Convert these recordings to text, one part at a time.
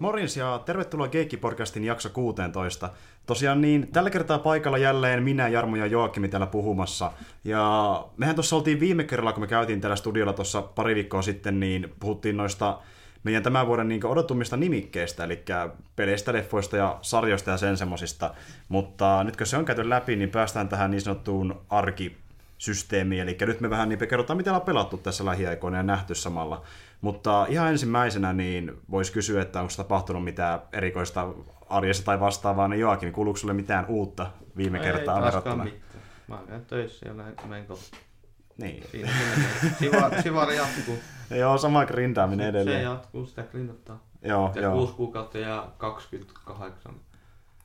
Morjens ja tervetuloa Geekki-podcastin jakso 16. Tosiaan niin, tällä kertaa paikalla jälleen minä, Jarmo ja Joakimi täällä puhumassa. Ja mehän tuossa oltiin viime kerralla, kun me käytiin täällä studiolla tuossa pari viikkoa sitten, niin puhuttiin noista meidän tämän vuoden niin odotumista nimikkeistä, eli peleistä, leffoista ja sarjoista ja sen semmosista. Mutta nyt kun se on käyty läpi, niin päästään tähän niin sanottuun arkisysteemiin, eli nyt me vähän niin kerrotaan, mitä ollaan pelattu tässä lähiaikoina ja nähty samalla. Mutta ihan ensimmäisenä niin voisi kysyä, että onko tapahtunut mitään erikoista arjessa tai vastaavaa, niin Joakin, kuuluuko sulle mitään uutta viime Ei kertaa taaskaan verrattuna? mitään. Mä käyn töissä ja lähden menen kotiin. Niin. Siinä se. Sivari, sivari jatkuu. Joo, sama grindaaminen Se edelleen. jatkuu, sitä grindattaa. Joo, Ja joo. 6 kuukautta ja 28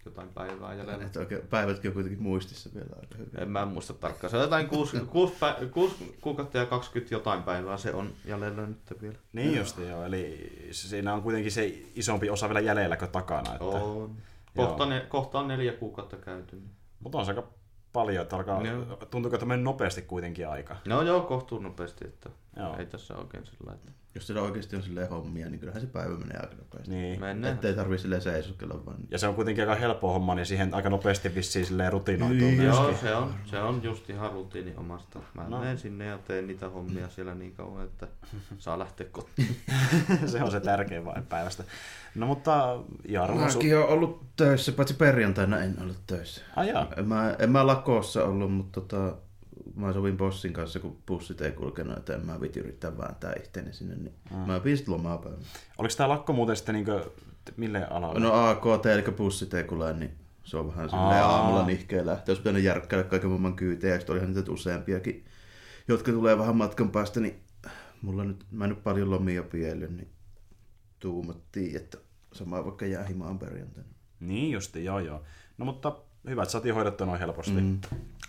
jotain päivää jäljellä. Että oikein, päivätkin on kuitenkin muistissa vielä aika hyvin. En mä muista tarkkaan. Se on jotain 6, 6, pä, 6 kuukautta ja 20 jotain päivää se on jäljellä nyt vielä. Niin just joo, eli siinä on kuitenkin se isompi osa vielä jäljellä kuin takana. Että... On. Kohta, ne, kohta on neljä kuukautta käyty. niin. Mutta on se aika paljon, että alkaa, Joo. tuntuuko, että menee nopeasti kuitenkin aika. No joo, kohtuu nopeasti, että Joo. ei tässä oikein sillä lailla. että- Jos siellä oikeasti on silleen hommia, niin kyllähän se päivä menee aika nopeasti. Niin. Mennään. Ettei tarvii silleen seisoskella vaan. Ja se on kuitenkin aika helppo homma, niin siihen aika nopeasti vissiin silleen rutinoituu Niin, myöskin. Joo, se on, se on just ihan rutiini omasta. Mä No. menen sinne ja teen niitä hommia siellä niin kauan, että saa lähteä kotiin. se on se tärkein vain päivästä. No mutta Jarmo, su... Mäkin oon ollut töissä, paitsi perjantaina en ollut töissä. Jaa. En mä, en mä lakossa ollut, mutta tota, mä sovin bossin kanssa, kun bussit ei kulkenut, että en mä viti yrittää vääntää itteeni sinne, niin mm. mä sit lomapäivän. Oliko tämä lakko muuten sitten niinkö, mille alalle? No AKT, eli bussit ei kulje, niin se on vähän silleen Aa. aamulla nihkeä lähtö. Olisi pitänyt järkkäillä kaiken maailman kyytejä, ja sitten olihan niitä useampiakin, jotka tulee vähän matkan päästä, niin mulla nyt, mä en nyt paljon lomia piellyt, niin tuumattiin, että sama vaikka jää himaan perjantaina. Niin justi, joo joo. No mutta hyvä, että saatiin hoidettua noin helposti. Mm.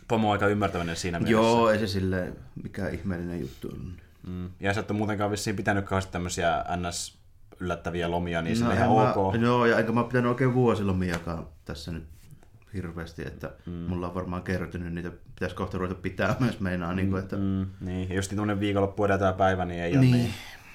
Pomo on aika ymmärtäväinen siinä mielessä. Joo, ei se silleen mikään ihmeellinen juttu ollut. Mm. Ja sä et ole muutenkaan vissiin pitänyt kauheasti tämmöisiä NS yllättäviä lomia, niin no, se on ihan en mä, ok. Joo, ja enkä mä pitänyt oikein vuosilomiakaan tässä nyt hirveästi, että mm. mulla on varmaan kertynyt niitä, pitäisi kohta ruveta pitää myös meinaa, niin kuin, että Mm, niin, ja just tämmöinen viikonloppu edeltää päivä, niin ei ole Niin. niin.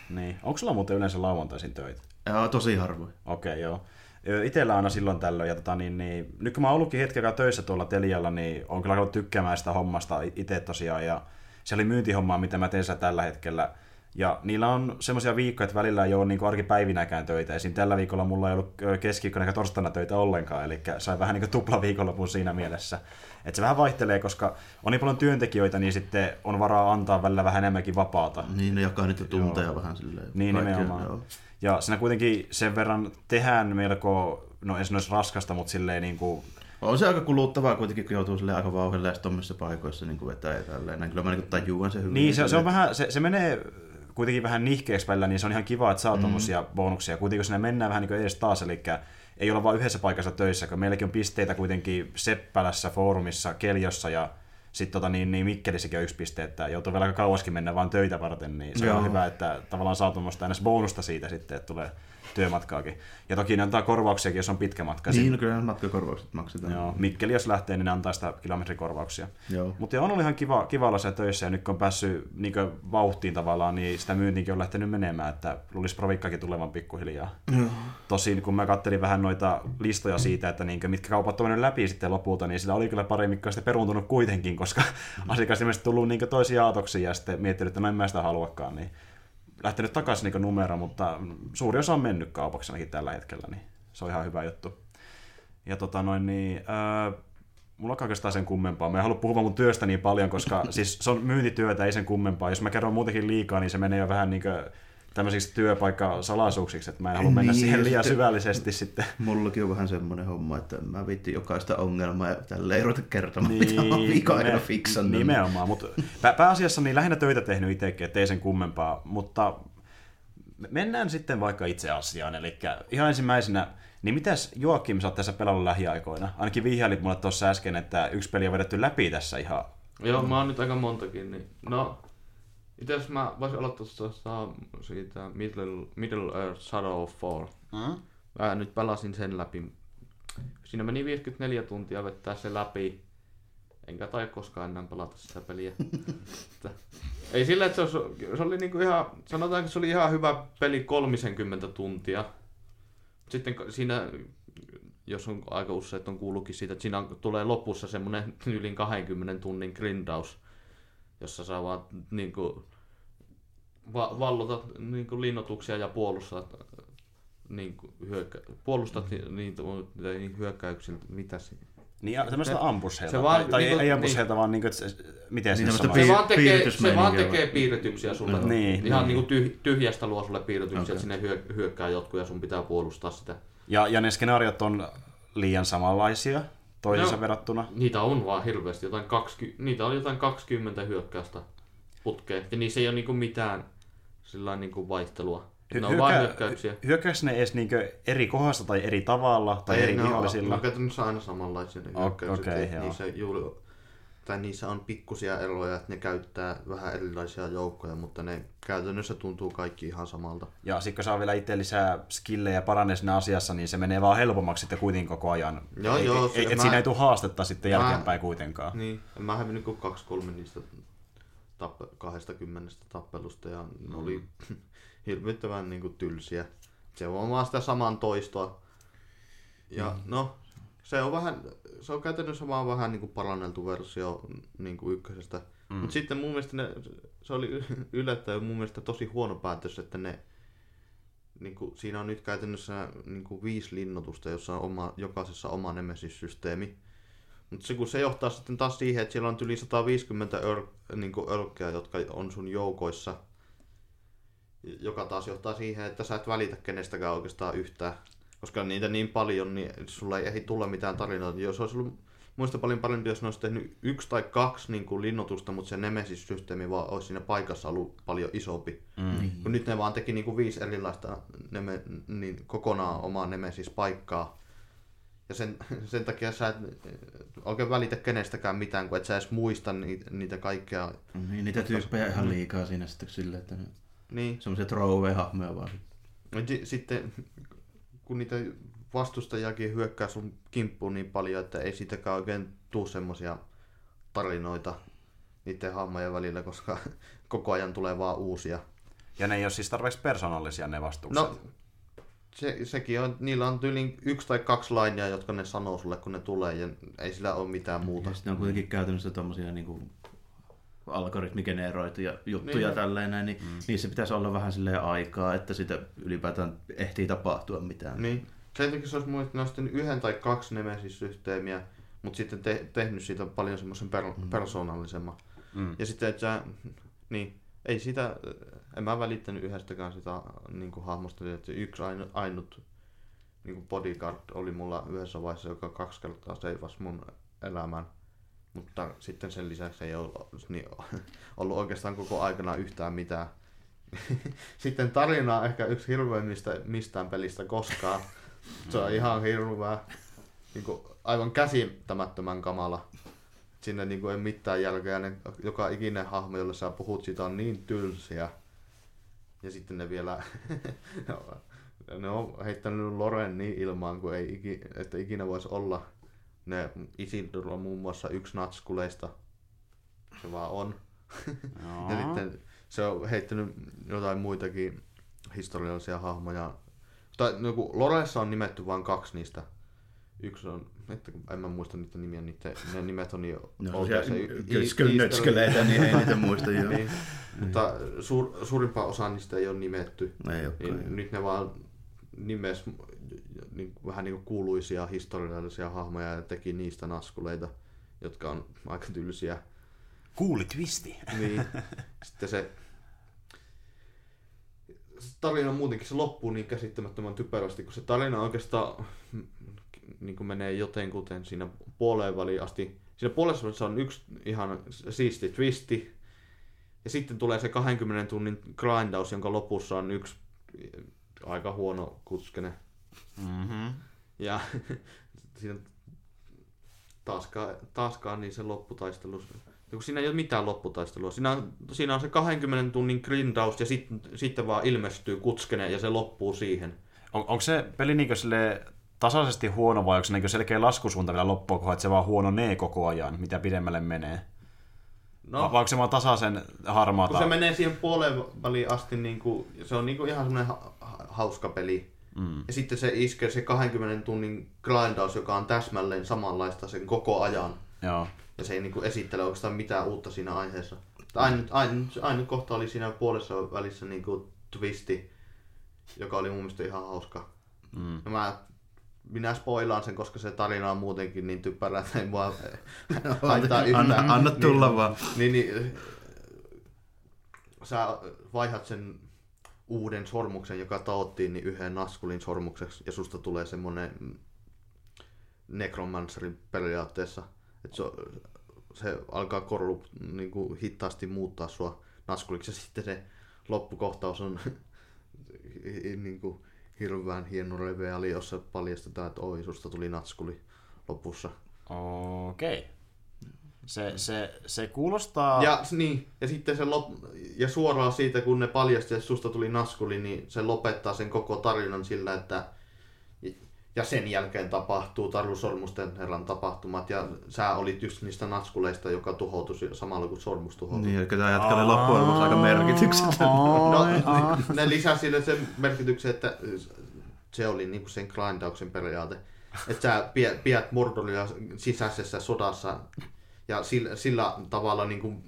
niin. Onko sulla muuten yleensä lauantaisin töitä? Jaa, tosi harvoin. Okei, okay, joo. Ö, Itellä aina silloin tällöin, ja tota, niin, niin, nyt kun mä oon ollutkin hetken aikaa töissä tuolla Telialla, niin on kyllä alkanut tykkäämään sitä hommasta itse tosiaan, ja se oli myyntihommaa, mitä mä teen tällä hetkellä. Ja niillä on semmoisia viikkoja, että välillä ei ole niin arkipäivinäkään töitä. Esim. tällä viikolla mulla ei ollut keskiviikkona eikä torstaina töitä ollenkaan, eli sain vähän niin tupla viikonlopun siinä mielessä. Että se vähän vaihtelee, koska on niin paljon työntekijöitä, niin sitten on varaa antaa välillä vähän enemmänkin vapaata. Niin, ne jakaa niitä tunteja joo. vähän silleen. Niin kaikkea, nimenomaan. joo. Ja siinä kuitenkin sen verran tehdään melko, no ei sanoisi raskasta, mutta silleen niin kuin, On se aika kuluttavaa kuitenkin, kun joutuu aika vauhdilla ja tuommoisissa paikoissa niin vetää ja tälleen. Näin Kyllä mä niin tajuan sen hyvin. niin se, se on vähän, se, se menee kuitenkin vähän nihkeäksi välillä, niin se on ihan kiva, että saa mm. tuommoisia bonuksia. Kuitenkin kun sinne mennään vähän niin edes taas, eli ei olla vain yhdessä paikassa töissä, kun meilläkin on pisteitä kuitenkin Seppälässä, Foorumissa, Keljossa ja sitten tota, niin, niin Mikkelissäkin on yksi piste, että joutuu vielä aika kauaskin mennä vaan töitä varten, niin se Joo. on hyvä, että tavallaan saa tuommoista bonusta siitä sitten, että tulee työmatkaakin. Ja toki ne antaa korvauksiakin, jos on pitkä matka. Niin, no kyllä matkakorvaukset maksetaan. Joo, Mikkeli jos lähtee, niin ne antaa sitä kilometrikorvauksia. Mutta on ollut ihan kiva, kiva olla siellä töissä ja nyt kun on päässyt niin vauhtiin tavallaan, niin sitä myyntiinkin on lähtenyt menemään, että luulisi provikkakin tulevan pikkuhiljaa. Joo. Tosin kun mä kattelin vähän noita listoja siitä, että niin mitkä kaupat on mennyt läpi sitten lopulta, niin sillä oli kyllä pari, mitkä on sitten peruuntunut kuitenkin, koska asiakas ilmeisesti tullut niin toisia aatoksia ja sitten miettinyt, että no en mä sitä haluakaan, niin lähtenyt takaisin niin numero, mutta suuri osa on mennyt kaupaksi ainakin tällä hetkellä, niin se on ihan hyvä juttu. Ja tota noin, niin, ää, mulla on oikeastaan sen kummempaa. Mä en halua puhua mun työstä niin paljon, koska siis se on myyntityötä, ei sen kummempaa. Jos mä kerron muutenkin liikaa, niin se menee jo vähän niin kuin tämmöisiksi työpaikkasalaisuuksiksi, että mä en halua mennä Niin, siihen ja liian sitten- syvällisesti sitten. Mullakin on vähän semmoinen homma, että mä viittin jokaista ongelmaa ja tällä ei ruveta kertomaan, mitä mä oon Niin, viikon nime- aikana fiksannut. Nimenomaan, mutta pä- pääasiassa niin lähinnä töitä tehnyt itsekin, ettei sen kummempaa, mutta mennään sitten vaikka itse asiaan, eli ihan ensimmäisenä, niin mitäs Joakim sä oot tässä pelannut lähiaikoina? Ainakin vihjailit mulle tuossa äsken, että yksi peli on vedetty läpi tässä ihan. Joo, mä oon nyt aika montakin. Niin. No, itse asiassa mä voisin aloittaa tuosta siitä Middle, Middle Earth Shadow of Fall. Mm? Mä nyt pelasin sen läpi. Siinä meni 54 tuntia vettää se läpi. Enkä tai koskaan enää pelata sitä peliä. Että ei sillä, että se, olisi, se oli niinku ihan, sanotaanko se oli ihan hyvä peli 30 tuntia. sitten siinä, jos on aika usein on kuullutkin siitä, että siinä on, tulee lopussa semmoinen yli 20 tunnin grindaus, jossa saa vaan niin kuin, va- vallotat niin kuin linnoituksia ja puolustat niin kuin, hyökkä, puolustat Mm-hmm. niitä, niitä hyökkäyksiltä, mitä se... Niin Se- ampusheilta. se vaan tai, tai niinku- ei ampusheilta, vaan niinku, että se, miten Niin se tämmöistä sama. Se Piir- vaan tekee, se vaan tekee vai? piirrytyksiä sulle. Joo. Niin, Ihan niin. niin kuin tyh- tyhjästä luo sulle piirrytyksiä, Okei. että sinne hyö- hyökkää jotkut ja sun pitää puolustaa sitä. Ja, ja ne skenaariot on liian samanlaisia toisiinsa No. verrattuna. Niitä on vaan hirveästi, jotain 20, niitä on jotain 20 hyökkäystä putkeen. Ja niissä ei ole niinku mitään sillä niinku vaihtelua. Ne on vain hyökkäyksiä. hyökkääks ne edes niinkö eri kohdassa tai eri tavalla tai Ei, eri ne on, ne vihollisilla? on käytännössä aina samanlaisia ne O- hyökkäykset. okei, että joo. niissä, juuri, tai niissä on pikkusia eroja, että ne käyttää vähän erilaisia joukkoja, mutta ne käytännössä tuntuu kaikki ihan samalta. Ja sitten kun saa vielä itse lisää skillejä ja paranee siinä asiassa, niin se menee vaan helpommaksi sitten kuitenkin koko ajan. Joo, ei, joo, ei, se- et mä- siinä ei tule haastetta sitten Mä- jälkeenpäin kuitenkaan. Niin, mä hävinnyt kuin kaksi kolme niistä tappe, 20 tappelusta ja ne oli hirvittävän niin kuin, tylsiä. Se on vaan sitä saman toistoa. Ja no, se on vähän, se on käytännössä vaan vähän niin kuin paranneltu versio niin kuin ykkösestä. Mm. Mutta sitten mun mielestä ne, se oli yllättäen mun mielestä tosi huono päätös, että ne niin kuin, siinä on nyt käytännössä niin kuin viisi linnoitusta, jossa on oma, jokaisessa oma Nemesis-systeemi. Mutta se, kun se johtaa sitten taas siihen, että siellä on yli 150 ör, niin örkkeä, jotka on sun joukoissa, joka taas johtaa siihen, että sä et välitä kenestäkään oikeastaan yhtään. Koska niitä niin paljon, niin sulla ei ehdi tulla mitään tarinoita. Jos olisi ollut muista paljon parempi, jos ne olisi tehnyt yksi tai kaksi niin kuin linnoitusta, mutta se Nemesis-systeemi vaan olisi siinä paikassa ollut paljon isompi. Mm. Kun nyt ne vaan teki niin kuin viisi erilaista neme, niin kokonaan omaa Nemesis-paikkaa. Ja sen, sen takia sä et oikein välitä kenestäkään mitään, kun et sä edes muista niitä, niitä kaikkea. Niin, niitä tyyppejä ihan liikaa siinä sitten silleen, että ne Niin. semmoisia throwaway-hahmoja vaan. Ja si- Sitten kun niitä vastustajakin hyökkää sun kimppuun niin paljon, että ei siitäkään oikein tuu semmosia tarinoita niiden hahmojen välillä, koska koko ajan tulee vaan uusia. Ja ne ei ole siis tarpeeksi persoonallisia ne vastukset. No, se, sekin on, niillä on tyyliin yksi tai kaksi lainia, jotka ne sanoo sulle, kun ne tulee, ja ei sillä ole mitään muuta. Ja sitten on kuitenkin käytännössä tommosia niinku algoritmigeneroituja juttuja Niin. tälleen näin, niin mm. niissä pitäisi olla vähän silleen aikaa, että sitä ylipäätään ehtii tapahtua mitään. Niin. Sen takia se olisi tehnyt yhden tai kaksi Nemesis-systeemiä, mutta sitten te, tehnyt siitä paljon semmoisen per, mm. persoonallisemman. Mm. Ja sitten, että niin, ei sitä, en mä välittänyt yhdestäkään sitä niin kuin hahmosta, että yksi ainut, ainut niin kuin bodyguard oli mulla yhdessä vaiheessa, joka kaksi kertaa seivasi mun elämän. Mutta sitten sen lisäksi ei ollut, niin, ollut oikeastaan koko aikana yhtään mitään. Sitten tarina on ehkä yksi hirveimmistä mistään pelistä koskaan. Se on ihan hirveä, niin kuin, aivan käsittämättömän kamala. Sinne niin kuin, ei mitään jälkeä. Ne, joka ikinen hahmo, jolle sä puhut, siitä on niin tylsiä. Ja sitten ne vielä... ne on heittänyt Loren niin ilmaan, kuin ei että ikinä voisi olla. Ne Isildur on muun muassa yksi natskuleista. Se vaan on. Ja sitten se on heittänyt jotain muitakin historiallisia hahmoja. Tai no, kun Loressa on nimetty vain kaksi niistä. Yksi on, että en mä muista niiden nimiä, niiden, ne nimet on niin No, outoja. se nötskeleitä, niin ei niitä muista jo. niin. Mutta suur, suurimpaa osaa niistä ei ole nimetty. No ei. Niin, nyt ne vaan nimes niin, vähän niin kuin kuuluisia historiallisia hahmoja ja teki niistä naskuleita, jotka on aika tylsiä. Kuuli twisti. Niin. Sitten se, tarina muutenkin se loppuu niin käsittämättömän typerästi, kun se tarina oikeastaan niin kuin menee jotenkuten siinä puoleen väliin asti. Siinä puolessa välissä on yksi ihan siisti twisti, ja sitten tulee se 20 tunnin grindaus, jonka lopussa on yksi aika huono kuskene. Mm-hmm. Ja siinä taaskaan, taaskaan niin se lopputaistelu, kun siinä ei ole mitään lopputaistelua. Siinä on, siinä on se 20 tunnin grindaus ja sitten, sitten vaan ilmestyy kutskene ja se loppuu siihen. On, onko se peli niin sille tasaisesti huono vai onko se niin selkeä laskusuunta vielä loppuun kohdalla, että se vaan huononee koko ajan, mitä pidemmälle menee? No. No, Vai onko se vaan tasaisen harmaata? kun se menee siihen puoleen väliin asti, niin kuin, se on niin kuin ihan semmoinen ha- ha- hauska peli. Mm. Ja sitten se iskee se 20 tunnin grindaus, joka on täsmälleen samanlaista sen koko ajan. Joo. Ja se ei niinku esittele oikeastaan mitään uutta siinä aiheessa. Ainut, ainut, ainut kohta oli siinä puolessa välissä niinku twisti, joka oli mun mielestä ihan hauska. Mm. Ja mä, minä spoilaan sen, koska se tarina on muutenkin niin typerä, että ei mua haittaa yhtään. Anna, anna tulla vaan. Niin, niin, sä vaihdat sen uuden sormuksen, joka taottiin, niin yhden naskulin sormukseksi, ja susta tulee semmonen mm, necromancerin periaatteessa. Että se, se alkaa korlu niin kuin hitaasti muuttaa sua naskuliksi, ja sitten se loppukohtaus on niin kuin, hirveän hieno reveali, jossa paljastetaan, että oi, susta tuli natskuli lopussa. Okei. Okay. Se, se, se kuulostaa... Ja, niin, ja sitten se lop... ja suoraan siitä, kun ne paljasti, että susta tuli naskuli, niin se lopettaa sen koko tarinan sillä, että ja sen jälkeen tapahtuu Taru Sormusten herran tapahtumat, ja sä olit just niistä natskuleista, joka tuhoutui samalla kun sormus tuhoutui. Niin, eli tämä jatkalle loppujen lopuksi aika merkityksetön. No, ne lisää sille sen merkityksen, että se oli niinku sen grindauksen periaate. Että sä pidät Mordoria sisäisessä sodassa ja sillä, sillä tavalla niinku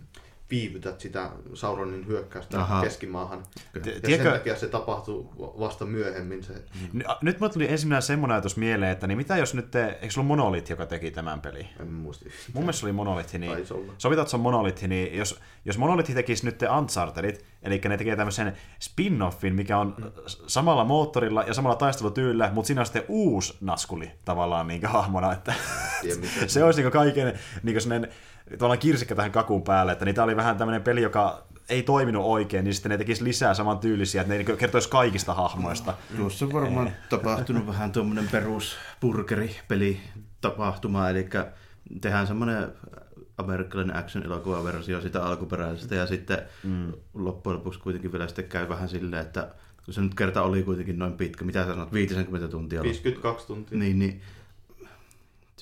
viivytät sitä Sauronin hyökkäystä Aha. Aha. keskimaahan. Ti- Ja tiedätkö- sen takia se tapahtuu vasta myöhemmin. Se. N- Nyt mulle tuli ensimmäinen semmoinen ajatus mieleen, että niin mitä jos nyt, te, eikö se ollut Monolith, joka teki tämän pelin? En muista. Mun mielestä se oli Monolith, niin sovitaan, että se on Monolith, niin jos, jos Monolith tekisi nyt Unchartedit, eli ne tekee tämmöisen spin-offin, mikä on Mm. samalla moottorilla ja samalla taistelutyylillä, mutta siinä on sitten uusi naskuli tavallaan niin hahmona, että se olisi niin kaiken niin sellainen tavallaan kirsikka tähän kakun päälle, että niitä oli vähän tämmöinen peli, joka ei toiminut oikein, niin sitten ne tekisi lisää saman tyylisiä, että ne niin kertoisi kaikista hahmoista. Tuossa on varmaan tapahtunut vähän tuommoinen perus peli tapahtuma, eli tehdään semmoinen amerikkalainen action-elokuvaversio sitä alkuperäisestä ja sitten mm. loppujen lopuksi kuitenkin vielä sitten käy vähän silleen, että kun se nyt kerta oli kuitenkin noin pitkä, mitä sä sanot, 50 tuntia? 52 tuntia. Niin, niin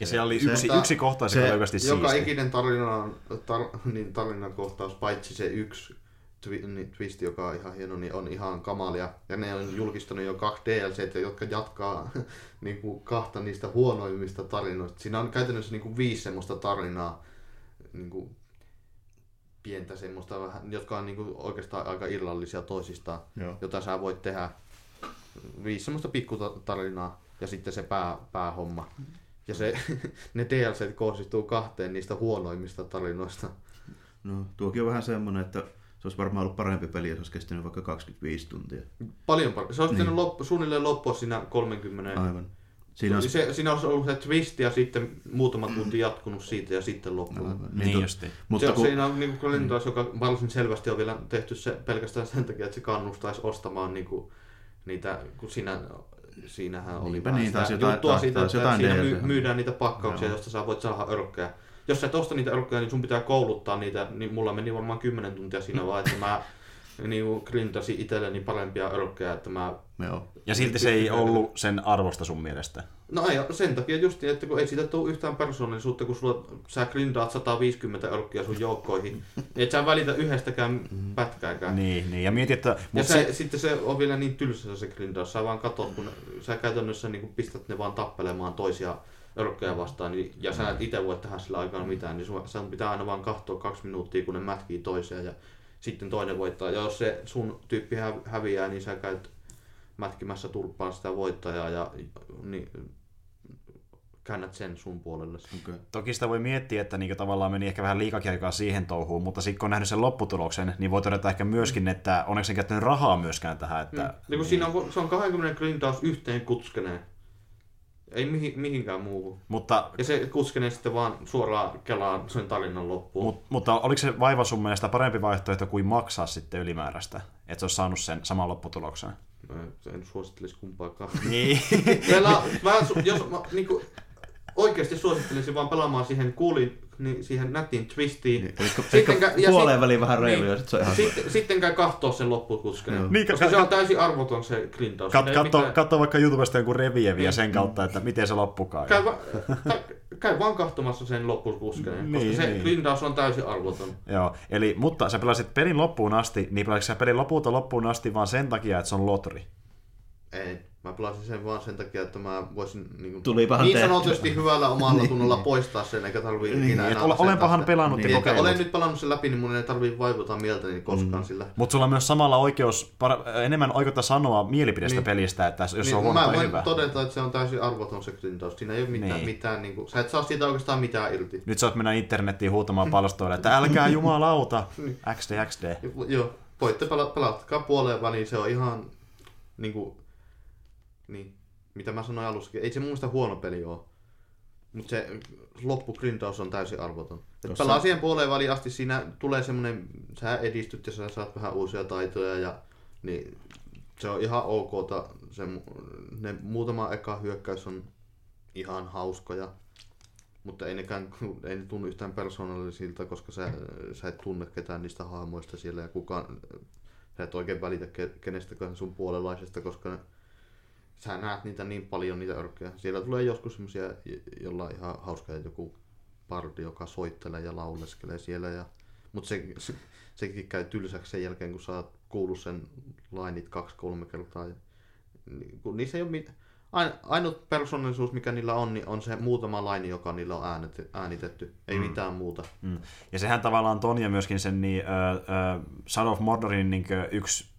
Ja se oli se- yksi, Mutta yksi kohtaus, se- joka oli oikeasti Joka siisti. ikinen tarina, on- tar, niin tarinan kohtaus, paitsi se yksi twi, niin twist, joka on ihan hieno, niin on ihan kamalia. Ja ne on julkistanut jo kaksi DLCtä, jotka jatkaa niin kuin kahta niistä huonoimmista tarinoista. Siinä on käytännössä niin kuin viisi semmoista tarinaa, niin kuin pientä semmoista vähän, jotka on niin kuin oikeastaan aika irrallisia toisistaan, Joo. jota sä voit tehdä. Viisi semmoista pikkutarinaa ja sitten se pää, päähomma. Ja se, ne DLC kohdistuu kahteen niistä huonoimmista tarinoista. no, tuokin on vähän semmoinen, että se olisi varmaan ollut parempi peli, jos olisi kestänyt vaikka 25 tuntia. Paljon parempi. Se olisi Niin. niin. loppu, suunnilleen loppua siinä 30. Aivan. Siinä olisi, Se, siinä olisi ollut se twist ja sitten muutama tunti jatkunut siitä ja sitten loppunut. aivan. Niin to- justi. Mutta se, kun, Siinä on niin kuin joka varsin selvästi on vielä tehty se pelkästään sen takia, että se kannustaisi ostamaan niin kuin, niitä, kun siinä, siinähän oli Niinpä niin, sitä taas jotain- juttua taas- siitä, taas että jotain siinä DLC. my, myydään niitä pakkauksia, Joo. josta sä voit saada örkkejä. Jos sä et osta niitä örkkejä, niin sun pitää kouluttaa niitä, niin mulla meni varmaan 10 tuntia siinä vaan, että mä niin grindasin itselleni parempia örkkejä, että mä joo. Ja silti se ei ollut sen arvosta sun mielestä. No ei, sen takia just, että kun ei siitä tule yhtään persoonallisuutta, kun sulla, sä grindaat 150 örkkiä sun joukkoihin, niin et sä välitä yhdestäkään pätkääkään. Niin, niin. Ja mietin, että... Ja se, sitten se on vielä niin tylsä se grindaus. Sä vaan katot, kun sä käytännössä niin kun pistät ne vaan tappelemaan toisia örkkejä vastaan, niin, ja sä et itse voi tehdä sillä aikaa mitään, niin sun, sun pitää aina vaan katsoa kaksi minuuttia, kun ne mätkii toiseen, ja sitten toinen voittaa. Ja jos se sun tyyppi hä- häviää, niin sä käyt mätkimässä turppaan sitä voittajaa, ja niin, käännät sen sun puolelle. Okay. toki sitä voi miettiä, että niinku tavallaan meni ehkä vähän liikakin aikaa siihen touhuun, mutta sitten kun on nähnyt sen lopputuloksen, niin voi todeta ehkä myöskin, että onneksi sen käyttänyt rahaa myöskään tähän. Että, Mm. Niin kun siinä on, se on 20 grindaus yhteen kutskeneen. Ei mihin, mihinkään muuhun. Mutta, Ja se kuskenee sitten vaan suoraan kelaan sen tarinan loppuun. mut, mutta oliko se vaiva sun mielestä parempi vaihtoehto kuin maksaa sitten ylimääräistä? Että se olisi saanut sen saman lopputuloksen. Mä en suosittelisi kumpaakaan. Niin. Pelaa, mä, jos mä niinku, oikeasti suosittelisin vaan pelaamaan siihen kuulin, niin siihen nättiin twistiin. Niin, eli Sitten ehkä kä- ja puoleen sit- väliin vähän reilu niin. ja sitten se on ihan Sitten, sitten käy kattoo sen loppukuskeneen. Joo. Niin, koska ka- se on täysin arvoton se grindaus. Kat, katso, mitään- katso vaikka YouTubesta jonkun revieviä Niin. sen kautta, että miten se loppukaan. Käy, va- kä- käy vaan katsomassa sen loppukuskeneen, koska Niin, se niin. grindaus on täysin arvoton. Joo, eli, mutta sä pelasit pelin loppuun asti, niin pelasitko sä pelin lopulta loppuun asti vaan sen takia, että se on lotri? Ei. Mä pelasin sen vaan sen takia, että mä voisin niin, kuin, Tulipahan niin tehtyä. sanotusti hyvällä omalla Niin. tunnolla poistaa sen, eikä tarvii Niin, ikinä et enää ole- olenpahan sitä. pelannut ja Niin, kokeillut. olen nyt pelannut sen läpi, niin mun ei tarvii vaivota mieltäni koskaan sillä. Mutta sulla on myös samalla oikeus, enemmän oikeutta sanoa mielipidestä Niin. pelistä, että jos se on Niin, huono mä voin todeta, että se on täysin arvoton se grindaus. Siinä ei ole mitään, Niin. niin. mitään niin kuin, sä et saa siitä oikeastaan mitään irti. Nyt sä oot mennä internettiin huutamaan palstoille, että älkää jumalauta, Niin. XD, XD. Joo, voitte pela, pelatkaa puoleen väliin, se on ihan niin kuin, niin, mitä mä sanoin alussakin, ei se mun mielestä huono peli ole. Mutta se loppugrindaus on täysin arvoton. Et pelaa siihen puoleen väliin asti, siinä tulee semmonen, sä edistyt ja sä saat vähän uusia taitoja ja niin se on ihan okta. Se, ne muutama eka hyökkäys on ihan hauskoja. Mutta ei nekään, ei ne tunnu yhtään persoonallisilta, koska sä, sä et tunne ketään niistä hahmoista siellä ja kukaan, sä et oikein välitä ke- kenestäkään sun puolelaisesta, koska ne, sä näet niitä niin paljon, niitä örkkejä. Siellä tulee joskus semmosia, jolla on ihan hauska joku pardi, joka soittelee ja lauleskelee siellä. Ja, mutta se, se, sekin käy tylsäksi sen jälkeen, kun sä oot kuullut sen lainit kaksi-kolme kertaa. Ja, niin, kun niissä ei ole mit... Ain- Ainut persoonallisuus, mikä niillä on, niin on se muutama laini, joka niillä on äänet, äänitetty. Ei mm. mitään muuta. Mm. Ja sehän tavallaan Tonia myöskin sen niin, äh, äh, Shadow of Mordorin niin yksi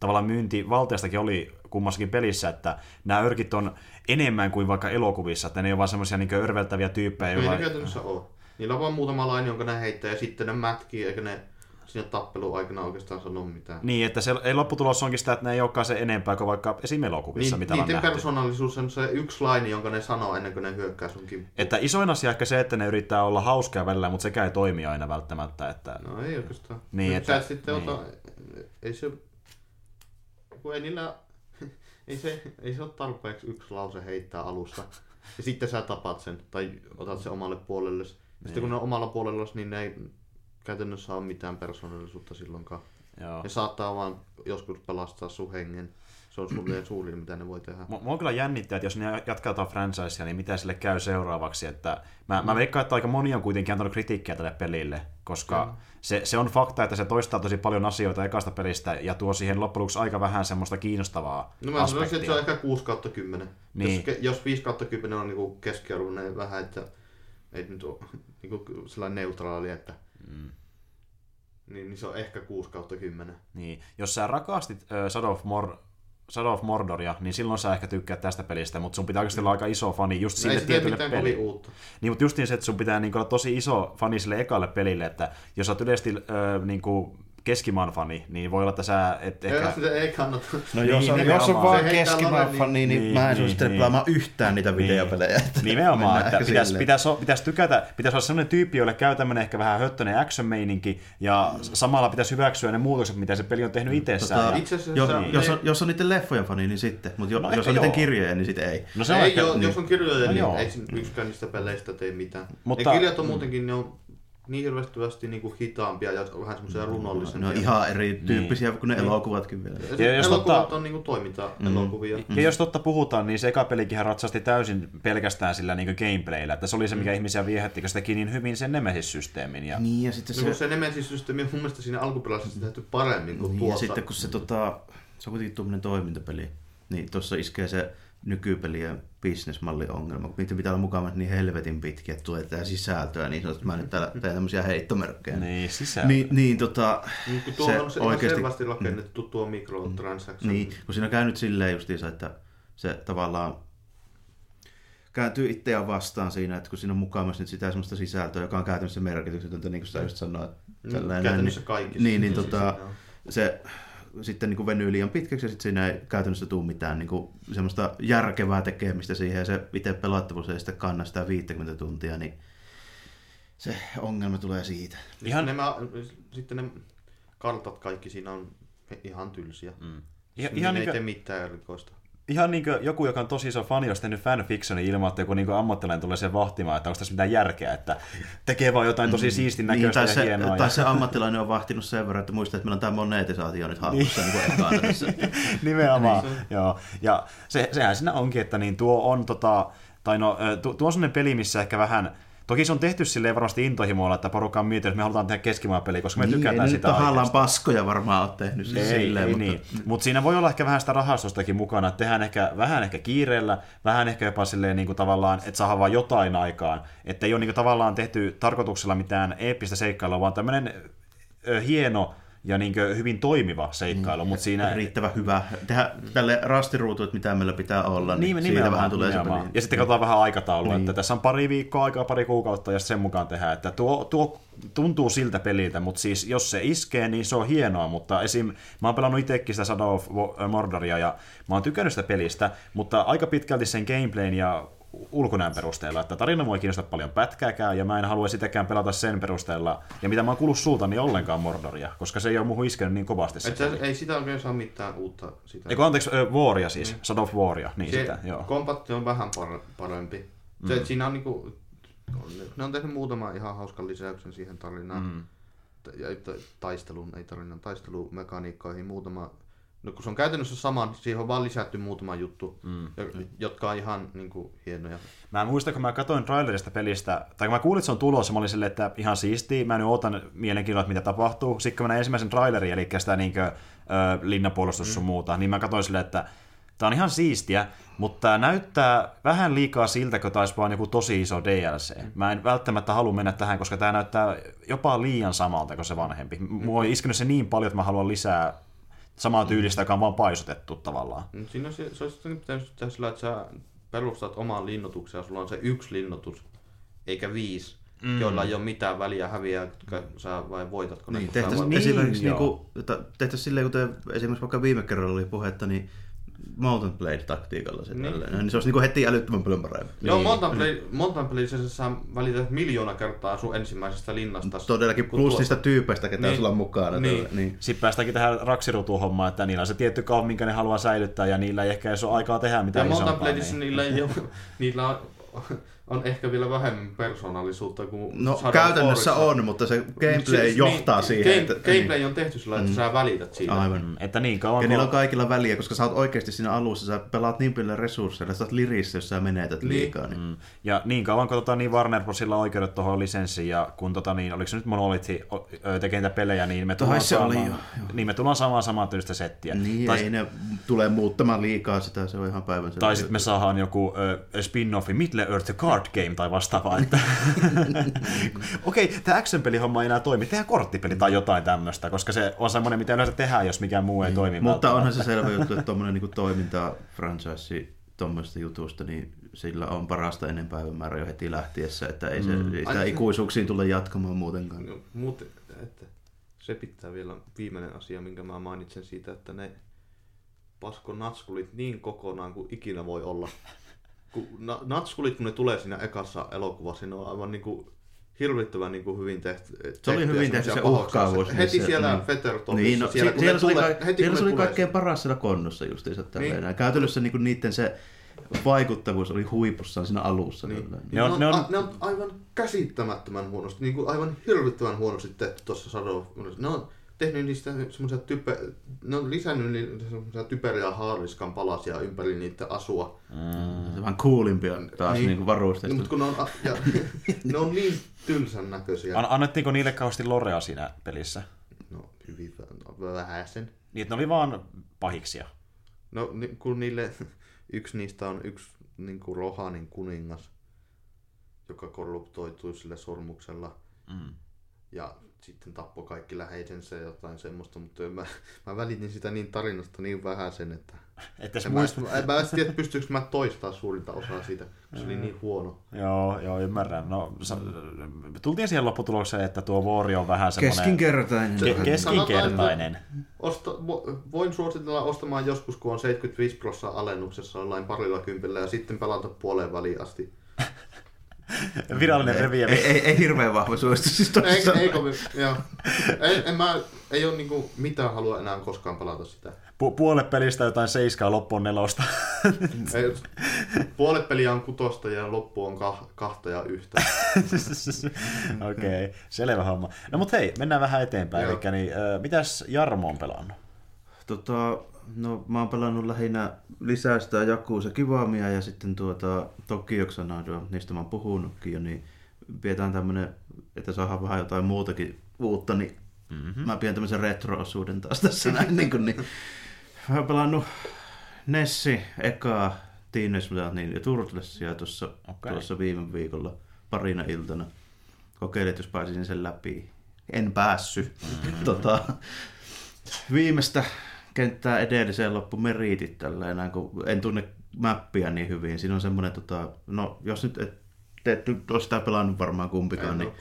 tavallaan myynti valteastakin oli kummassakin pelissä, että nämä örkit on enemmän kuin vaikka elokuvissa, että ne ei ole vaan semmoisia niin örveltäviä tyyppejä, Ei ne joilla... käytännössä ole. Niillä on vaan muutama laini, jonka ne heittää ja sitten ne mätkii, eikä ne siinä tappelun aikana oikeastaan sano mitään. Niin, että se ei lopputulos onkin sitä, että ne ei olekaan se enempää kuin vaikka esim. elokuvissa, Niin, mitä on niiden persoonallisuus on se yksi laini, jonka ne sanoo ennen kuin ne hyökkää sun kimppuun. Että isoin asia ehkä se, että ne yrittää olla hauskaa välillä, mutta sekään ei toimi aina välttämättä. Että... No ei oikeastaan. Niin, Nyt että- sä sitten niin. ota, ei se, kun ei niillä, ei se, ei se ole tarpeeksi yksi lause heittää alussa. Ja sitten sä tapat sen, tai otat sen omalle puolelle. Niin. Sitten kun ne on omalla puolella, niin ne ei käytännössä ole mitään persoonallisuutta silloinkaan. Joo. Ne saattaa vaan joskus pelastaa sun hengen. Se on sulle suurin, mitä ne voi tehdä. Mua mua kyllä jännittää, että jos ne jatkaa tuota franchisea, niin mitä sille käy seuraavaksi. Että mä, mä veikkaan, että aika moni on kuitenkin antanut kritiikkiä tälle pelille, koska se, se, on fakta, että se toistaa tosi paljon asioita ekasta pelistä ja tuo siihen loppujen lopuksi aika vähän semmoista kiinnostavaa No mä sanoisin, että se on ehkä 6 kautta 10. Niin. Jos, jos 5 kautta 10 on niinku keskiarvoinen vähän, että ei nyt ole niinku sellainen neutraali, että Mm. niin, niin se on ehkä 6 kautta 10. Niin. Jos sä rakastit äh, Shadow, of Mor- Shadow of Mordoria, niin silloin sä ehkä tykkäät tästä pelistä, mutta sun pitää oikeasti olla aika iso fani just No sille tietylle pelille. uutta. Niin, mutta justiin se, että sun pitää niin olla tosi iso fani sille ekalle pelille, että jos sä oot yleisesti äh, niin keskimaan fani, niin voi olla, että sä et Ehkä... Sitä ei kannata. No Niin, jos, on, jos nimenomaan. on vaan keskimaan lalle, fani, niin, niin, niin, mä en niin, suosittele niin. pelaamaan yhtään niitä videopelejä. Että Nimenomaan, että pitäisi, silleen. pitäisi, pitäisi tykätä, pitäisi olla sellainen tyyppi, jolle käy tämmöinen ehkä vähän höttönen action-meininki, ja samalla pitäisi hyväksyä ne muutokset, mitä se peli on tehnyt itsessään. Tota, ja, Itse asiassa jos, se- jos, on, jos on niiden leffojen fani, niin sitten. Mutta jo, No jos on niiden kirjoja, niin sitten ei. no se on ei, ehkä, jo, niin. jos on kirjoja, No niin ei yksikään niistä peleistä tee mitään. Mutta- Mutta... Ja kirjat on muutenkin, ne on niin hirveästi niinku hitaampia ja vähän semmoisia Ne runollisempia. on ihan erityyppisiä kuin ne Niin. elokuvatkin vielä. Ja Ja jos elokuvat ottaa- on niinku toiminta-elokuvia. Mm. ja jos totta puhutaan, niin se eka pelikin ratsasti täysin pelkästään sillä niin gameplayllä, että se oli se, mikä ihmisiä viehätti, kun se teki niin hyvin sen Nemesis-systeemin. Ja... Niin, ja sitten Se, no, se, se Nemesis-systeemi on mun mielestä siinä alkuperäisessä tehty paremmin kuin niin, ja tuossa. sitten kun se, tota, se on kuitenkin tuommoinen toimintapeli, niin tuossa iskee se nykypelien bisnesmallin ongelma, kun niitä pitää olla mukana niin helvetin pitkiä, että tulee tätä sisältöä, niin sanotaan, että mä nyt täällä teen tämmöisiä heittomerkkejä. Niin, sisältö. Niin, niin tota, Niin, kun tuo se on se ihan oikeasti- selvästi rakennettu tuo microtransaction. Niin, kun siinä on käynyt silleen justiinsa, että se tavallaan kääntyy itseään vastaan siinä, että kun siinä on mukaan myös nyt sitä semmoista sisältöä, joka on käytännössä merkityksetöntä, niin kuin sä just sanoit. Mm, tällainen, käytännössä niin- kaikissa. Niin, niin Siis tota, se sitten niin kuin venyy liian pitkäksi ja sitten siinä ei käytännössä tule mitään niin kuin semmoista järkevää tekemistä siihen ja se itse pelattavuus ei sitten kanna sitä 50 tuntia, niin se ongelma tulee siitä. Ihan-. Nämä, sitten ne kartat kaikki siinä on ihan tylsiä. Mm. Ihan, Ihan, niin ihan, ei niin tee mitään erikoista. Ihan niin kuin joku, joka on tosi iso fani, olisi tehnyt fanfictionin ilman, että joku niin ammattilainen tulee sen vahtimaan, että onko tässä mitään järkeä, että tekee vaan jotain tosi siistin Niin, näköistä tai, ja se, hienoa. tai ja... se ammattilainen on vahtinut sen verran, että muistaa, että meillä on tämä monetisaatio nyt hallussa niin. niin ekana tässä. Nimenomaan, joo. Ja se, sehän siinä onkin, että niin tuo on tota, tai no, tuo on sellainen peli, missä ehkä vähän Toki se on tehty silleen varmasti intohimoilla, että porukka on miettinyt, että me halutaan tehdä keskimaapeliä, koska me Niin, tykätään ei sitä nyt tahallaan paskoja varmaan ole tehnyt Ei, silleen, ei mutta... niin. Mutta siinä voi olla ehkä vähän sitä rahastostakin mukana, että tehdään ehkä, vähän ehkä kiireellä, vähän ehkä jopa silleen niin kuin tavallaan, että saadaan vaan jotain aikaan. Että ei ole niin kuin tavallaan tehty tarkoituksella mitään eeppistä seikkailua, vaan tämmöinen hieno ja niin kuin hyvin toimiva seikkailu, mutta siinä... riittävän hyvä. Tehdä tälle rastiruutu, että mitä meillä pitää olla, niin, Niin, siitä vähän tulee se nimenomaan. peli. Ja sitten katsotaan vähän aikataulua, Niin. että tässä on pari viikkoa aikaa, pari kuukautta ja sen mukaan tehdään. Että tuo, tuo tuntuu siltä peliltä, mutta siis jos se iskee, niin se on hienoa, mutta esim. mä oon pelannut itsekin sitä Shadow of Mordoria ja mä oon tykännyt sitä pelistä, mutta aika pitkälti sen gameplayn ja ulkonäön perusteella, että tarina mua ei kiinnosta paljon pätkääkään, ja mä en halua sitäkään pelata sen perusteella, ja mitä mä oon kuullut sulta, niin ollenkaan Mordoria, koska se ei ole muuhun iskenyt niin kovasti se Et se, ei sitä oikein saa mitään uutta. Sitä. Eikö anteeksi, äh, Waria siis, Shadow of Waria, niin se sitä, joo. kompatti on vähän par- parempi. Se, mm. Siinä on niinku, ne on tehnyt muutaman ihan hauskan lisäyksen siihen tarinaan. Mm. T- Ja että taisteluun, ei tarinan, taistelumekaniikkoihin muutama. No kun se on käytännössä sama, niin siihen on vaan lisätty muutama juttu, mm. jotka on ihan niinku, hienoja. Mä muistan, kun mä katsoin trailerista pelistä, tai kun mä kuulin, että se on tulossa, mä olin silleen, että ihan siistiä, mä nyt ootan mielenkiinnolla, että mitä tapahtuu. Sitten kun mä näin ensimmäisen trailerin, eli sitä niinkö, ö, linnapuolustus mm. sun muuta, niin mä katsoin silleen, että tää on ihan siistiä, mutta tää näyttää vähän liikaa siltä, kun taisi vaan joku tosi iso DLC. Mä en välttämättä halua mennä tähän, koska tää näyttää jopa liian samalta kuin se vanhempi. Mua on iskenyt se niin paljon, että mä haluan lisää samaa tyylistä, joka on vaan paisutettu tavallaan. Mut Siinä on se, se olisi sitten pitänyt tehdä sillä, että sä perustat oman linnoituksen ja sulla on se yksi linnoitus, eikä viisi, mm. joilla ei ole mitään väliä häviääkö sä vai voitatko ne. Niin, sä tehtäisiin Niin, esimerkiksi joo. niinku, että tehtäisiin silleen, kuten esimerkiksi vaikka viime kerralla oli puhetta, niin Mountain Blade-taktiikalla se Niin. niin. niin se olisi niinku heti älyttömän paljon parempi. Joo, Niin. Mountain Blade, Mountain Bladeissa sä välität miljoona kertaa sun ensimmäisestä linnasta. Todellakin plus tuo- niistä tyypeistä, ketä Niin. sulla on mukana. Niin. Niin. niin. Sitten päästäänkin tähän raksirutuhommaan, että niillä on se tietty kaup, minkä ne haluaa säilyttää, ja niillä ei ehkä edes ole aikaa tehdä Ja mitään Mountain isompaa. Bladeissa Niin. niillä, ei ole, niillä on, on ehkä vielä vähemmän persoonallisuutta kuin No Shadow käytännössä Forceissa. on, mutta se gameplay Siis- johtaa niin, siihen. Game, että, gameplay on tehty sillä, että sä välität siitä. Aivan. Mm, Että niin kauan Ja niillä on kaikilla väliä, koska sä oot oikeasti siinä alussa, sä pelaat niin paljon resursseilla, sä oot lirissä, jos sä menetät Niin. liikaa. Niin. Mm. Ja niin kauan kun tota, niin Warner Brosilla on oikeudet tuohon lisenssiin, ja kun tota, niin, oliko se nyt Monolith o- ö, tekee niitä pelejä, niin me tullaan, se oli saamaan, jo, niin me tullaan saamaan samaa tyylistä settiä. Niin, tai, ei ne tule muuttamaan liikaa sitä, se on ihan päivän tai sitten me saadaan joku ö, spin-offi Middle Earth the Card Game tai vastaavaa. Että... Okei, okay, tämä action-pelihomma ei enää toimi. Tehdään korttipeli tai jotain tämmöistä, koska se on semmoinen, mitä yleensä tehdään, jos mikään muu ei toimi. Niin. Mutta välttämättä. onhan se selvä juttu, että tuommoinen niin toiminta franchise tuommoista jutusta, niin sillä on parasta ennen päivämäärä jo heti lähtiessä, että ei, se, Mm. ei sitä ikuisuuksiin tule jatkamaan muutenkaan. No, Muuten, että se pitää vielä viimeinen asia, minkä mä mainitsen siitä, että ne pasko natskulit niin kokonaan kuin ikinä voi olla. Kun na- natskulit, kun ne tulee siinä ekassa elokuvassa, ne on aivan niinku hirvittävän niinku hyvin tehty. Se oli hyvin tehty se uhkaavuus. Heti siellä niin. Fettertonissa, Niin, no, siellä, siellä, kun siellä, tulee, ka- heti siellä kun se ne oli kaikkein paras siellä konnossa justiinsa tälleen. Niin. Käytännössä niin niiden se vaikuttavuus oli huipussaan siinä alussa. Niin. tälleen. Ne, Ne on- ne on- a, ne on aivan käsittämättömän huonosti, niin kuin aivan hirvittävän huonosti tehty tuossa Shadow Mordor. Ne on tehnyt niistä semmoisia type, ne on lisännyt niitä semmoisia typeriä haariskan palasia ympäri niiden asua. Se on vähän coolimpia taas Niin. niin. niin varusteista. No, mutta kun ne on, a- ja, ne on niin tylsän näköisiä. An- annettiinko niille kauheasti lorea siinä pelissä? No hyvin vä- vähäsen. Niin, että ne oli vaan pahiksia. No ni, kun niille, yksi niistä on yksi niin kuin Rohanin kuningas, joka korruptoitui sille sormuksella. Mm. ja sitten tappoi kaikki läheisensä ja jotain semmoista, mutta mä, mä välitin sitä niin tarinasta niin vähän sen, että Että en mä, en mä edes tiedä, pystyykö mä toistaa suurinta osaa siitä, kun se oli niin huono. Joo, joo, ymmärrän. No, sa- tultiin siihen lopputulokseen, että tuo vuori on vähän semmoinen... Keskinkertainen. Ke- keskinkertainen. Osta, vo- voin suositella ostamaan joskus, kun on 75 prosenttia alennuksessa jollain parilla kympillä ja sitten pelata puoleen väliin asti. Virallinen ei, reviä. ei, ei, ei, hirveän vahva suositus siis Ei, ei, kovin, joo. Ei, en mä, ei ole niinku mitään halua enää koskaan pelata sitä. Pu- puolet pelistä jotain seiskaa, loppu on nelosta. Ei, puolet peliä on kutosta ja loppu on kah, kahta ja yhtä. Okei, okay, selvä homma. No mut hei, mennään vähän eteenpäin. Joo. Eli niin, äh, mitäs Jarmo on pelannut? Tota, no mä oon pelannut lähinnä lisää sitä Jakuusa Kivaamia ja sitten tuota Tokyo Xanadoa, niistä mä oon puhunutkin jo, niin pidetään tämmönen, että saadaan vähän jotain muutakin uutta, niin mm-hmm. mä pidän tämmöisen retro-osuuden taas tässä näin. niin, kuin, niin. Mä oon pelannut Nessi, ekaa Teenage Mutant Ninja Turtlesia tuossa, Okei. tuossa viime viikolla parina iltana. Kokeilin, että jos pääsisin sen läpi. En päässyt. Mm-hmm. tota, viimeistä kenttää edelliseen loppu meriitit tällä enää, kun en tunne mappia niin hyvin. Siinä on semmoinen, tota, no jos nyt et, te et nyt ole sitä pelannut varmaan kumpikaan, niin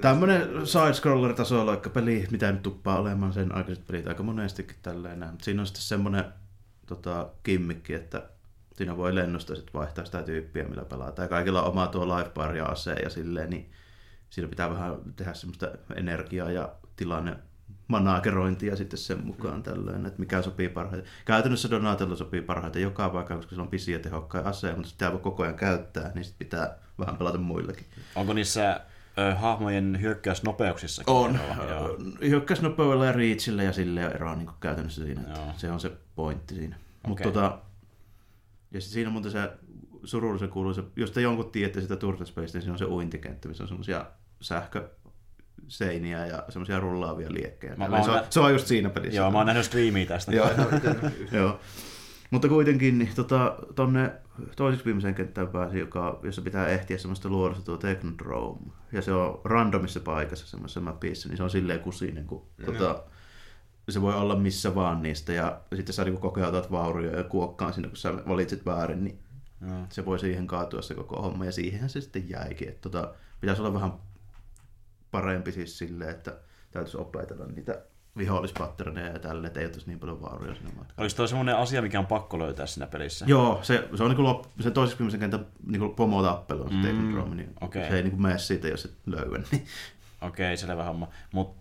tämmöinen side-scroller-tasoloikka peli, mitä nyt tuppaa olemaan sen aikaiset pelit aika monestikin tälleen. näin. Mut Siinä on sitten semmoinen tota, kimmikki, että siinä voi lennosta sitten vaihtaa sitä tyyppiä, millä pelataan. Ja kaikilla on oma tuo life bar ja ase ja silleen, niin siinä pitää vähän tehdä semmoista energiaa ja tilanne managerointia sitten sen mukaan tällöin, että mikä sopii parhaiten. Käytännössä Donatello sopii parhaiten joka paikka, koska se on pisi ja tehokkain ase, mutta sitä voi koko ajan käyttää, niin sitten pitää vähän pelata muillakin. Onko niissä ö, hahmojen hyökkäysnopeuksissa? On. Hyökkäysnopeudella ja reachillä ja sille eroa niin käytännössä siinä. Se on se pointti siinä. Mutta Okei. tota, ja siinä on muuten se surullisen kuuluisa, jos te jonkun tiedätte sitä Turtle Space, niin siinä on se uintikenttä, missä on semmoisia sähköseiniä ja semmoisia rullaavia liekkejä. Mä- Mä, se, on, nä- se on just siinä pelissä. Joo, mä oon nähnyt Screamia tästä. Joo. Joo. Mutta kuitenkin niin, tota, tonne toiseksi viimeiseen kenttään pääsi, joka, jossa pitää ehtiä semmoista luodosta tuo Technodrome. Ja se on randomissa paikassa semmoisessa mapissa, niin se on silleen kusinen, kun tota, se voi olla missä vaan niistä. Ja sitten sä kokea otat vaurioja ja kuokkaan sinne, kun sä valitset väärin, niin Joo. se voi siihen kaatua se koko homma. Ja siihenhän se sitten jäikin. Että tota, pitäisi olla vähän parempi siis silleen, että täytyisi opetella niitä vihollispatterneja ja tälle, että ei ottaisi niin paljon vauria sinne matkaan. Oliko toi semmoinen asia, mikä on pakko löytää siinä pelissä? Joo, se, se on niin lop, se toiseksi viimeisen kentän niin pomotappelu on se Mm, mm, Technodrome, niin okei. se ei niin mene siitä, jos et löyä. Niin. Okei, selvä homma. Mut,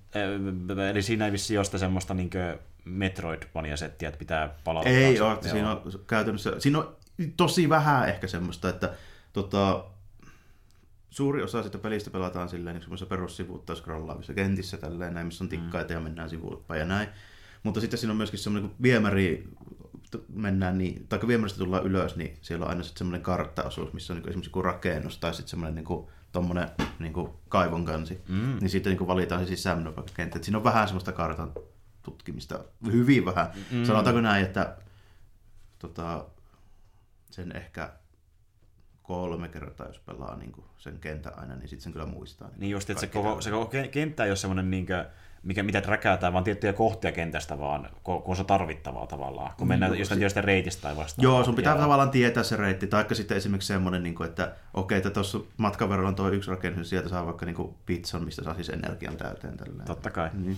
äh, eli siinä ei vissi josta semmoista niinkö Metroidvania-settiä, että pitää palata. ei ole, siinä on käytännössä, siinä on tosi vähän ehkä semmoista, että tota, suuri osa sitä pelistä pelataan silleen niin semmoisessa perussivuutta scrollaavissa kentissä tälleen näin, missä on tikkaita ja mennään päin ja näin. Mutta sitten siinä on myöskin semmoinen, kun viemäri mennään niin, tai kun viemäristä tullaan ylös, niin siellä on aina sitten semmoinen karttaosuus, missä on niin esimerkiksi joku rakennus tai sitten semmoinen niin kuin, tommonen niin kuin kaivon kansi. Mm. Niin sitten niin kuin valitaan se sisäänmenopaikkakenttä. Et Siinä on vähän semmoista kartan tutkimista, hyvin vähän. Mm. Sanotaanko näin, että tota, sen ehkä kolme kertaa, jos pelaa niin kuin sen kentän aina, niin sitten sen kyllä muistaa. Niin just, että se koko, se koko ke- kenttä ei ole semmoinen, niinkö, mikä, mitä räkätään, vaan tiettyjä kohtia kentästä vaan, kun kun on se tarvittavaa tavallaan, kun mennään Joo, jostain tietystä reitistä tai vastaavaa. Joo, sun pitää Joo. tavallaan tietää se reitti, taikka sitten esimerkiksi semmoinen, niin kuin, että okei, että tuossa matkan verran on tuo yksi rakennus, niin sieltä saa vaikka niin kuin pizzan, mistä saa siis energian täyteen. Tälleen. Totta kai, Niin.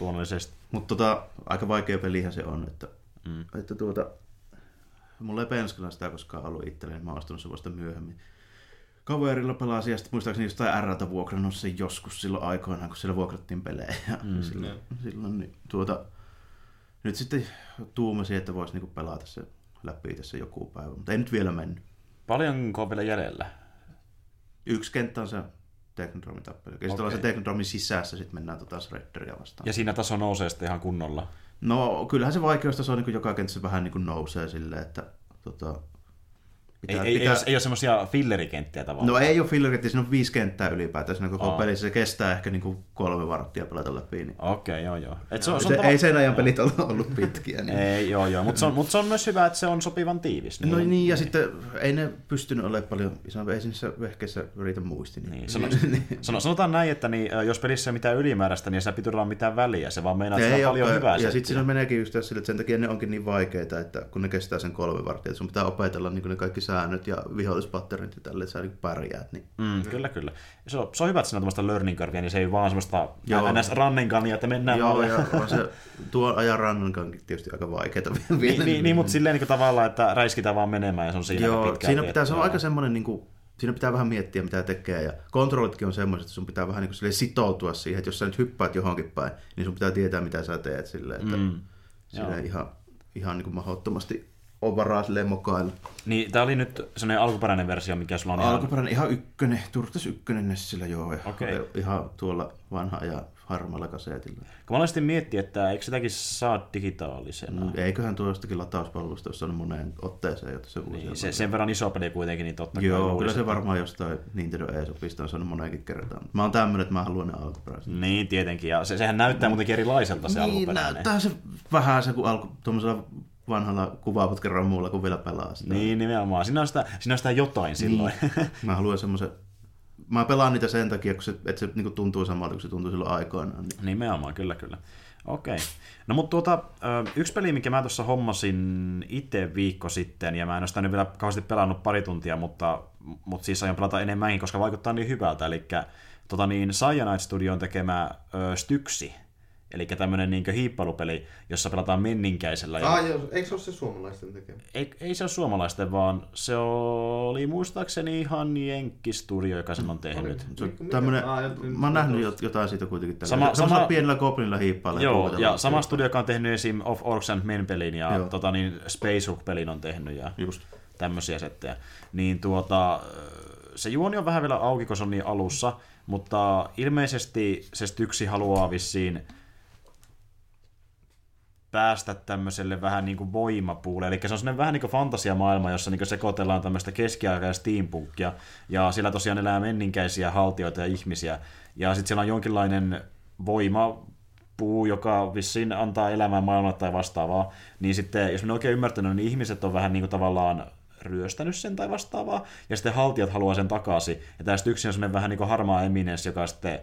luonnollisesti. Mutta tota, aika vaikea pelihän se on, että, mm. että tuota, mulla ei penskalla sitä koskaan ollut itselleen, mä oon ostanut se vasta myöhemmin. Kaverilla pelasi ja sitten muistaakseni jostain Rltä vuokrannut sen joskus silloin aikoinaan, kun siellä vuokrattiin pelejä. Ja Mm. silloin, silloin niin, tuota, nyt sitten tuumasin, että voisi niinku pelata se läpi tässä joku päivä, mutta ei nyt vielä mennyt. Paljonko on vielä jäljellä? Yksi kenttä on se Technodromin tappelu. Ja sitten Okei. ollaan se Technodromin sisässä, sitten mennään tota Shredderia vastaan. Ja siinä taso nousee sitten ihan kunnolla. No kyllähän se vaikeustaso niin joka kentässä vähän niin kuin nousee silleen, että tota, Ei, ei, ei, ole, ei ole semmoisia fillerikenttiä tavallaan. No ei ole fillerit, siinä on viisi kenttää ylipäätään siinä koko Aa. pelissä. Se kestää ehkä niin kuin kolme varttia pelata läpi. Niin. Okei, okay, joo joo. Et se, on, Se, se, tava- ei sen ajan pelit ole ollut pitkiä. Niin. Ei, joo joo, mutta se, on, mut se on myös hyvä, että se on sopivan tiivis. No niin, ja sitten ei ne pystynyt olemaan paljon, sano- ei niissä vehkeissä riitä muisti. Niin. Niin, sano, sano, sanotaan näin, että niin, jos pelissä ei ole mitään ylimääräistä, niin ei sillä pituudella ole mitään väliä. Se vaan meinaa, että ei paljon hyvää ja sitten siinä meneekin just sille, että sen takia ne onkin niin vaikeita, että kun ne kestää sen kolme varttia, sun pitää opetella niin ne kaikki säännöt ja vihollispatterit ja tälle, että sä niin pärjäät. Niin. Mm, kyllä, kyllä. Se on, se on hyvä, että siinä on tämmöistä learning curvea, niin se ei vaan semmoista ns. rannenkania, että mennään Joo, ja se tuon ajan rannan kanssa tietysti aika vaikeaa vielä. Niin, niin, niin, mutta silleen niin tavallaan, että räiskitään vaan menemään ja se on siinä Joo, pitkään siinä pitää, se on aika semmoinen, niin kuin, siinä pitää vähän miettiä, mitä tekee. Ja kontrollitkin on semmoiset, että sun pitää vähän niin kuin sitoutua siihen, että jos sä nyt hyppäät johonkin päin, niin sun pitää tietää, mitä sä teet silleen, että Mm. mm. silleen ihan, ihan niin kuin mahdottomasti on varaa silleen mokailla. Niin, tää oli nyt sellainen alkuperäinen versio, mikä sulla on. Alkuperäinen ihan ykkönen, Turtles ykkönen Nessillä joo. Ja Okei. Ihan tuolla vanha ja harmaalla kasetilla. Kun monesti miettii, että eikö sitäkin saa digitaalisena. No, eiköhän tuo jostakin latauspalvelusta, jos on moneen otteeseen, jotta se uusi. Niin, se, sen verran iso peli kuitenkin, niin totta kai Joo, kyllä se että- varmaan jostain Nintendo eSopista on saanut moneenkin kertaan. Mä oon tämmönen, että mä haluan ne alkuperäiset. Niin, tietenkin. Ja se, sehän näyttää muutenkin erilaiselta se niin, alkuperäinen. näyttää se vähän se, kun alku tuommoisella vanhalla kuvaaputken muulla, kun vielä pelaa sitä. Niin, nimenomaan. Siinä on sitä, siinä on sitä jotain silloin. Niin. Mä haluan semmoisen... Mä pelaan niitä sen takia, kun se, että se niinku tuntuu samalta, kun se tuntuu silloin aikoinaan. Niin. Nimenomaan, kyllä, kyllä. Okei. No mutta tuota, yksi peli, mikä mä tuossa hommasin itse viikko sitten, ja mä en ole sitä nyt vielä kauheasti pelannut pari tuntia, mutta, mutta siis aion pelata enemmänkin, koska vaikuttaa niin hyvältä, eli tota niin, Cyanide Studion tekemä ö, Styksi, eli tämmöinen niin hiippailupeli, jossa pelataan menninkäisellä. Ja... Ah, joo, eikö se ole se suomalaisten tekemä? Ei, ei se ole suomalaisten, vaan se oli muistaakseni ihan Jenkki-studio, joka sen on tehnyt. Se tämmönen, Aa, ajattelin- mä oon nähnyt jot- jotain siitä kuitenkin. Tällä. Sama- Sama, sama- pienellä goblinilla hiippailee. Joo, puhutellaan. ja sama studio, joka on tehnyt esim. Of Orcs and Men-pelin ja Joo. tota, niin Space Hulk-pelin on tehnyt ja Just. tämmöisiä settejä. Niin tuota, se juoni on vähän vielä auki, kun se on niin alussa, mutta ilmeisesti se Styksi haluaa vissiin päästä tämmöiselle vähän niin kuin voimapuulle. Eli se on sellainen vähän niin kuin fantasiamaailma, jossa niin kuin sekoitellaan tämmöistä keskiaikaa ja steampunkia, ja sillä tosiaan elää menninkäisiä haltioita ja ihmisiä. Ja sitten siellä on jonkinlainen voima, puu, joka vissiin antaa elämää maailmalle tai vastaavaa, niin sitten, jos minä oikein ymmärtänyt, niin ihmiset on vähän niin kuin tavallaan ryöstänyt sen tai vastaavaa, ja sitten haltijat haluaa sen takaisin. Ja tästä yksi on vähän niin kuin harmaa eminens, joka sitten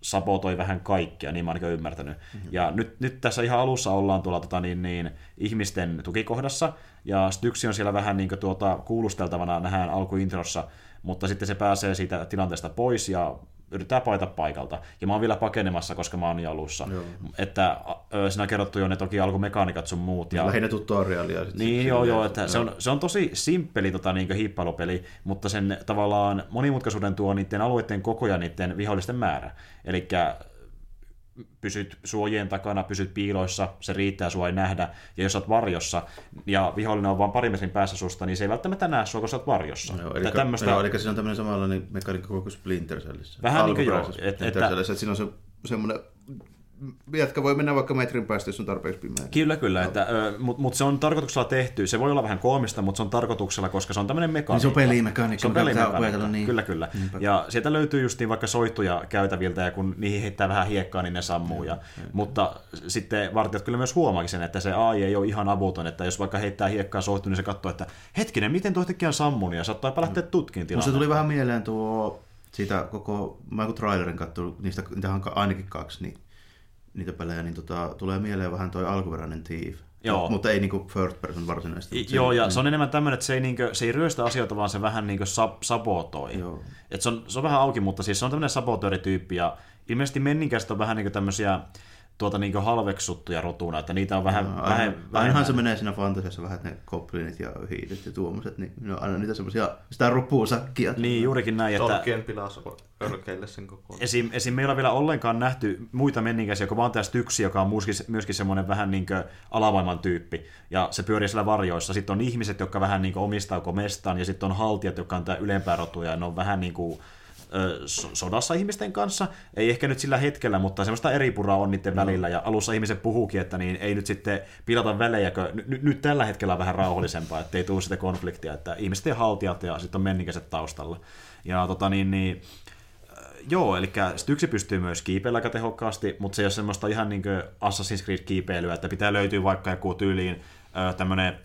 sabotoi vähän kaikkea, niin mä oon ainakin ymmärtänyt. Mm-hmm. Ja nyt, nyt tässä ihan alussa ollaan tuolla tota, niin, niin, ihmisten tukikohdassa, ja Styksi on siellä vähän niin kuin, tuota, kuulusteltavana, nähdään alkuintrossa, mutta sitten se pääsee siitä tilanteesta pois ja yrittää paita paikalta. Ja mä oon vielä pakenemassa, koska mä oon niin alussa. Joo. Että ö, siinä on kerrottu jo ne toki alkumekaniikat sun muut. Ja, Lähinnä tutorialia. Sit niin, sit joo, joo, että se on, se on tosi simppeli tota, niin hiippailupeli, mutta sen tavallaan monimutkaisuuden tuo niiden alueiden koko ja niiden vihollisten määrä. Eli pysyt suojien takana, pysyt piiloissa, se riittää, sua ei nähdä, ja jos olet varjossa, ja vihollinen on vain pari metrin päässä susta, niin se ei välttämättä näe sua, kun sä oot varjossa. Joo, Että eli, tämmöstä- joo, eli siinä on tämmöinen samanlainen mekaniikka kuin Splinter Cellissä. Vähän niin kuin joo, et- Splinter että- Cellissä, että siinä on se, semmoinen jätkä voi mennä vaikka metrin päästä, jos on tarpeeksi pimeä. Kyllä, kyllä, että, mutta mut se on tarkoituksella tehty. Se voi olla vähän koomista, mutta se on tarkoituksella, koska se on tämmöinen mekaniikka. Niin se on pelimekaniikka, Se on pelimekaniikka, niin. kyllä, kyllä. Ja sieltä löytyy justiin vaikka soittuja käytäviltä, ja kun niihin heittää vähän hiekkaa, niin ne sammuu. Ja, mutta sitten vartijat kyllä myös huomaakin sen, että se AI ei ole ihan avuton, että jos vaikka heittää hiekkaa soittu, niin se katsoo, että hetkinen, miten tuo yhtäkkiä on sammunut, ja saattaa lähteä tutkin Musta tilanne. tuli vähän mieleen tuo, siitä koko, mä kun trailerin katsoin, niistä niitä on ainakin kaksi, niin niitä pelejä, niin tota, tulee mieleen vähän toi alkuperäinen Thief. Joo. Mutta ei niinku first person varsinaisesti. I- Joo, ja se on enemmän tämmöinen, että se ei, niinkö, se ei ryöstä asioita, vaan se vähän niinkö sab- sabotoi. Joo. Et se, on, se on vähän auki, mutta siis se on tämmöinen sabotöörityyppi, ja ilmeisesti menninkäiset on vähän niinkö tämmöisiä tuota niinkö halveksuttuja rotuna, että niitä on vähän, No, vähän, aina, vähän ainahan se menee siinä fantasiassa vähän, että ne goblinit ja hiilit ja tuommoiset, niin ne on aina niitä semmoisia, sitä rupuusakkia. Niin, juurikin näin, että Tolkien pilassa örkeille sen koko esim, esim. meillä on vielä ollenkaan nähty muita menninkäisiä, kuin vaan tämä Styksi, joka on myöskin, myöskin semmoinen vähän niin alavaiman tyyppi, ja se pyörii siellä varjoissa. Sitten on ihmiset, jotka vähän niin omistaa mestaan, ja sitten on haltijat, jotka on tämä ylempää rotuja, ja ne on vähän niin kuin sodassa ihmisten kanssa. Ei ehkä nyt sillä hetkellä, mutta semmoista eri puraa on niiden välillä. Ja alussa ihmiset puhuukin, että niin ei nyt sitten pilata välejä, kun nyt, nyt tällä hetkellä on vähän rauhallisempaa, ettei tule sitä konfliktia, että ihmiset ja haltijat ja sitten on menninkäiset taustalla. Ja tota niin, niin Joo, eli Styksi pystyy myös kiipeillä aika tehokkaasti, mutta se ei ole semmoista ihan niin kuin Assassin's Creed kiipeilyä, että pitää löytyä vaikka joku tyyliin tämmöinen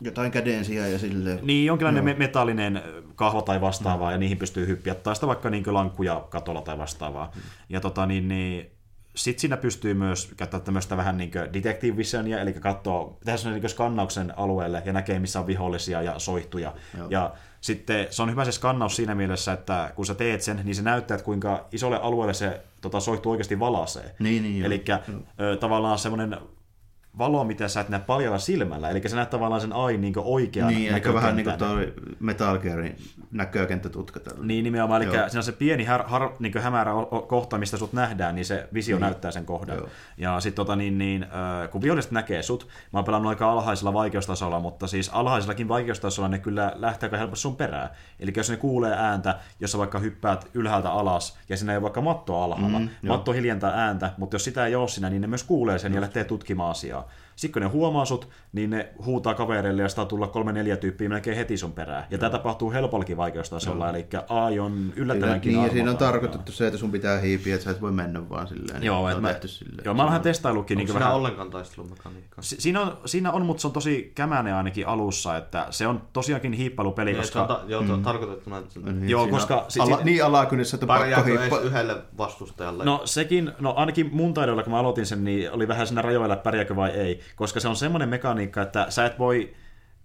Jotain kädensiä ja silleen. niin, jonkinlainen me- metallinen kahva tai vastaavaa, ja niihin pystyy hyppiä, tai sitä vaikka niin lankkuja katolla tai vastaavaa. Ja tota niin, niin sitten siinä pystyy myös käyttämään tämmöistä vähän niin kuin detective visionia, eli katsoo, tehdä sellainen niin skannauksen alueelle ja näkee, missä on vihollisia ja soihtuja. Joo. Ja sitten se on hyvä se skannaus siinä mielessä, että kun sä teet sen, niin se näyttää, että kuinka isolle alueelle se tota, soihtu oikeasti valasee. Niin, niin, joo. Eli tavallaan semmoinen valo, mitä sä et näe paljalla silmällä. Eli sä näet tavallaan sen ai niin oikean Niin, eli vähän niin kuin toi Metal Gearin näkökenttätutka tällä. Niin nimenomaan, eli Joo. siinä on se pieni har, har, niin hämärä kohta, mistä sut nähdään, niin se visio Niin. näyttää sen kohdan. Joo. Ja sitten tota, niin, niin, äh, kun viholliset näkee sut, mä oon pelannut aika alhaisella vaikeustasolla, mutta siis alhaisellakin vaikeustasolla ne kyllä lähtee aika helposti sun perään. Eli jos ne kuulee ääntä, jos sä vaikka hyppäät ylhäältä alas, ja siinä ei ole vaikka mattoa alhaalla, Mm, matto hiljentää ääntä, mutta jos sitä ei ole siinä, niin ne myös kuulee sen ja lähtee tutkimaan asiaa. Sitten kun ne huomaa sut, niin ne huutaa kavereille ja sitä tulla kolme neljä tyyppiä melkein heti sun perään. Ja tämä tapahtuu helpollakin vaikeustasolla, eli AI on Siinä, yllättävänkin niin, ja siinä on tarkoitettu se, että sun pitää hiipiä, että sä et voi mennä vaan silleen. Joo, niin et on mä, tehty silleen. joo, mä oon vähän testaillutkin. Onko Niin siinä vähän, ollenkaan taistelumekaniikkaa? Si- Siinä on, siinä on, mutta se on tosi kämänen ainakin alussa, että se on tosiaankin hiippailupeli, Niin, koska... että se on ta- joo, mm. tarkoitettu näin, että Niin, Joo, koska si- ala, si- niin alakynnessä, että on pakko hiippaa. yhdelle vastustajalle? No sekin, no ainakin mun taidoilla, kun mä aloitin sen, niin oli vähän siinä rajoilla, että pärjääkö vai ei, koska se on semmoinen mekaniikka, että sä et voi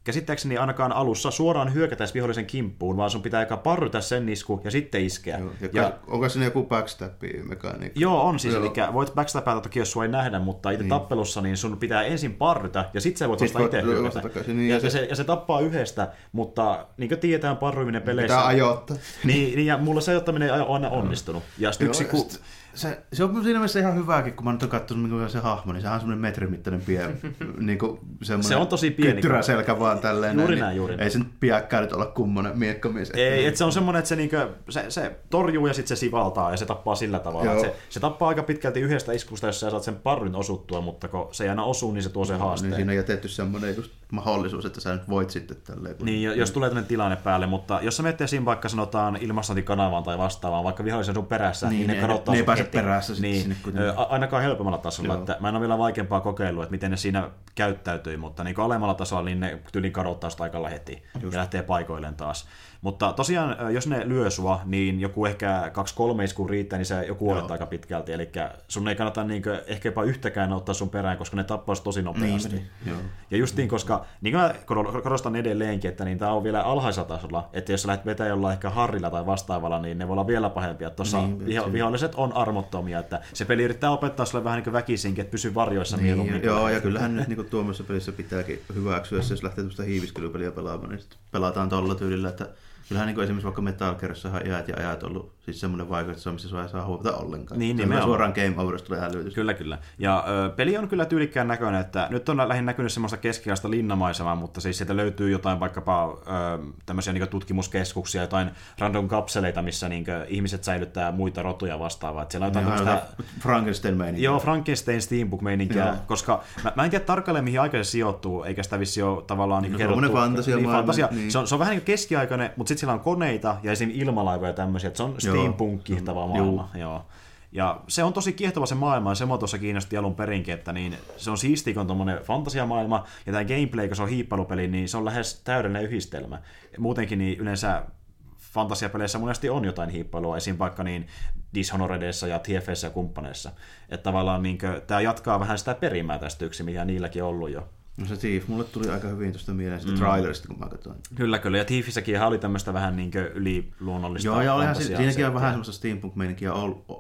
käsittääkseni ainakaan alussa suoraan hyökätä vihollisen kimppuun, vaan sun pitää aika parrytä sen isku ja sitten iskeä. Joo, ja, ja, onko siinä joku backstab-mekaniikka? Joo, on siis, Joo. eli voit backstapaa toki, jos sua ei nähdä, mutta itse niin. tappelussa niin sun pitää ensin parrytä, ja sitten sä voit vasta Sit voit itse hyökätä. takaisin, niin, ja, ja se- se, ja se tappaa yhdestä, mutta niin kuin tiedetään parruiminen peleissä... Pitää ajoittaa. Niin, niin, ja mulla se ajoittaminen ei ole aina onnistunut. Ja sitten yksi, ku... se, se on siinä mielessä ihan hyväkin, kun mä nyt oon katsonut mikä se hahmo, niin sehän on semmoinen metrin mittainen pien, niin kuin Se on tosi pieni. Kyttyräselkä vaan tälleen. Juuri näin, niin juuri Ei näin. se nyt piäkkää nyt olla kummonen miekkamies. Ei, että se on semmoinen, että se, niinkö, se, se torjuu ja sitten se sivaltaa ja se tappaa sillä tavalla. Se, se tappaa aika pitkälti yhdestä iskusta, jos sä saat sen parryn osuttua, mutta kun se ei aina osu, niin se tuo sen haasteen. Niin siinä on jätetty semmoinen just mahdollisuus, että sä nyt voit sitten tälleen. kun- Niin, jos tulee tämmöinen tilanne päälle, mutta jos sä menet esiin vaikka sanotaan ilmastointikanavaan tai vastaavaan, vaikka vihollisen sun perässä, niin, Niin, ne ne- kadottaa ne ei heti. perässä niin, sinne kuitenkin. ainakaan helpommalla tasolla, Joo. että mä en ole vielä vaikeampaa kokeillut, että miten ne siinä käyttäytyi, mutta niin alemmalla tasolla niin ne tyylin kadottaa sitä aikalla heti Just. ja lähtee paikoilleen taas. Mutta tosiaan, ö, jos ne lyö sua, niin joku ehkä kaksi-kolme iskua riittää, niin se jo kuolet aika pitkälti. Eli sun ei kannata niinkö, ehkä jopa yhtäkään ottaa sun perään, koska ne tappaa sut tosi nopeasti. Niin, joo. Ja justiin, koska niin kuin mä kor- korostan edelleenkin, että niin tämä on vielä alhaisella tasolla, että jos sä lähdet vetää jollain ehkä harrilla tai vastaavalla, niin ne voi olla vielä pahempia. Tuossa Niin, niin, viho- se- viholliset on armottomia, että se peli yrittää opettaa sulle vähän niin väkisinkin, että pysy varjoissa Niin, mieluummin. joo, ja kyllähän nyt niin tuommoisessa pelissä pitääkin hyväksyä, se, jos lähtee tuosta hiiviskelypeliä pelaamaan, niin pelataan tolla tyylillä, että kyllähän niin esimerkiksi vaikka Metal Gearissahan iät ja ajat ollut siis semmoinen vaikutus, missä sua ei saa huomata ollenkaan. Niin, nimenomaan. suoraan game overista tulee hälytys. Kyllä, kyllä. Ja ö, peli on kyllä tyylikkään näköinen, että nyt on lähinnä näkynyt semmoista keskiaista linnamaisemaa, mutta siis sieltä löytyy jotain vaikkapa ö, tämmöisiä niin tutkimuskeskuksia, jotain random kapseleita, missä niin ihmiset säilyttää muita rotuja vastaavaa. Siellä on jotain Ihan tämmöistä jotain frankenstein meininkiä Joo, Frankenstein Steampunk-meininkiä, Joo. koska mä, mä en tiedä tarkalleen mihin aikaan se sijoittuu, eikä sitä vissi ole tavallaan niin No, kerrottu. fantasiamaailma, Niin, fantasia. niin. Se, on, se on vähän niin kuin keskiaikainen, mutta sitten siellä on koneita ja esim. ilmalaivoja ja tämmöisiä, se on Joo. steampunk-kihtava maailma. Joo. Ja se on tosi kiehtova se maailma, ja se mua tuossa kiinnosti alun perinkin, että niin, se on siistiä, kun on tommonen fantasiamaailma, ja tämä gameplay, kun se on hiippailupeli, niin se on lähes täydellinen yhdistelmä. Muutenkin niin yleensä fantasiapeleissä monesti on jotain hiippailua, esim. vaikka niin Dishonoredissa ja TFS ja kumppaneissa. Että tavallaan niin tämä jatkaa vähän sitä perimää tästä yksi, mikä niilläkin on ollut jo. No se Thief, mulle tuli aika hyvin tuosta mieleen sitä mm. trailerista, kun mä katsoin. Kyllä, kyllä. Ja Thiefissäkin oli tämmöistä vähän niin yliluonnollista Joo, ja olihan si- fantasiaa siinäkin on vähän semmoista steampunk-meininkiä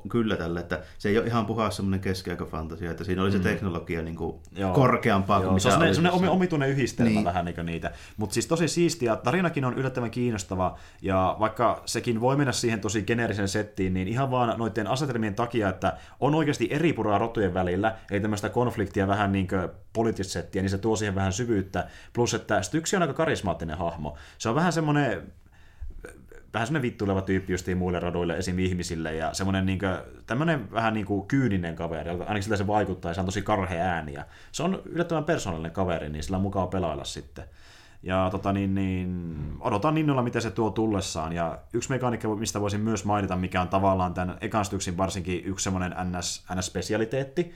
kyllä tälle, että se ei ole ihan puhas semmoinen keskiaikafantasia, että siinä oli se teknologia niin kuin Mm. Joo. korkeampaa kuin Joo, se mitä on oli semmoinen, omituinen yhdistelmä niin. Vähän niin kuin niitä. Mutta siis tosi siistiä. Tarinakin on yllättävän kiinnostava. Ja vaikka sekin voi mennä siihen tosi geneerisen settiin, niin ihan vaan noiden asetelmien takia, että on oikeasti eri puraa rotujen välillä, eli tämmöistä konfliktia vähän niin kuin poliittista settiä, niin se tuo siihen vähän syvyyttä. Plus, että Styksi on aika karismaattinen hahmo. Se on vähän semmoinen vähän semmoinen vittuileva tyyppi justiin muille raduille, esim. ihmisille, ja semmoinen niin tämmöinen vähän niin kuin kyyninen kaveri, ainakin siltä se vaikuttaa, ja se on tosi karhea ääni, ja se on yllättävän persoonallinen kaveri, niin sillä on mukava pelailla sitten. Ja tota, niin, niin, odotan innolla, miten se tuo tullessaan. Ja yksi mekaniikka, mistä voisin myös mainita, mikä on tavallaan tämän ekan varsinkin yksi semmoinen NS, NS-spesialiteetti,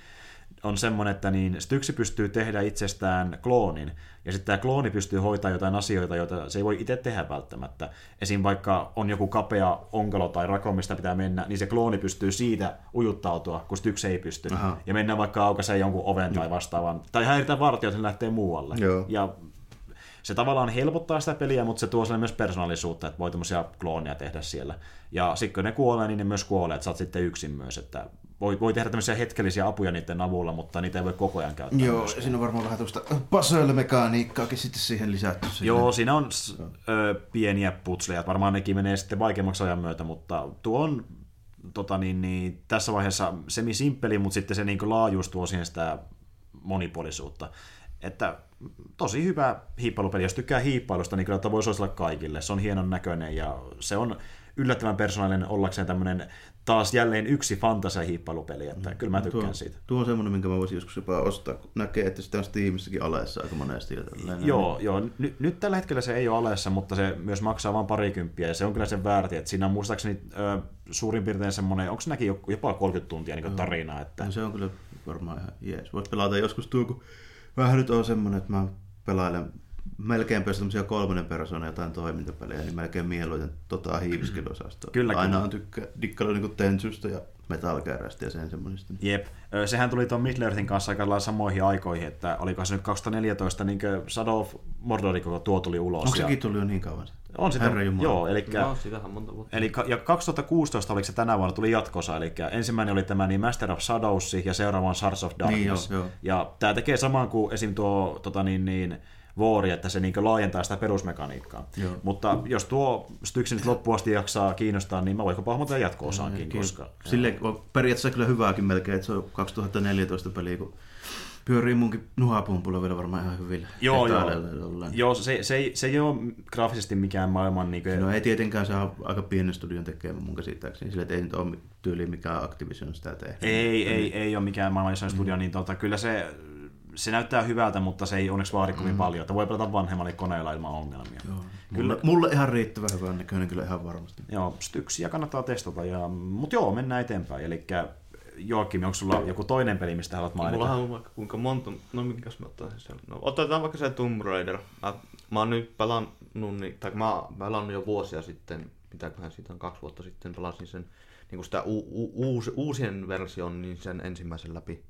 on semmoinen, että niin Styksi pystyy tehdä itsestään kloonin, ja sitten tämä klooni pystyy hoitamaan jotain asioita, joita se ei voi itse tehdä välttämättä. Esim. vaikka on joku kapea onkalo tai rako, mistä pitää mennä, niin se klooni pystyy siitä ujuttautua, kun Styksi ei pysty. Aha. Ja mennään vaikka aukaisee jonkun oven tai vastaavan, tai häiritään vartijat, se lähtee muualle. Joo. Ja se tavallaan helpottaa sitä peliä, mutta se tuo sille myös persoonallisuutta, että voi tämmöisiä klooneja tehdä siellä. Ja sitten kun ne kuolee, niin ne myös kuolee, että sä oot sitten yksin myös, että voi, voi tehdä tämmöisiä hetkellisiä apuja niiden avulla, mutta niitä ei voi koko ajan käyttää. Joo, myöskään. siinä on varmaan vähän tuosta puzzle-mekaniikkaakin sitten siihen lisätty. Siihen. Joo, siinä on ö, pieniä putsleja, varmaan nekin menee sitten vaikeammaksi ajan myötä, mutta tuo on tota niin, niin, tässä vaiheessa semi-simppeli, mutta sitten se niin laajuus tuo siihen sitä monipuolisuutta. Että tosi hyvä hiippailupeli. Jos tykkää hiippailusta, niin kyllä tämä voi suositella kaikille. Se on hienon näköinen ja se on yllättävän persoonallinen ollakseen tämmöinen taas jälleen yksi fantasia-hiippailupeli, että kyllä mä tykkään tuo, siitä. Tuo on semmoinen, minkä mä voisin joskus jopa ostaa, kun näkee, että sitä on Steamissäkin aleessa aika monesti. Tällainen. Joo, joo. Ny, nyt tällä hetkellä se ei ole alessa, mutta se myös maksaa vain parikymppiä ja se on kyllä sen väärti. Että siinä on muistaakseni ö, suurin piirtein semmoinen, onko näkin jopa 30 tuntia niin tarinaa. Että... No, se on kyllä varmaan ihan jees. Voisi pelata joskus tuo, kun vähän nyt on semmoinen, että mä pelailen melkein tämmöisiä kolmannen persoonan jotain toimintapelejä, niin melkein mieluiten tota hiiviskelosastoa. Kyllä, Aina kyllä. on tykkää, dikkailu niin Tensusta ja Metal Gearista ja sen semmoisista. Jep. Sehän tuli tuon Middle Earthin kanssa aika lailla samoihin aikoihin, että oliko se nyt 2014, niin kuin Shadow of Mordor, kun tuo tuli ulos. Onko ja- sekin tullut jo niin kauan sitten? On sitä, Herra Jumala. joo, eli No, sitähän monta vuotta. Eli ja 2016 oliko se tänä vuonna tuli jatkosa, eli ensimmäinen oli tämä niin Master of Shadows ja seuraava on Shards of Darkness. Niin, joo, joo. Ja tämä tekee saman kuin esim. tuo tota niin, niin, Vuori, että se niin laajentaa sitä perusmekaniikkaa. Joo. Mutta jos tuo Styx nyt loppuun asti jaksaa kiinnostaa, niin mä voinko hahmotella jatko-osaankin, koska... Sille on periaatteessa kyllä hyvääkin melkein, että se on 2014 peli, kun pyörii munkin nuhapumpulla vielä varmaan ihan hyvillä. Joo, joo. Joo, se, se, ei, se ei ole graafisesti mikään maailman... Niin kuin, No ei tietenkään se on aika pienen studion tekemä mun käsittääkseni. Sillä ei nyt ole tyyliin mikään Activision sitä tehnyt. Ei, ei, ei ole mikään maailman isoin studio, niin tota, kyllä se, se näyttää hyvältä, mutta se ei onneksi vaadi kovin paljon. Että voi pelata vanhemmalla koneella ilman ongelmia. Joo. Kyllä. Mulle, mulle ihan riittävän hyvän näköinen kyllä ihan varmasti. Joo, Styksiä kannattaa testata. Ja, mutta joo, mennään eteenpäin. Eli Joakim, onko sulla joku toinen peli, mistä haluat mainita? Mullahan on vaikka kuinka monta, no minkäs mä ottaisin sen. No, otetaan vaikka se Tomb Raider. Mä, mä oon nyt pelannut, niin, tai mä oon pelannut jo vuosia sitten, mitäköhän siitä on kaksi vuotta sitten, pelasin sen niin kuin sitä u, u, uus, uusien version, niin sen ensimmäisen läpi,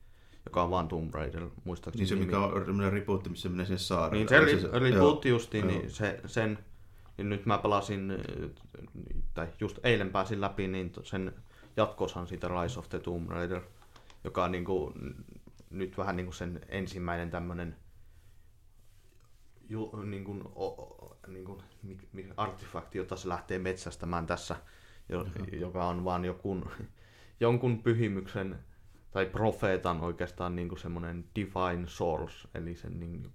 joka on vaan Tomb Raider, muistaakseni. Niin se, mikä on tämmöinen ripootti, missä menee sinne saarelle. Niin se joo. puhuttiin justiin, niin se, sen, niin nyt mä pelasin, äh, tai just eilen pääsin läpi, niin sen jatkosan siitä Rise of the Tomb Raider, joka on niinku, nyt vähän niinku sen ensimmäinen tämmönen ju, niinku, o, o, mi, mi, artefakti, jota se lähtee metsästämään tässä, jo, joka on vaan jokun, jonkun pyhimyksen tai profeetan oikeastaan niinku semmoinen divine source, eli sen niin,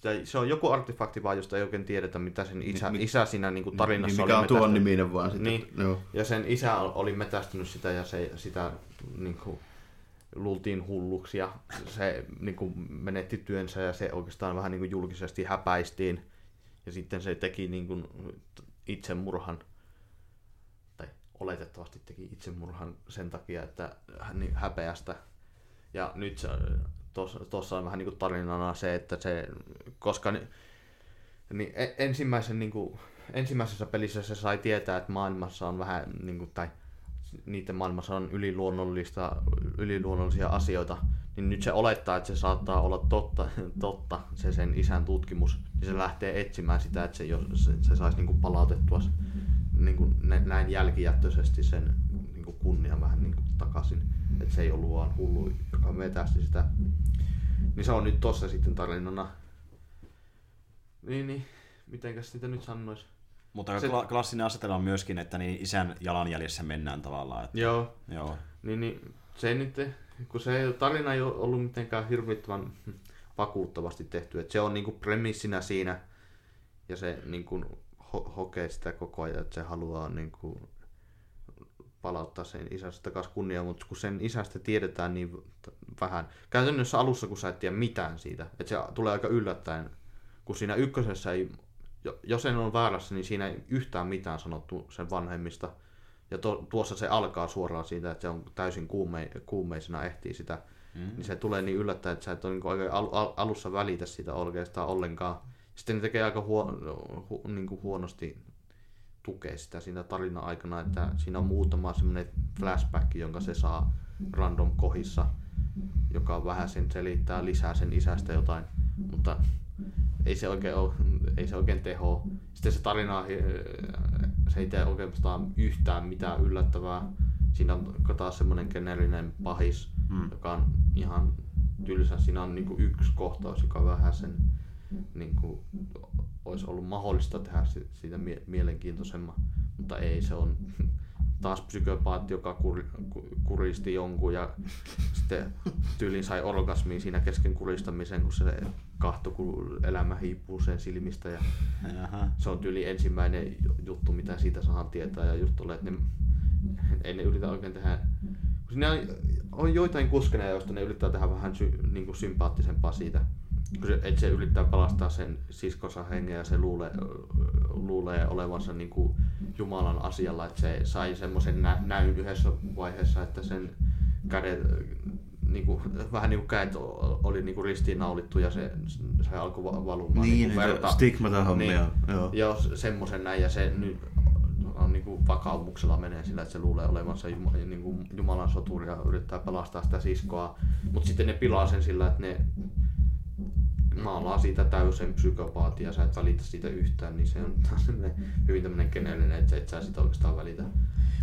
se, se on joku artefakti vaan, josta ei oikein tiedetä, mitä sen isä, mi- isä siinä niin kuin tarinassa niin, mikä oli on tuon niminen vaan sitten. Niin. Joo. Ja sen isä oli metästynyt sitä ja se, sitä niin kuin, luultiin hulluksi ja se niin kuin, menetti työnsä ja se oikeastaan vähän niin kuin, julkisesti häpäistiin. Ja sitten se teki niin kuin, itsemurhan, oletettavasti teki itsemurhan sen takia, että hän niin häpeästä. Ja nyt se, tuossa on vähän niin kuin tarinana se, että se, koska ni, niin e- ensimmäisen, niin kuin, ensimmäisessä pelissä se sai tietää, että maailmassa on vähän, niin kuin, tai niiden maailmassa on yliluonnollista, yliluonnollisia asioita, niin nyt se olettaa, että se saattaa olla totta, totta se sen isän tutkimus, niin se lähtee etsimään sitä, että se, jos, se, se saisi niin kuin palautettua niin kuin nä- näin jälkijättöisesti sen niin kuin kunnian vähän niin kuin takaisin, että se ei ollut vaan hullu, joka vetästi sitä. Niin se on nyt tossa sitten tarinana. Niin, niin. Mitenkäs sitä nyt sanois? Mutta Se- kla- klassinen asetelma on myöskin, että niin isän jalanjäljessä mennään tavallaan. Että, Joo, joo. Niin, niin se ei nyt, kun se tarina ei ole ollut mitenkään hirvittävän vakuuttavasti tehty. Et se on niinku premissinä siinä ja se niinku ho- hokee sitä koko ajan, että se haluaa niinku palauttaa sen isästä takaisin kunniaa, mutta kun sen isästä tiedetään niin vähän. Käytännössä alussa, kun sä et tiedä mitään siitä, että se tulee aika yllättäen, kun siinä ykkösessä ei, jo- jos en ole väärässä, niin siinä ei yhtään mitään sanottu sen vanhemmista. Ja to, tuossa se alkaa suoraan siitä, että se on täysin kuume, kuumeisena ehtii sitä. Mm. Niin se tulee niin yllättäen, että sä et ole niin al, al, alussa välitä sitä oikeastaan ollenkaan. Sitten ne tekee aika huo, hu, niin kuin huonosti tukea sitä siinä tarina aikana, että siinä on muutama semmoinen flashback, jonka se saa random kohissa, joka vähän sen selittää lisää sen isästä jotain, mutta ei se oikein, ole, ei se oikein teho. Sitten se tarina, eh, se ei tee oikeastaan yhtään mitään yllättävää. siinä on taas semmoinen geneerinen pahis, Mm. joka on ihan tylsä. Siinä on niinku yksi kohtaus, joka vähän sen niinku, olisi ollut mahdollista tehdä si- siitä mie- mielenkiintoisemman, mutta ei, se on taas psykopaatti, joka kur, ku- kuristi jonkun ja sitten tyyliin sai orgasmiin siinä kesken kuristamisen, kun se kahto, kun elämä hiipuu sen silmistä. Ja Jaha. se on tyyli ensimmäinen juttu, mitä siitä saadaan tietää. Ja just tulee, että ne, ei ne yritä oikein tehdä, siinä on, on joitain kuskeneja, joista ne yrittää tehdä vähän sy, niin kuin sympaattisempaa siitä, kun se, että se yrittää pelastaa sen siskonsa hengen ja se luulee, luulee olevansa niin kuin Jumalan asialla, että se sai semmoisen nä, näyn yhdessä vaiheessa, että sen kädet niin kuin, vähän niin kuin kädet oli niin kuin ristiinnaulittu ja se, se alkoi va- valumaan Niin, niin verta. stigmata hommia. Niin. Joo. Joo, semmoisen näin ja se nyt on niin kuin vakaumuksella menee sillä, että se luulee olevansa Juma, niin kuin Jumalan soturi ja yrittää pelastaa sitä siskoa. Mutta sitten ne pilaa sen sillä, että ne maalaa siitä täysin psykopaatia sä et välitä siitä yhtään, niin se on taas semmoinen hyvin tämmöinen geneerinen, että et sä sitä oikeastaan välitä.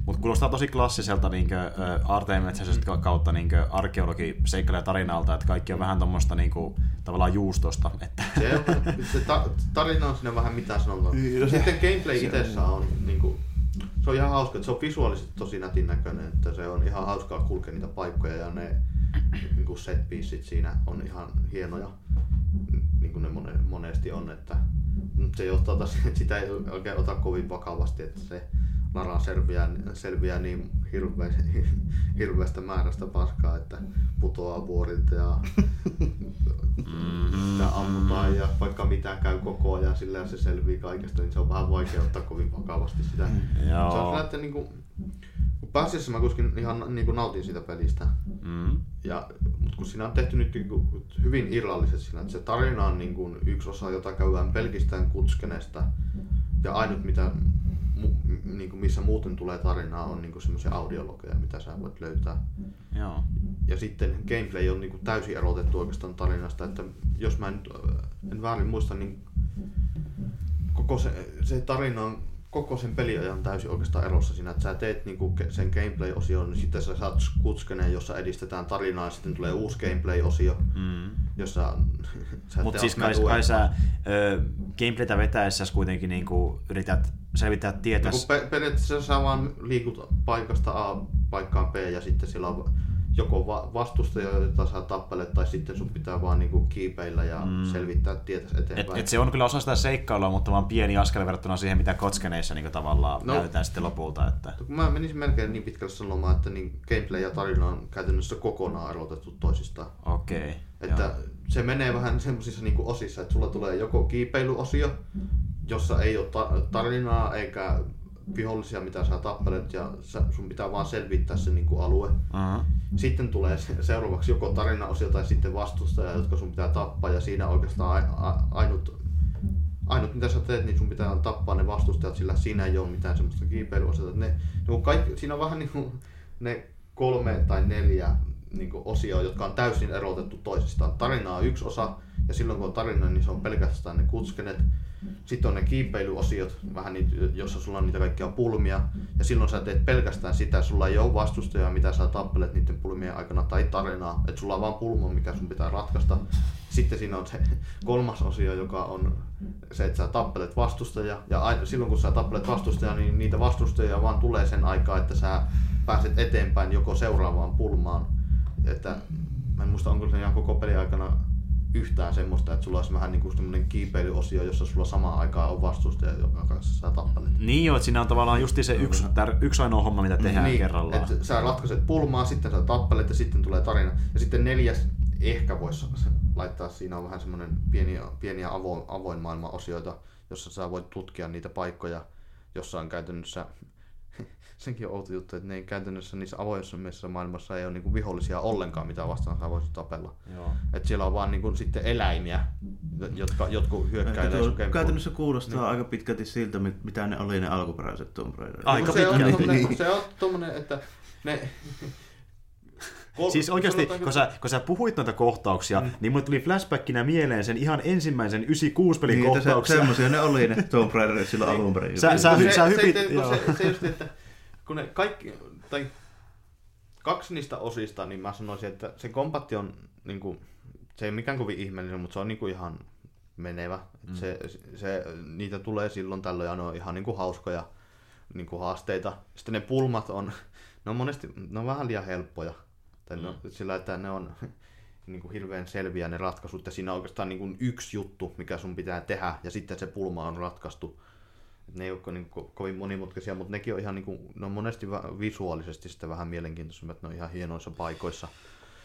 Mutta kuulostaa tosi klassiselta niinkö, uh, aarteenmetsäisestä kautta niinkö, arkeologi seikkailee tarinalta, että kaikki on vähän tuommoista niinkö, tavallaan juustosta. Että, Se, on, se ta, tarina on siinä vähän mitä sanotaan. Niin, Sitten gameplay itsessä on niinku, se on ihan hauska, että se on visuaalisesti tosi nätin näköinen, että se on ihan hauskaa kulkea niitä paikkoja ja ne niinku set pieceit siinä on ihan hienoja, niin kuin ne mone, monesti on, että mutta se johtaa taas että sitä ei oikein ota kovin vakavasti, että se Lara selviää, selviää niin hirveä, hirveästä määrästä paskaa, että putoaa vuorilta ja sitä ammutaan ja vaikka mitä käy koko ajan sillä ja se selvii kaikesta, niin se on vähän vaikea ottaa kovin vakavasti sitä. Joo. Se on että niinku, kun pääasiassa mä kuitenkin ihan niinku nautin siitä pelistä. mm, Ja, mutta kun siinä on tehty nyt niinku hyvin irralliset siinä, että se tarina on niinku yksi osa, jota käydään pelkistään kutskeneesta. Ja ainut mitä, mu, niinku missä muuten tulee tarinaa on niinku semmoisia audiologeja, mitä sä voit löytää. joo. Ja sitten gameplay on niinku täysin erotettu oikeastaan tarinasta, että jos mä äh, en väärin muista, niin koko se, se tarina on koko sen peliajan täysin oikeastaan erossa siinä, että sä teet niinku sen gameplay-osion, niin sitten sä saat kutskeneen, jossa edistetään tarinaa, ja sitten tulee uusi gameplay-osio, Mm. jossa sä Mutta siis kai, kai sä ö, gameplaytä vetäessä kuitenkin niinku yrität selvittää tietä. No, pe- periaatteessa sä vaan liikut paikasta A paikkaan B ja sitten siellä on joko va- vastustaja, jota sä tappelet, tai sitten sun pitää vaan niinku kiipeillä ja mm. selvittää tietä Et, eteenpäin. et se on kyllä osa sitä seikkailua, mutta vaan pieni askel verrattuna siihen, mitä kotskeneissa niin tavallaan No. näytetään sitten lopulta. Että... Mä menisin melkein niin pitkälle sanomaan, että niin gameplay ja tarina on käytännössä kokonaan erotettu toisistaan. Okei. Okay, Että se menee vähän semmoisissa niin osissa, että sulla tulee joko kiipeilyosio, jossa ei ole ta- tarinaa eikä vihollisia, mitä sä tappelet, ja sä, sun pitää vaan selvittää se niin kuin alue. uh-huh. Sitten tulee se- seuraavaksi joko tarinaosio tai sitten vastustaja, jotka sun pitää tappaa, ja siinä oikeastaan a- a- ainut, ainut mitä sä teet, niin sun pitää tappaa ne vastustajat, sillä siinä ei ole mitään semmoista kiipeilyosiota. Ne, niin kaikki, siinä on vähän niin kuin ne kolme tai neljä niin kuin osioa, jotka on täysin erotettu toisistaan. Tarina on yksi osa, ja silloin kun on tarina, niin se on pelkästään ne kutskenet. Sitten on ne kiipeilyosiot, vähän niitä, jossa sulla on niitä kaikkia pulmia, ja silloin sä teet pelkästään sitä, sulla ei ole vastustajaa, mitä sä tappelet niiden pulmien aikana, tai tarinaa, että sulla on vaan pulma, mikä sun pitää ratkaista. Sitten siinä on se kolmas osio, joka on se, että sä tappelet vastustajaa, ja silloin kun sä tappelet vastustajaa, niin niitä vastustajia vaan tulee sen aikaa, että sä pääset eteenpäin joko seuraavaan pulmaan. Että mä en muista, onko se ihan koko pelin aikana yhtään semmoista, että sulla olisi vähän niin kuin semmoinen kiipeilyosio, jossa sulla samaan aikaan on vastustaja, joka kanssa sä tappelet. Niin joo, että siinä on tavallaan just se yksi, tär, yksi ainoa homma, mitä tehdään niin, kerrallaan. että sä ratkaiset pulmaa, sitten sä tappelet ja sitten tulee tarina. Ja sitten neljäs ehkä voisi laittaa, siinä on vähän semmoinen pieni, pieniä avoin, avoin maailman osioita, jossa sä voit tutkia niitä paikkoja, jossa on käytännössä senkin on outo juttu, että ne ei käytännössä niissä avoimissa maailmassa ei ole niinku vihollisia ollenkaan, mitä vastaan sä voisit tapella. Joo. Et siellä on vaan niinku sitten eläimiä, jotka jotkut hyökkäilee sun käytännössä kuulostaa niin. aika pitkälti siltä, mit- mitä ne oli ne alkuperäiset Tomb Raiderit. Aika se on, pitkälti. tommonen, Niin. se on tommonen, että ne... Kol- Siis oikeasti, kun sä, kun sä puhuit noita kohtauksia, mm. niin mulle tuli flashbackinä mieleen sen ihan ensimmäisen 96-pelin Niin, että se, kohtauksia. semmoisia ne oli ne Tomb Raiderit silloin alun perin. Sä- sä- se, sä se, hypit- se, joo. se, se, just, että kun ne kaikki, tai kaksi niistä osista, niin mä sanoisin, että se kompatti on, niin kuin, se ei mikään kovin ihmeellinen, mutta se on niin kuin ihan menevä. Mm. Se, se, niitä tulee silloin tällöin ja ne on ihan niin kuin hauskoja niin kuin haasteita. Sitten ne pulmat on, ne on monesti, ne on vähän liian helppoja. Tai mm. ne on, sillä, että ne on niin kuin hirveän selviä ne ratkaisut, ja siinä on oikeastaan niin kuin yksi juttu, mikä sun pitää tehdä, ja sitten se pulma on ratkaistu. Ne ei ole niin ko- kovin monimutkaisia, mutta nekin on ihan niin kuin, ne on monesti visuaalisesti sitten vähän mielenkiintoisemmat, ne on ihan hienoissa paikoissa.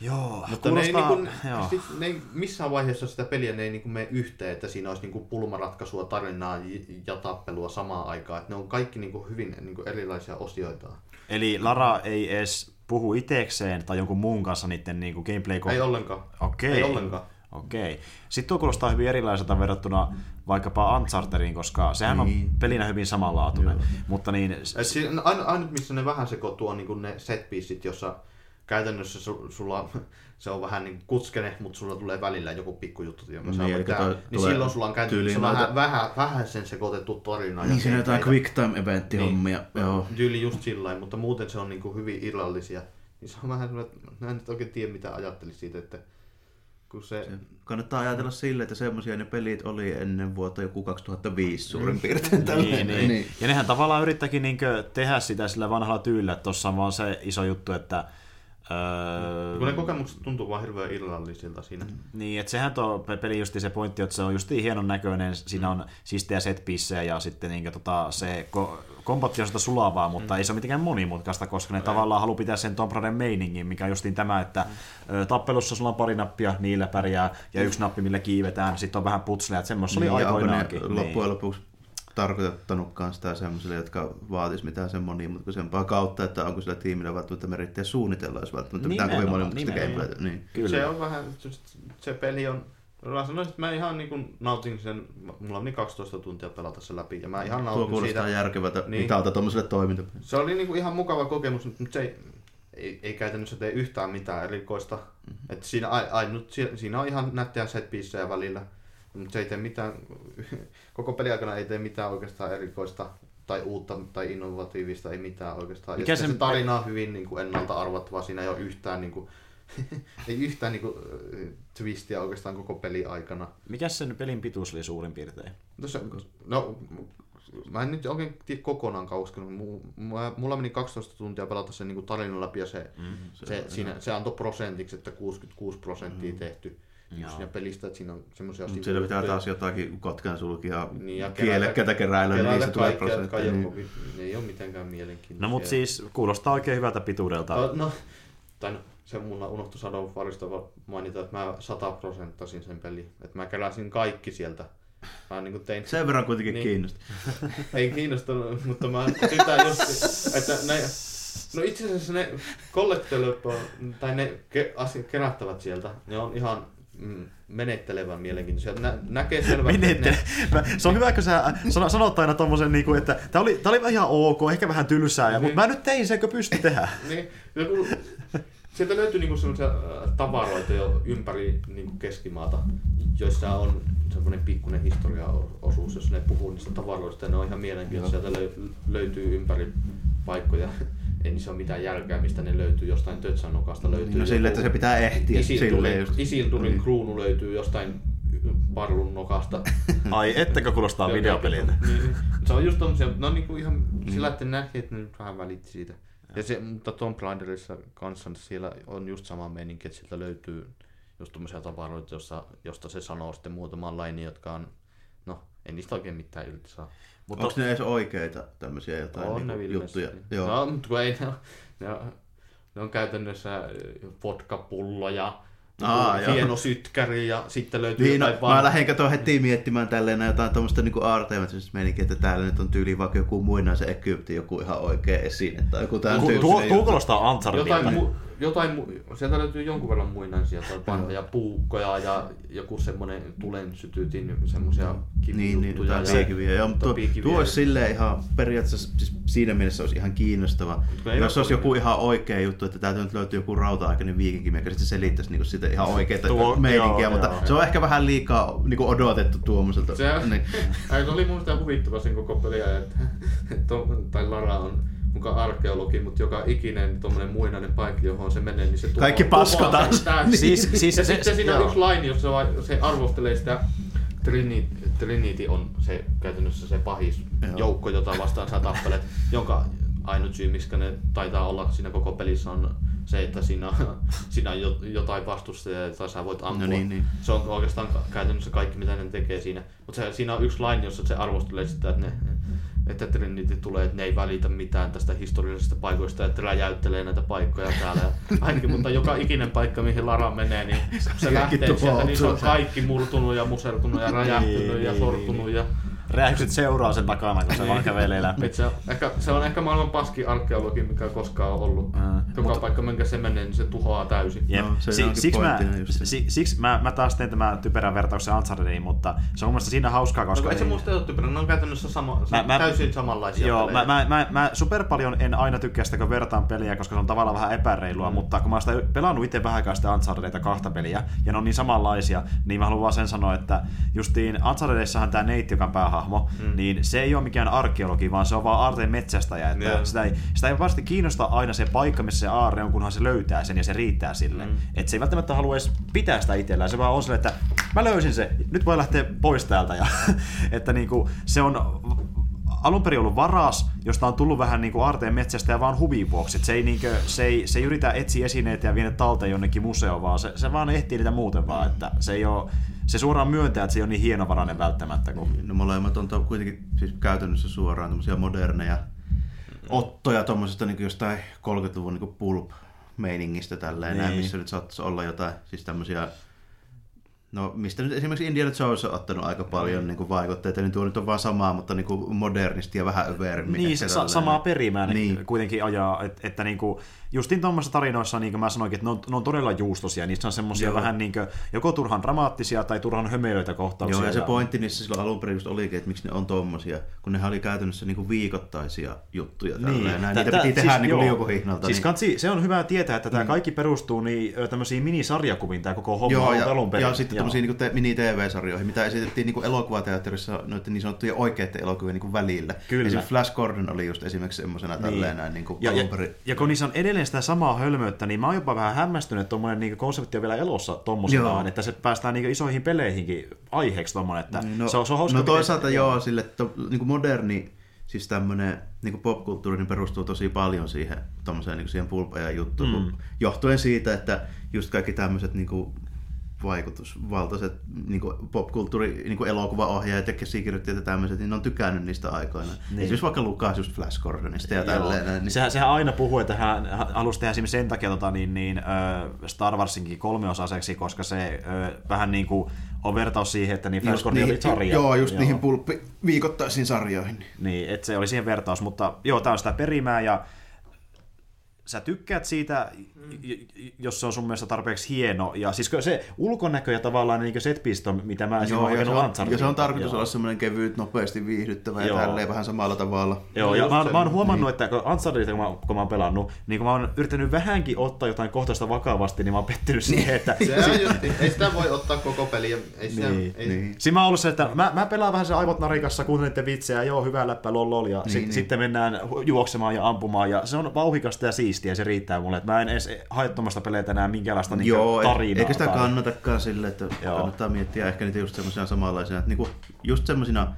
Joo, Mutta ne ei, niin kuin, joo. sit, ne ei missään vaiheessa sitä peliä ne ei niin kuin mene yhteen, että siinä olisi niin kuin pulmaratkaisua, tarinaa ja tappelua samaan aikaan. Että ne on kaikki niin kuin hyvin niin kuin erilaisia osioita. Eli Lara ei edes puhu itekseen tai jonkun muun kanssa niiden niin gameplay Ei ollenkaan. Okei. Ei ollenkaan. Okei. Sitten tuo kuulostaa hyvin erilaiselta verrattuna vaikkapa Unchartediin, koska sehän on Niin. pelinä hyvin samanlaatuinen. Joo. Mutta niin, siinä, aina, ainut missä ne vähän sekoittuu on niin ne set pieceit, jossa käytännössä su, sulla se on vähän niin kutskene, mutta sulla tulee välillä joku pikkujuttu, jonka Niin, sä voit tehdä. toi Niin silloin sulla on käytännössä noita- vähän, vähän, vähän sen sekoitettu tarina. Niin siinä on jotain quick time event hommia. Niin, Joo. tyyli just sillä mutta muuten se on niin kuin hyvin irrallisia. Niin se on vähän sellainen, että mä en nyt oikein tiedä mitä ajattelisi siitä, että kun se... Kannattaa ajatella sille, että semmoisia ne pelit oli ennen vuotta joku 2005 suurin piirtein. niin, niin. niin. Ja nehän tavallaan yrittäkin niinkö tehdä sitä sillä vanhalla tyylillä, että tuossa on vaan se iso juttu, että Öö, Kun ne kokemukset tuntuu vaan hirveän irrallisilta siinä. Niin, että sehän tuo pe- peli justi se pointti, että se on justi hienon näköinen, siinä on siistejä set ja sitten niin, tota, se ko- kombatti on sitä sulavaa, mutta mm. ei se ole mitenkään monimutkaista, koska ne tavallaan haluaa pitää sen Tomb Raider meiningin, mikä on justiin tämä, että mm. tappelussa sulla on pari nappia, niillä pärjää, ja yksi nappi, millä kiivetään, sitten on vähän putsleja, että semmoista oli Niin, aikoinaankin. loppujen lopuksi tarkoittanutkaan sitä semmoiselle, jotka vaatis mitään sen monimutkaisempaa kautta, että onko sillä tiimillä välttämättä merittejä suunnitella, jos välttämättä mitään kovin monimutkaista gameplaytä. Niin. Kyllä. Se on vähän, se peli on, mä sanoisin, että mä ihan niin kuin nautin sen, mulla meni 12 tuntia pelata se läpi, ja mä ihan Tuo nautin kuulostaa siitä. järkevältä Niin. niin. mitalta tuommoiselle toimintalle. Se oli niin kuin ihan mukava kokemus, mutta se ei, ei, ei käytännössä tee yhtään mitään erikoista. Mm-hmm. Et siinä, ai- ainut, si- siinä on ihan nättejä set välillä, mutta se ei tee mitään, koko peliaikana ei tee mitään oikeastaan erikoista tai uutta tai innovatiivista, ei mitään oikeastaan. Mikä ja sen- se tarina on hyvin niin kuin ennalta arvattava, siinä ei ole yhtään, niin kuin, ei yhtään niin kuin, twistiä oikeastaan koko peliaikana. Mikä sen pelin pituus oli suurin piirtein? Tuossa, no, mä en nyt oikein tiedä kokonaan kauskenut. Mulla meni 12 tuntia pelata sen niin tarinan läpi ja se, mm, se, se, siinä, se antoi prosentiksi, että 66 prosenttia mm. tehty Joo. siinä pelistä, että siinä on semmoisia... Mutta siellä pitää taas jotakin kotkan sulkia Niin, ja kielekkäitä keräillä, niin keräillä niissä tulee kaikkea, jotka prosentteja. ei, Niin. ole, ne ei ole mitenkään mielenkiintoisia. No mutta siis kuulostaa oikein hyvältä pituudelta. No, no, tai no, se mulla unohtui Shadow of Warista va- mainita, että mä 100 prosenttasin sen peli. Että mä keräsin kaikki sieltä. Mä niin tein Sen verran kuitenkin Niin. niin. kiinnostaa. ei kiinnostanut, mutta mä sitä just, että ne, no itse asiassa ne collectible, tai ne ke, asiat kerättävät sieltä, ne on ihan mm, menettelevän mielenkiintoisia. Nä, näkee selvästi, Menette. Mä- Se on hyvä, kun sä sano- sanot aina tommosen, niinku, että tää oli, tää oli ihan ok, ehkä vähän tylsää, Niin. mutta mä nyt tein sen, kun pysty tehdä. Niin, joku, sieltä löytyy niinku sellaisia äh, tavaroita jo ympäri niinku keskimaata, joissa on semmoinen pikkuinen historiaosuus, jos ne puhuu niistä tavaroista, ja ne on ihan mielenkiintoisia. Sieltä löy- löytyy ympäri paikkoja. Ei niissä ole mitään järkeä, mistä ne löytyy. Jostain Tötsänokasta löytyy. No sille, että se pitää ehtiä Isilturin, just. Isilturin Niin. kruunu löytyy jostain parlun nokasta. Ai, ettekö kuulostaa videopeliltä? Niin, niin. se on just tommosia, no niinku ihan sillä, että näki, että ne nyt vähän välitti siitä. Ja se, mutta Tomb Raiderissa kanssa siellä on just sama meininki, että sieltä löytyy just tommosia tavaroita, jossa, josta se sanoo sitten muutaman lainin, jotka on, no, ei niistä oikein mitään irti saa. Mutta Onko ne edes oikeita tämmöisiä jotain on ne niinku juttuja? ilmeisesti. Joo. No, mutta kun ei ne, ne, on, ne on käytännössä vodkapulloja, Aa, joo. hieno sytkäri ja sitten löytyy Niin, no, jotain mä vanhaa- lähdin katsoa heti miettimään tälleen jotain tuommoista niinku aarteematista meininkiä, että täällä nyt on tyyli vaikka joku muinaisen Egypti, joku ihan oikea esine tai joku tämän tuo, tyyppinen tuo, kuulostaa Unchartedilta. Jotain, mu, jotain sieltä löytyy jonkun verran muinaisia tai vanhoja puukkoja ja joku semmonen tulen sytytin semmosia Niin, niin, jotain ja- piikiviä. Joo, mutta tuo, piikiviä tuo ja- olisi silleen ihan periaatteessa, siis siinä mielessä olisi ihan kiinnostava. Jos olisi joku ihan oikea juttu, että täältä nyt löytyy joku rauta-aikainen viikinki, mikä sitten selittäisi niinku sitä ihan oikeaa meininkiä, joo, mutta joo. se on ehkä vähän liikaa niinku odotettu tuommoiselta. Se, Niin. Se oli mun mielestä huvittava sen koko peliä, että, että Tom, tai Lara on muka arkeologi, mutta joka ikinen tuommoinen muinainen paikka, johon se menee, niin se tuhoaa, Kaikki sen täysin. Siis- siis ja se- sitten siinä joo. on yksi laini, jossa se arvostelee sitä Trinity, Trinity on se käytännössä se pahis Joo. joukko, jota vastaan sä tappelet, jonka ainut syy, miksi ne taitaa olla siinä koko pelissä on se, että siinä, siinä on jo- jotain vastustajia, jota sä voit ampua. No niin, niin. Se on oikeastaan käytännössä kaikki, mitä ne tekee siinä. Mutta siinä on yksi line, jossa se arvostelee sitä, että, ne, että Trinity tulee, että ne ei välitä mitään tästä historiallisesta paikoista, että räjäyttelee näitä paikkoja täällä. Ja ainakin, mutta joka ikinen paikka, mihin Lara menee, niin se Kaikki lähtee sieltä, niin se on kaikki murtunut ja musertunut ja räjähtynyt Niin, ja niin, sortunut. Ja, Räjähdykset seuraa sen takana, kun se vaan kävelee läpi. se, on ehkä, se on ehkä maailman paski arkeologi, mikä koskaan on ollut. Mm. Joka Mut- paikka, minkä se menee, niin se tuhoaa täysin. Jep. No, se si- siksi, mä, si- siksi mä, mä taas teen tämän typerän vertauksen Unchartediin, mutta se on mun mielestä siinä hauskaa, koska... Koska ei se muista ole typerä, ne on käytännössä sama, Mä- mä- täysin samanlaisia Joo, pelejä. mä, mä, mä, mä super paljon en aina tykkää sitä, kun vertaan peliä, koska se on tavallaan vähän epäreilua, mm. mutta kun mä oon sitä pelannut itse vähän aikaa sitä Unchartedita kahta peliä, ja ne on niin samanlaisia, niin mä haluan vaan sen sanoa, että justiin Unchartedissahan tämä Nate, joka on päähahmo, mm. niin se ei ole mikään arkeologi, vaan se on vaan aarteen metsästäjä, että Joo. sitä ei, sitä ei vasta kiinnosta aina se paikka, missä se aarre on, kunhan se löytää sen ja se riittää sille. Mm. Että se ei välttämättä halua edes pitää sitä itsellään, se vaan on silleen, että mä löysin se, nyt voi lähteä pois täältä. Ja, että niinku, se on alun perin ollut varas, josta on tullut vähän niin kuin aarteen metsästä ja vaan huvin vuoksi. Et Se ei, niin kuin, se, ei, se ei yritä etsiä esineitä ja viedä talteen jonnekin museoon, vaan se, se vaan ehtii niitä muuten vaan. Että se, ei ole, se suoraan myöntää, että se ei ole niin hienovarainen välttämättä. Kun... No molemmat on to, kuitenkin siis käytännössä suoraan tämmöisiä moderneja ottoja tuommoisesta niin jostain 30-luvun niin pulp meiningistä tälleen, Niin. näin, missä nyt saattaisi olla jotain siis tämmöisiä No mistä nyt esimerkiksi Indiana Jones on ottanut aika paljon mm. niin kuin vaikutteita, niin tuo nyt on vaan samaa, mutta niin kuin modernisti ja vähän övermmin. Niin, sa- samaa perimää Niin. niin. kuitenkin ajaa, että, että niin kuin, justin tuommoisissa tarinoissa, niin kuin mä sanoinkin, että ne on, ne on todella juustosia, niissä on semmoisia vähän niin kuin, joko turhan dramaattisia tai turhan hömelöitä kohtauksia. Joo, ja se pointti niissä silloin alun perin just olikin, että miksi ne on tommosia, kun ne oli käytännössä niinku viikoittaisia juttuja. Niin, näin. Tä- Niitä tä- piti tehdä niinku joo. liukuhihnalta. Siis niin. kansi, se on hyvä tietää, että tämä kaikki perustuu niin, tämmöisiin minisarjakuviin, tämä koko homma Joo, ja, alun perin. ja sitten tämmöisiä niinku te, mini-TV-sarjoihin, mitä esitettiin niinku elokuvateatterissa noiden niin sanottujen oikeiden elokuvien niinku välillä. Kyllä. Esimerkiksi Flash Gordon oli just esimerkiksi semmoisena tälleen näin niinku ja, ja, perin. ja kun niissä on edelleen sitä samaa hölmöyttä, niin mä oon jopa vähän hämmästynyt, että tuommoinen niin konsepti on vielä elossa tommosenaan, Joo. että se päästään niin isoihin peleihinkin aiheeksi tommonen, että No, se, on, se on hauska. no miten- toisaalta joo, sille, että niinku moderni siis tämmöinen niin popkulttuuri niin perustuu tosi paljon siihen, tommoseen, niin siihen pulpejan juttuun, Mm. mm. johtuen siitä, että just kaikki tämmöiset niin kuin, vaikutusvaltaiset niin popkulttuuri, niin elokuvaohjaajat ja käsikirjoittajat ja tämmöiset, niin ne on tykännyt niistä aikoina. Niin. Esimerkiksi vaikka Lukas just Flash Gordonista ja tälleen. Niin, Sehän, sehän aina puhuu, että hän halusi tehdä esimerkiksi sen takia tota, niin, niin, Star Warsinkin kolmeosaiseksi, koska se vähän niin kuin on vertaus siihen, että niin Flash Gordon oli sarja. joo, just niihin pulppi viikoittaisiin sarjoihin. Niin, että se oli siihen vertaus, mutta joo, tämä on sitä perimää ja sä tykkäät siitä, j- jos se on sun mielestä tarpeeksi hieno. Ja siis se ulkonäkö ja tavallaan niin setpisto, mitä mä Joo, ja se, on, Unchartedin. ja se on tarkoitus Joo. olla semmoinen kevyt, nopeasti viihdyttävä Joo. ja tälleen vähän samalla tavalla. Joo, ja just mä, mä oon huomannut, niin. että kun Unchartedita, kun mä, kun mä oon pelannut, niin kun mä oon yrittänyt vähänkin ottaa jotain kohtaista vakavasti, niin mä oon pettynyt siihen, että... Se on just, ei sitä voi ottaa koko peliä. Ei sitä, Niin, ei, niin. Siinä mä oon ollut se, että mä, mä pelaan vähän se aivot narikassa, kuuntelen vitsejä, joo, hyvä läppä, lol, lol, ja niin, sit, niin. sitten mennään juoksemaan ja ampumaan, ja se on vauhikasta ja siistiä, ja se riittää mulle, että mä en edes hae tuommoista peleitä enää minkäänlaista niin Joo, tarinaa. eikä sitä tai- kannatakaan sille, että Joo. kannattaa miettiä ehkä niitä just semmoisia samanlaisia, että niinku, just semmoisina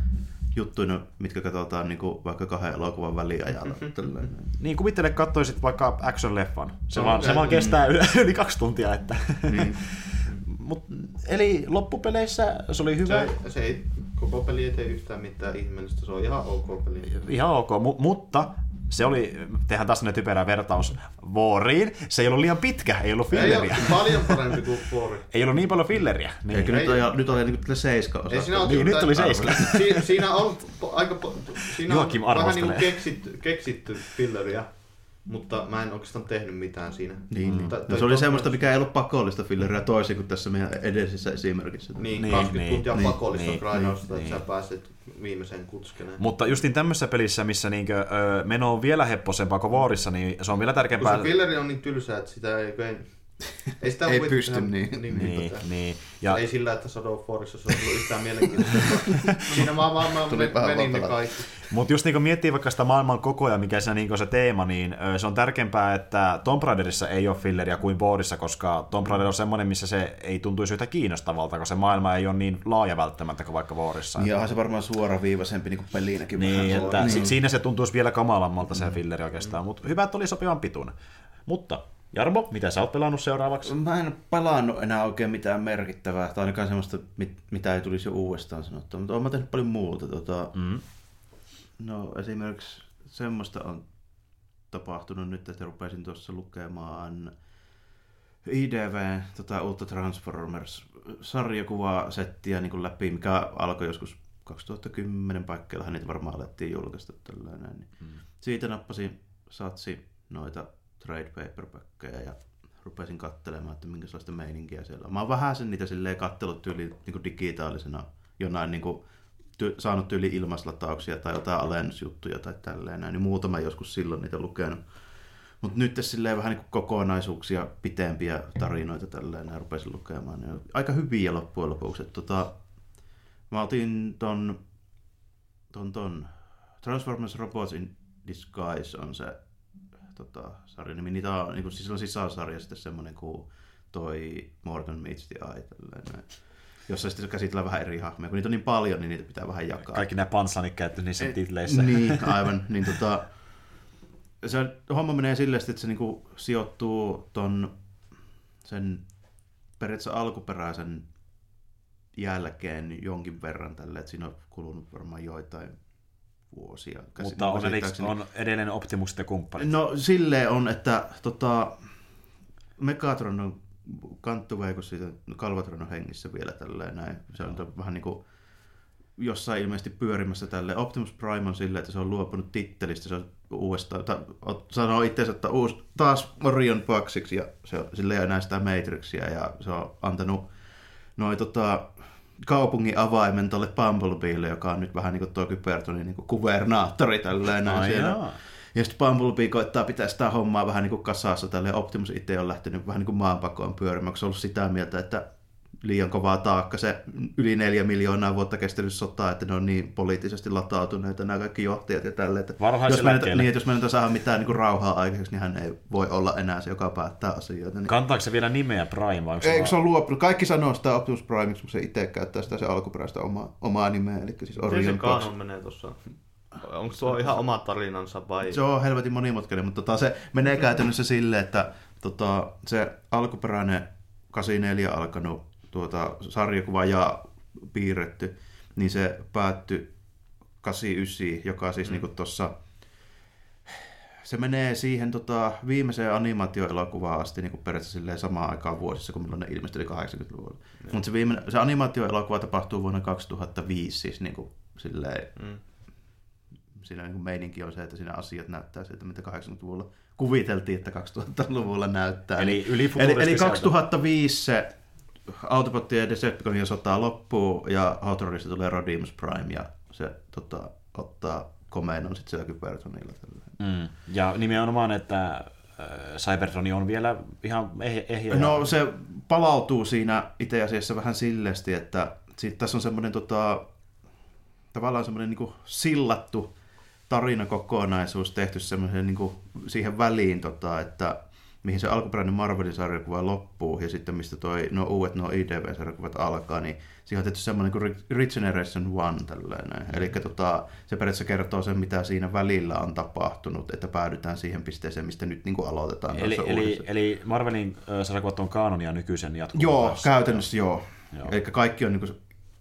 juttuina, mitkä katsotaan niinku vaikka kahden elokuvan väliajalla. Tälleen. Niin kuvittele kattoisit vaikka action-leffan. Se, No, vaan, se vaan kestää yli, yli kaksi tuntia. Että. Niin. Mut, eli loppupeleissä se oli hyvä. se, se ei, koko peli ei tee yhtään mitään ihmeellistä, se on ihan ok peli. Ihan ok, mu- mutta se oli, tehdään taas sellainen typerä vertaus Vooriin. Se ei ollut liian pitkä, ei ollut Ei filleriä. ole paljon parempi kuin Fuori. Ei ollut niin paljon filleriä. Niin. Eikö nyt Ei. ole, nyt ole niinku tälle seiska osa. Ei siinä Niin, nyt tuli seiska. Si, siinä on aika siinä Joakim on vähän niin kuin keksitty, keksitty filleriä, mutta mä en oikeastaan tehnyt mitään siinä. Niin, niin. No, se oli semmoista, mikä ei ollut pakollista filleriä toisin kuin tässä meidän edellisessä esimerkissä. Niin, Niin, niin 20 niin, tuntia niin, pakollista niin, grindausta, niin, että niin. sä pääset viimeiseen kutskeneen. Mutta justin tämmöisessä pelissä, missä niinkö, ö, meno on vielä hepposempaa kuin Voorissa, niin se on vielä tärkeämpää. Kun se filleri on niin tylsä, että sitä ei, ei Ei, sitä Ei voi pysty tehdä niin. niin, Niin, tota, niin. Ja Ei sillä, että Shadow of Warissa se on ollut yhtään mielenkiintoista. Siinä vaan, vaan, vaan Tuli vähän menin ne kaikki. Mutta just niin miettii vaikka sitä maailman kokoa, mikä se, niin se teema, niin se on tärkeämpää, että Tomb Raiderissa ei ole filleria kuin Boardissa, koska Tomb Raider on semmoinen, missä se ei tuntuisi yhtä kiinnostavalta, koska se maailma ei ole niin laaja välttämättä kuin vaikka Boardissa. Ja se varmaan suoraviivaisempi niin kuin pelinäkin Niin, vähän. että niin. si- siinä se tuntuisi vielä kamalammalta se filleri oikeastaan, mutta hyvä, että oli sopivan pituinen. Mutta Jarmo, mitä sä oot pelannut seuraavaksi? Mä en pelannut enää oikein mitään merkittävää, tai ainakaan semmoista, mit- mitä ei tulisi jo uudestaan sanottua, mutta oon mä tehnyt paljon muuta. Tota, Mm. No esimerkiksi semmoista on tapahtunut nyt, että rupesin tuossa lukemaan IDV, tota uutta Transformers sarjakuvasettiä niin kuin läpi, mikä alkoi joskus 2010 paikkeilla, niitä varmaan alettiin julkaista tällainen. Niin Mm. Siitä nappasin satsi noita trade paperbackkejä ja rupesin katselemaan, että minkälaista meininkiä siellä on. Mä oon vähän sen niitä silleen kattelut tyyli niin digitaalisena jonain niin kuin, ty- saanut tyyli ilmaslatauksia tai jotain alennusjuttuja tai tälleen näin, niin muutama joskus silloin niitä lukenut. Mutta nyt silleen vähän niin kokonaisuuksia, pitempiä tarinoita tälleen näin rupesin lukemaan. On aika hyviä loppujen lopuksi. Et Tota, mä otin ton, ton, ton Transformers Robots in Disguise on se tota, sarjan nimi. Niitä on, niin kuin, siis on sisäsarja sitten semmoinen kuin toi Morgan Meets the Eye, tälleen näin. jossa sitten käsitellään vähän eri hahmoja. Kun niitä on niin paljon, niin niitä pitää vähän jakaa. Kaikki nämä panslanit käytetty niissä titleissä. Niin, aivan. Niin tota, se homma menee silleen, että se niinku sijoittuu ton sen periaatteessa alkuperäisen jälkeen jonkin verran tälle, että siinä on kulunut varmaan joitain vuosia. Mutta on, edelleen, käsittääkseni. on edelleen Optimus ja kumppanit. No silleen on, että tota, Megatron on kanttuveikossa siitä Kalvatron on hengissä vielä tälleen näin. Se on vähän niin kuin jossain ilmeisesti pyörimässä tälle. Optimus Prime on silleen, että se on luopunut tittelistä, se on uudestaan, ta, sanoo itseensä, että uus, taas Orion Paksiksi ja se on silleen enää sitä Matrixia ja se on antanut noin tota, kaupungin avaimen tuolle Bumblebeelle, joka on nyt vähän niin kuin tuo Kybertonin niin kuvernaattori tälleen näin Ai siellä. jaa. Ja sitten Bumblebee koittaa pitää sitä hommaa vähän niin kuin kasassa. Tälle Optimus itse on lähtenyt vähän niin kuin maanpakoon pyörimään, se on ollut sitä mieltä, että liian kovaa taakka se yli neljä miljoonaa vuotta kestänyt sota, että ne on niin poliittisesti latautuneita nämä kaikki johtajat ja tälleen. Että jos me, niin, että jos me nyt saada mitään niin kuin rauhaa aikaiseksi, niin hän ei voi olla enää se, joka päättää asioita. Niin... Kantaako se vielä nimeä Prime vai onko se Eikö vaan- se on luopunut? Kaikki sanoo sitä Optimus Primeiksi, mutta se itse käyttää sitä se alkuperäistä omaa, omaa nimeä, eli siis Miten se Orion Pax. kaanon menee tuossa? Onko tuo ihan oma tarinansa vai? Se on helvetin monimutkainen, mutta tota, se menee käytännössä silleen, että tota, se alkuperäinen 84 alkanut tuota, sarjakuva ja piirretty, niin se päättyi 89, joka siis mm. niinku tuossa se menee siihen tota, viimeiseen animaatioelokuvaan asti niin periaatteessa samaan aikaan vuosissa, kun milloin ne ilmestyi 80-luvulla. Mutta se, viimeinen, se animaatioelokuva tapahtuu vuonna 2005, siis niin kuin, silleen, Mm. siinä niin kuin meininki on se, että siinä asiat näyttää siltä, mitä 80-luvulla kuviteltiin, että 2000-luvulla näyttää. Eli Niin- eli, ylifuturistisia- eli 2005 se Autobottien ja Decepticonien sota loppuu ja Hawthorneista tulee Rodimus Prime ja se tota, ottaa komennon sitten siellä Kybertronilla. tälleen. Mm. Ja nimenomaan, että äh, Cybertroni on vielä ihan ehjä. ehjä No se palautuu siinä itse asiassa vähän silleesti, että sit tässä on semmoinen tota, tavallaan semmoinen niin sillattu tarinakokonaisuus tehty semmoisen niin kuin siihen väliin, tota, että mihin se alkuperäinen Marvelin sarjakuva loppuu ja sitten mistä toi, no uudet no IDV-sarjakuvat alkaa, niin siihen on tehty semmoinen kuin Regeneration One tällainen. Mm. Eli tota, se periaatteessa kertoo sen, mitä siinä välillä on tapahtunut, että päädytään siihen pisteeseen, mistä nyt niin kuin aloitetaan. Eli, eli, uudessa. eli Marvelin sarjakuvat on kanonia nykyisen jatkuvan Joo, kanssa. käytännössä joo. Joo. Eli kaikki on niin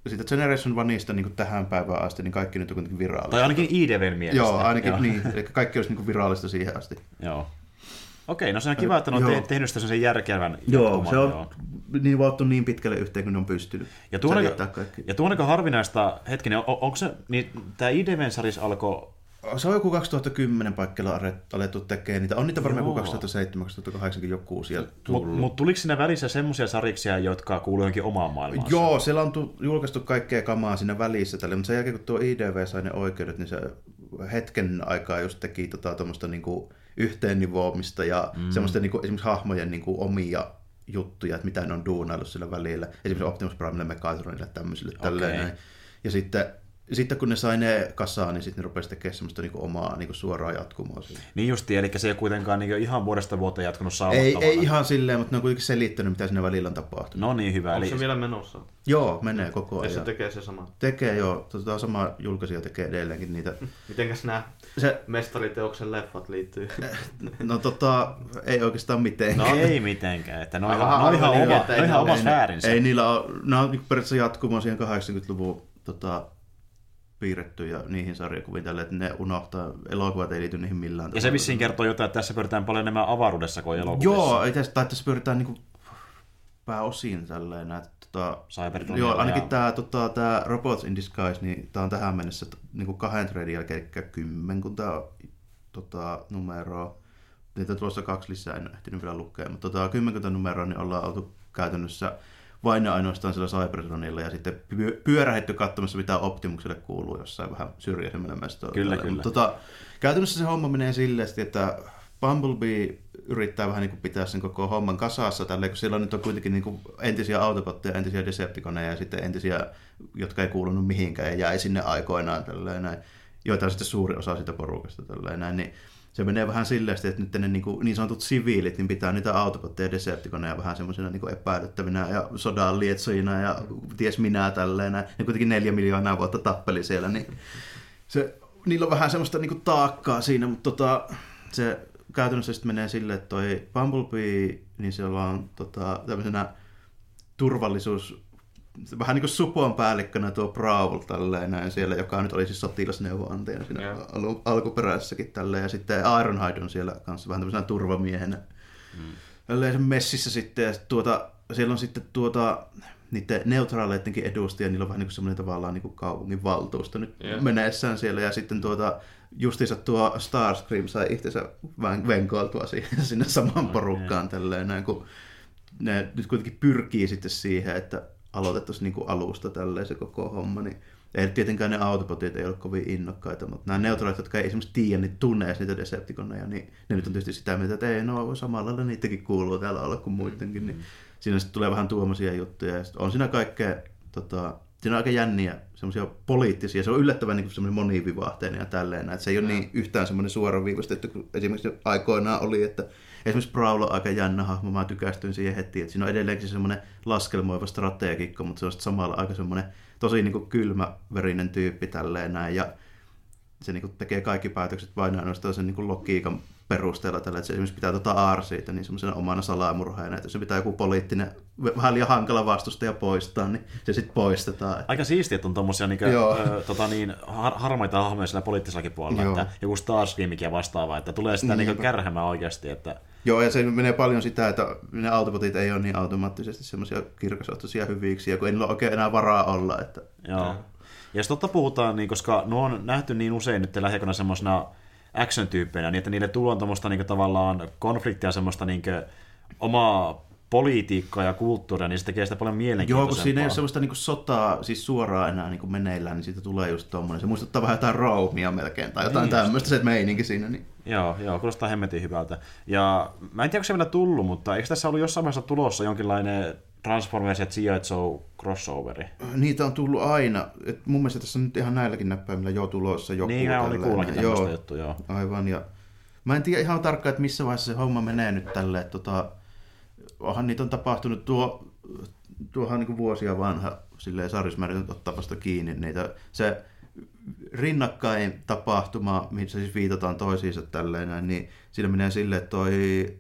siitä Generation Oneista niin tähän päivään asti, niin kaikki nyt on kuitenkin virallista. Tai ainakin IDVn mielestä. Joo, ainakin Joo. niin. Eli kaikki olisi niin virallista siihen asti. Joo. Okei, no se on kiva, että ne on Joo. te- tehnyt sitä sen järkevän Joo, se on joo. niin vaattu niin pitkälle yhteen, kun ne on pystynyt. Ja tuonne, Säilyttää kaikki. ja tuonneko harvinaista, hetkinen, on, onko se, niin tämä IDVn sarjis alkoi, Se on joku 2010 paikkeilla alettu tekemään niitä. On niitä varmaan joku 2007-2008 joku mutta tullut. mut tuliko siinä välissä semmoisia sarjiksia, jotka kuuluu johonkin omaan maailmaansa? Joo, siellä on tu- julkaistu kaikkea kamaa siinä välissä tälle, mutta sen jälkeen kun tuo IDV sai ne oikeudet, niin se hetken aikaa just teki tota, tuommoista niinku yhteennivoamista ja mm. semmoista niinku, esimerkiksi hahmojen niinku omia juttuja, että mitä ne on duunaillut sillä välillä. Esimerkiksi Optimus Primelle, Megatronille, tämmöisille. Okay. Tälleen. Ja sitten sitten kun ne sai ne kasaan, niin sitten ne rupesi tekemään semmoista niinku omaa niinku suoraa jatkumoa. Siihen. Niin justi, eli se ei ole kuitenkaan niinku ihan vuodesta vuoteen jatkunut Ei, saumattomana. ei ihan silleen, mutta ne on kuitenkin selittänyt, mitä siinä välillä on tapahtunut. No niin, hyvä. Onko Eli... se vielä menossa? Joo, menee koko Ja se ajan. tekee se sama. Tekee joo, tota, sama julkaisija tekee edelleenkin niitä. Mitenkäs nämä Se, mestariteoksen leffat liittyy? no tota, ei oikeastaan mitenkään. No ei mitenkään, että ne on Aivan ihan, ne on ihan, arvelin, oma, ne ei ihan ne oma ei, sfäärinsä. ei niillä ole, nämä on niinku periaatteessa jatkumoa siihen 80-luvun tota, piirretty ja niihin sarjakuviin tälle, että ne unohtaa, elokuvat ei liity niihin millään Ja se vissiin kertoo jotain, että tässä pyritään paljon enemmän avaruudessa kuin elokuvissa. Joo, ei tässä, tai tässä pyritään niinku pääosin tälleen, että tota, Joo, ainakin ja- tämä tota, tää Robots in Disguise, niin tämä on tähän mennessä t- niinku kahden treidin jälkeen, eli kymmenkunta tota, numeroa. Niitä on tulossa kaksi lisää, en ehtinyt vielä lukea, mutta tota, kymmenkunta numeroa niin ollaan oltu käytännössä vain ja ainoastaan sillä Cybertronilla ja sitten pyö- pyörähetty katsomassa, mitä Optimukselle kuuluu jossain vähän syrjäisemmällä mestolla. Kyllä, Tällä. kyllä. Mutta tota, käytännössä se homma menee silleen, että Bumblebee yrittää vähän niin kuin pitää sen koko homman kasassa, tälleen, kun siellä nyt on kuitenkin niin kuin entisiä autobotteja, entisiä Decepticoneja ja sitten entisiä, jotka ei kuulunut mihinkään ja jäi sinne aikoinaan, tälleen, näin, joita on sitten suuri osa sitä porukasta. Tälleen, näin, niin se menee vähän silleen, että nyt ne niin, kuin, niin sanotut siviilit niin pitää niitä autobotteja ja Decepticoneja vähän semmoisina niin epäilyttävinä ja sodan lietsojina ja ties minä tälleen. Ne kuitenkin neljä miljoonaa vuotta tappeli siellä, niin se, niillä on vähän semmoista niinku taakkaa siinä, mutta tota, se käytännössä sitten menee silleen, että toi Bumblebee, niin siellä on tota, tämmöisenä turvallisuus, vähän niin kuin supon päällikkönä tuo Prowl tälleen näin siellä, joka nyt oli siis sotilasneuvonantajana siinä Joo. al- alkuperäisessäkin tälleen, ja sitten Ironhide on siellä kanssa vähän tämmöisenä turvamiehenä. Mm. sen messissä sitten, ja sit tuota, siellä on sitten tuota, niiden neutraaleidenkin edustajia, niillä on vähän niin kuin semmoinen tavallaan niin kuin kaupungin valtuusto nyt Joo. meneessään siellä, ja sitten tuota, justiinsa tuo Starscream sai itsensä vähän venkoiltua siihen, sinne samaan porukkaan tälleen, näin, kun ne nyt kuitenkin pyrkii sitten siihen, että aloitettaisiin niin kuin alusta tälleen se koko homma, niin ei tietenkään ne autobotit ei ole kovin innokkaita, mutta nämä neutraalit, jotka ei esimerkiksi tiedä, niin tunne niitä Decepticoneja, niin ne nyt on tietysti sitä mieltä, että ei, no samalla lailla niitäkin kuuluu täällä olla kuin muidenkin, niin siinä sitten tulee vähän tuommoisia juttuja, ja on siinä kaikkea, tota, siinä on aika jänniä semmoisia poliittisia, se on yllättävän niin semmoinen monivivahteinen ja tälleen, että se ei ole niin yhtään semmoinen suoraviivastettu kuin esimerkiksi aikoinaan oli, että esimerkiksi Prowl on aika jännä hahmo, mä tykästyin siihen heti, että siinä on edelleenkin semmoinen laskelmoiva strategikko, mutta se on samalla aika semmoinen tosi niin kuin kylmäverinen tyyppi tälleen näin, ja se niin kuin tekee kaikki päätökset vain ainoastaan sen niin kuin logiikan perusteella tällä, että se esimerkiksi pitää tota aarsiita niin semmoisena omana salamurhaajana, että jos se pitää joku poliittinen, vähän liian hankala vastustaja poistaa, niin se sitten poistetaan. Aika siistiä, että on tommosia Joo. ö, tota niin, har- harmaita hahmoja siellä poliittisellakin puolella, Joo. että joku Starscreamikin ja vastaava, että tulee sitä niinku Niinpä. kärhämään oikeasti, että Joo, ja se menee paljon sitä, että ne autobotit ei ole niin automaattisesti semmoisia kirkasohtoisia hyviksiä, kun ei niillä ole oikein enää varaa olla. Että... Joo. Ja jos totta puhutaan, niin koska nuo on nähty niin usein nyt lähiaikoina semmoisena action-tyyppeinä, niin että niille tulee tuommoista niin tavallaan konfliktia, semmoista niin omaa politiikkaa ja kulttuuria, niin se tekee sitä paljon Joo, mielenkiintoisempaa. kun siinä ei ole semmoista niinku sotaa siis suoraan enää niinku meneillään, niin siitä tulee just tommonen. Se muistuttaa vähän jotain roomia melkein, tai jotain Niin niin tämmöistä se meininki siinä. Niin. Joo, joo, kuulostaa hemmetin hyvältä. Ja mä en tiedä, onko se vielä tullut, mutta eikö tässä ollut jossain vaiheessa tulossa jonkinlainen Transformers ja G.I. Joe crossoveri? Niitä on tullut aina. Et mun mielestä tässä on nyt ihan näilläkin näppäimillä jo tulossa joku. Niin, mä olin kuullakin tämmöistä juttua, joo. Aivan, ja mä en tiedä ihan tarkkaan, että missä vaiheessa se homma menee nyt tälle. Tota, onhan niitä on tapahtunut tuo, tuohan niin vuosia vanha silleen sarjismäärä nyt ottaa vasta kiinni niitä. Se rinnakkain tapahtuma, missä siis viitataan toisiinsa tälleen, niin siinä menee silleen, että toi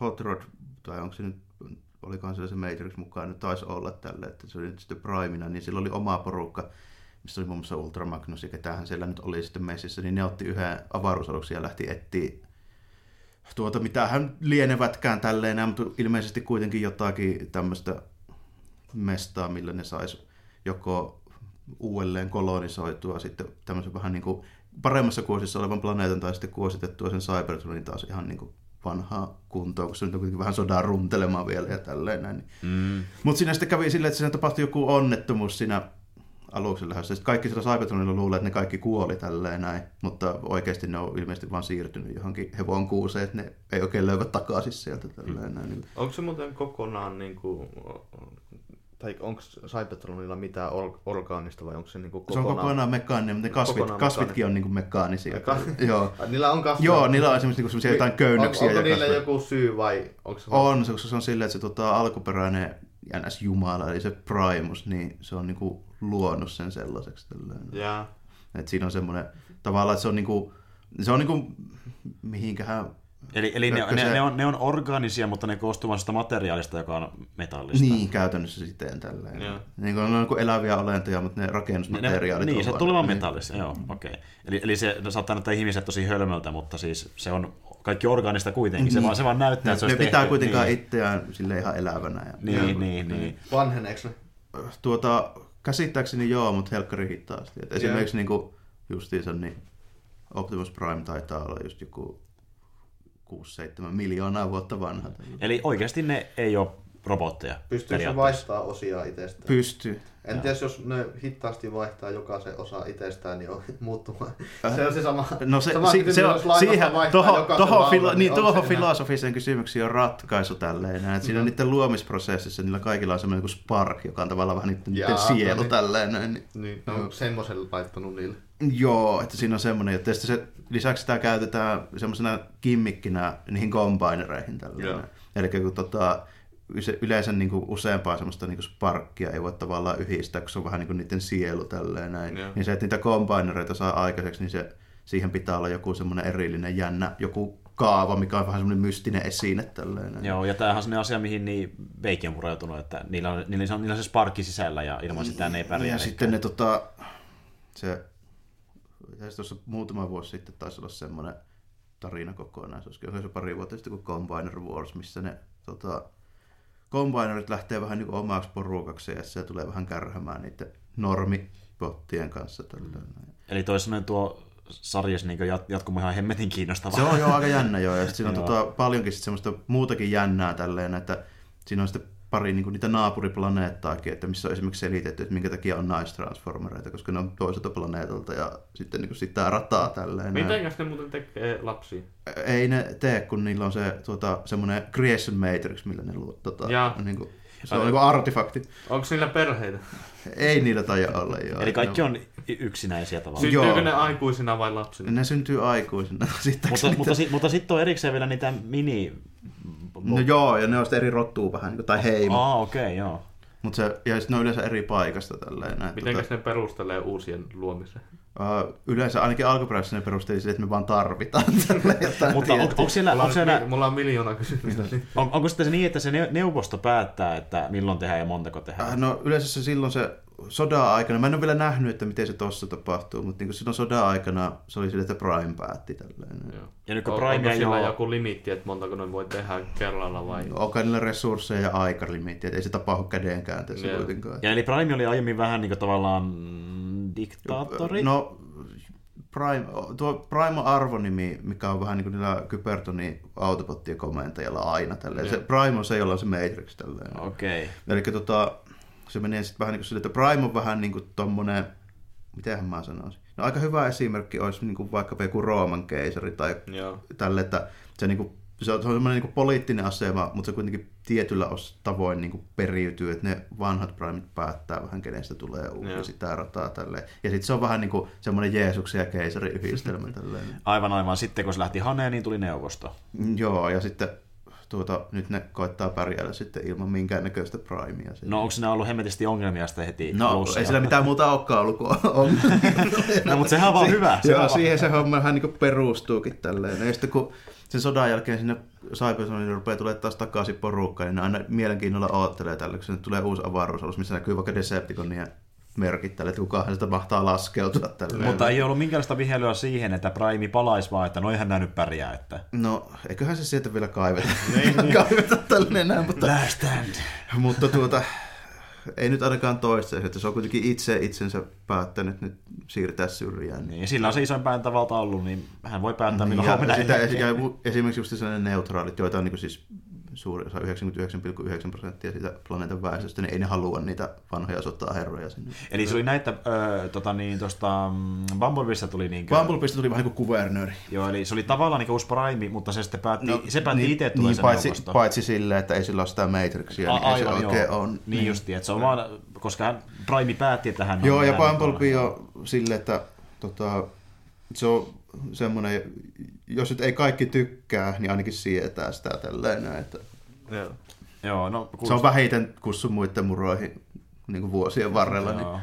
Hot Rod, tai onko se nyt, olikohan se Matrix mukaan, nyt taisi olla tälle, että se oli nyt sitten Primina, niin sillä oli oma porukka, missä oli muun muassa Ultra Magnus ja ketähän siellä nyt oli sitten messissä, niin ne otti yhden avaruusaluksen ja lähti etsiä tuota, mitä hän lienevätkään tälleen, mutta ilmeisesti kuitenkin jotakin tämmöistä mestaa, millä ne sais joko uudelleen kolonisoitua sitten tämmöisen vähän niin kuin paremmassa kuosissa olevan planeetan tai sitten kuositettua sen Cybertronin taas ihan niin kuin vanhaa kuntoa, kun se nyt on kuitenkin vähän sodan runtelemaan vielä ja tälleen näin. Mm. Mutta siinä sitten kävi silleen, että siinä tapahtui joku onnettomuus siinä aluksi lähdössä. Sitten kaikki sillä Cybertronilla luulee, että ne kaikki kuoli tälleen näin, mutta oikeasti ne on ilmeisesti vaan siirtynyt johonkin hevon kuuseen, että ne ei oikein löyvä takaisin sieltä tälleen näin. Niin Onko se muuten kokonaan niinku, tai onko Cybertronilla mitään or- orgaanista vai onko se niinku Se on kokonaan... kokonaan mekaaninen, mutta ne kasvit, Kokonaan kasvitkin on niinku mekaanisia. Ka- Joo. Niillä on kasvit. Joo, niillä on esimerkiksi niinku semmoisia jotain köynnöksiä. On, onko niillä kasveja. joku syy vai onko se On, se, se on silleen, että se tota, alkuperäinen ns. Jumala, eli se Primus, niin se on niinku luonut sen sellaiseksi. Tälleen. Jaa. Et siinä on semmoinen, tavallaan, että se on niinku, se on niinku, mihinkähän... Eli, eli ne, Jotka ne, se- ne, on, ne on orgaanisia, mutta ne koostuvat sitä materiaalista, joka on metallista. Niin, käytännössä siten tälleen. Joo. Niin kuin, ne on niinku eläviä olentoja, mutta ne Ne, rakennusmateriaalit niin, on se vaan- tulee vaan niin. metallista, joo, okei. Okay. Eli, eli se saattaa näyttää ihmiset tosi hölmöltä, mutta siis se on kaikki organista kuitenkin, se, vaan, se vaan näyttää, että se ne pitää tehty. kuitenkaan niin. itseään sille ihan elävänä. Ja, Niin, niin, niin. Vanheneeks ne? Tuota, käsittääkseni joo, mutta helkkari hitaasti. Et esimerkiksi niinku, justiinsa niin Optimus Prime taitaa olla just joku 6-7 miljoonaa vuotta vanha. Eli oikeasti ne ei ole robotteja. Pystyykö se vaihtaa osia itsestään? Pystyy. En tiedä, jos ne hitaasti vaihtaa jokaisen osa itsestään, niin on muuttumaan. Se on se sama. No se, sama si, kysymys, se on, siihen, toho, toho, filo, niin, onko tuohon filosofiseen kysymykseen on ratkaisu tälleen. Näin. että Siinä No. niiden luomisprosessissa niillä kaikilla on semmoinen kuin spark, joka on tavallaan vähän niiden, niiden Jaa, sielu no niin. tälleen. Näin. niin- Niin, ne on semmoisen laittanut niille. Joo, että siinä on semmoinen, että se, lisäksi sitä käytetään semmoisena kimmikkinä niihin tällä. Eli kun tota, yleensä niin kuin useampaa semmoista niin kuin sparkkia ei voi tavallaan yhdistää, kun se on vähän niin kuin niiden sielu tälleen näin. Joo. Niin se, että niitä combinereita saa aikaiseksi, niin se, siihen pitää olla joku semmoinen erillinen jännä, joku kaava, mikä on vähän semmoinen mystinen esine tälleen näin. Joo, ja tämähän on sellainen asia, mihin niin Veikki on pureutunut, että niillä on, niillä on, niillä on se sparkki sisällä ja ilman sitä ne ei pärjää. Ja sitten ne tota, se, se tuossa muutama vuosi sitten taisi olla semmoinen tarina kokonaisuus, onko se pari vuotta sitten kuin Combiner Wars, missä ne tota, Combinerit lähtee vähän niin kuin omaksi porukaksi ja se tulee vähän kärhämään niiden normipottien kanssa. Tällöin. Eli toisin tuo sarjas niin jat, jatkumo ihan hemmetin kiinnostava. Se on jo aika jännä joo, ja siinä on tota, paljonkin sit semmoista muutakin jännää tälleen, että siinä on sitten pari niin kuin niitä naapuriplaneettaakin, että missä on esimerkiksi selitetty, että minkä takia on naistransformereita, koska ne on toiselta planeetalta ja sitten niin kuin sitä rataa tälleen. näin. Mitenkäs ne muuten tekee lapsia? Ei ne tee, kun niillä on se tuota, semmoinen creation matrix, millä ne luo, tota, Jaa. niin kuin, se on niin kuin artefakti. Onko niillä perheitä? Ei niillä taida olla. Joo. Eli kaikki on yksinäisiä tavallaan. Syntyykö Joo. ne aikuisina vai lapsina? Ne syntyy aikuisina. Sitten mutta, mutta, si, mutta sitten on erikseen vielä niitä mini... No joo, ja ne on sitten eri rottua vähän, niin kuin, tai heimo. Aa, okei, okay, joo. Mutta se, ja sitten ne on yleensä eri paikasta tälleen. Näin, Mitenkäs ne perustelee uusien luomisen? Uh, yleensä ainakin alkuperäisessä ne perusteli sille, että me vaan tarvitaan tälle jotain Mutta on, onko, siellä, Mulla onko, on, siellä, mi- mulla on miljoona kysymystä. on, onko sitten se niin, että se ne- neuvosto päättää, että milloin tehdään ja montako tehdään? Äh, No yleensä se silloin se sodan aikana, mä en ole vielä nähnyt, että miten se tossa tapahtuu, mutta niin silloin sodan aikana se oli sille, että Prime päätti tälleen. Joo. Ja nyt kun On- Prime onko ei sillä ole... joku limitti, että montako ne voi tehdä kerralla vai? Onko niillä resursseja ja aikalimiittiä, että ei se tapahdu kädenkäänteessä Joo. kuitenkaan. Ja eli Prime oli aiemmin vähän niin kuin tavallaan diktaattori. No, Prime, tuo Prime on arvonimi, mikä on vähän niin kuin niillä Kybertonin autobottien komentajalla aina. Tälleen. Se Joo. Prime on se, jolla on se Matrix. Okei. Eli tota, se menee sitten vähän niin kuin sille, että Prime on vähän niin kuin tommonen, mitenhän mä sanoisin. No aika hyvä esimerkki olisi niin kuin vaikka joku Rooman keisari tai Joo. tälle, että se, niin kuin, se on semmoinen niin kuin poliittinen asema, mutta se kuitenkin tietyllä os- tavoin niin kuin periytyy, että ne vanhat primit päättää vähän, kenestä tulee uusi Joo. sitä rataa tälleen. Ja sitten se on vähän niin kuin semmoinen Jeesuksen ja keisarin yhdistelmä tälleen. Aivan aivan. Sitten kun se lähti Haneen, niin tuli neuvosto. Joo, ja sitten tuota, nyt ne koittaa pärjäällä sitten ilman minkäännäköistä primea. No onko siinä ollut hemmetisti ongelmia sitten heti No, alussa? ei sillä mitään muuta olekaan ollut kuin on. No, mutta sehän on vaan hyvä. Joo, on vaan- siihen se homma vähän niin perustuukin tälleen. Ja sitten kun sen sodan jälkeen sinne Cybersoniin rupeaa tulee taas takaisin porukkaan, niin ne aina mielenkiinnolla oottelee tällä, kun tulee uusi avaruusalus, missä näkyy vaikka Decepticonien merkit tälle, että kukahan sitä mahtaa laskeutua tälle. Mutta ei ollut minkäänlaista vihelyä siihen, että Prime palaisi vaan, että noihän nämä nyt pärjää. Että... No, eiköhän se sieltä vielä kaiveta, kaiveta tälle enää, mutta, Last stand. mutta tuota, ei nyt ainakaan toistaiseksi, että se on kuitenkin itse itsensä päättänyt nyt siirtää syrjään. Niin, ja sillä on se isoin päätövalta ollut, niin hän voi päättää, milloin Ja haluaa mennä sitä, esimerkiksi just sellainen neutraalit, joita on niin siis suuri osa, 99,9 prosenttia siitä planeetan väestöstä, niin ei ne halua niitä vanhoja sotaherroja sinne. Eli se oli näitä, ö, tota niin, tuosta mm, Bumblebeesta tuli niin Bumblebista tuli vähän niin kuin kuvernööri. Joo, eli se oli tavallaan niin kuin uusi Prime, mutta se sitten päätti, no, se päätti niin, itse tulee niin, sen paitsi, neuvosto. paitsi silleen, että ei sillä ole sitä Matrixia, A- niin ei se aivan, oikein on. Niin, justiin, että se on vaan, koska hän, Prime päätti, että hän on... Joo, ja on Bumblebee on silleen, että tota, se on semmoinen, jos nyt ei kaikki tykkää, niin ainakin sietää sitä tälleen näin, että Joo. Joo, no se on kuulostaa- vähiten kussu muiden muroihin niin kuin vuosien varrella. Niin,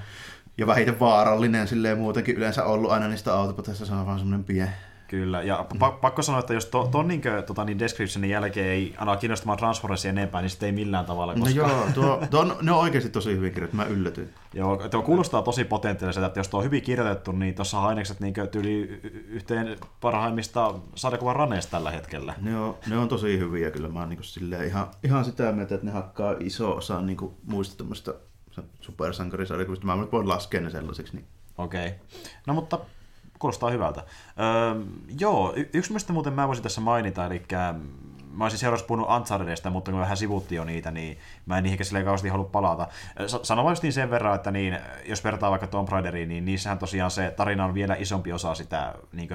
ja vähiten vaarallinen silleen muutenkin yleensä ollut aina niistä autopoteista, se on vaan semmoinen pien. Kyllä, ja pa- pakko sanoa, että jos to, ton niin kuin, tota, niin descriptionin jälkeen ei anna kiinnostamaan Transformersia enempää, niin sitten ei millään tavalla, No koska joo, tuo, tuo on, ne on oikeasti tosi hyvin kirjoitettu, mä yllätyin. Joo, tuo kuulostaa tosi potentiaaliselta, että jos tuo on hyvin kirjoitettu, niin tuossa on ainekset niin tyyli yhteen parhaimmista sarjakuvan raneista tällä hetkellä. Ne on, ne on tosi hyviä kyllä, mä oon niin silleen ihan, ihan sitä mieltä, että ne hakkaa iso osa niin kuin, muista tämmöistä supersankarisarjakuvista. Mä voin laskea ne sellaisiksi. Niin. Okei. Okay. No mutta kuulostaa hyvältä. Öö, joo, y- yksi mistä muuten mä voisin tässä mainita, eli mä olisin seuraavaksi puhunut Unchartedista, mutta kun vähän sivuttiin jo niitä, niin mä en niihin silleen kauheasti halua palata. Sano vain justiin sen verran, että niin, jos vertaa vaikka Tomb Raideriin, niin niissähän tosiaan se tarina on vielä isompi osa sitä niin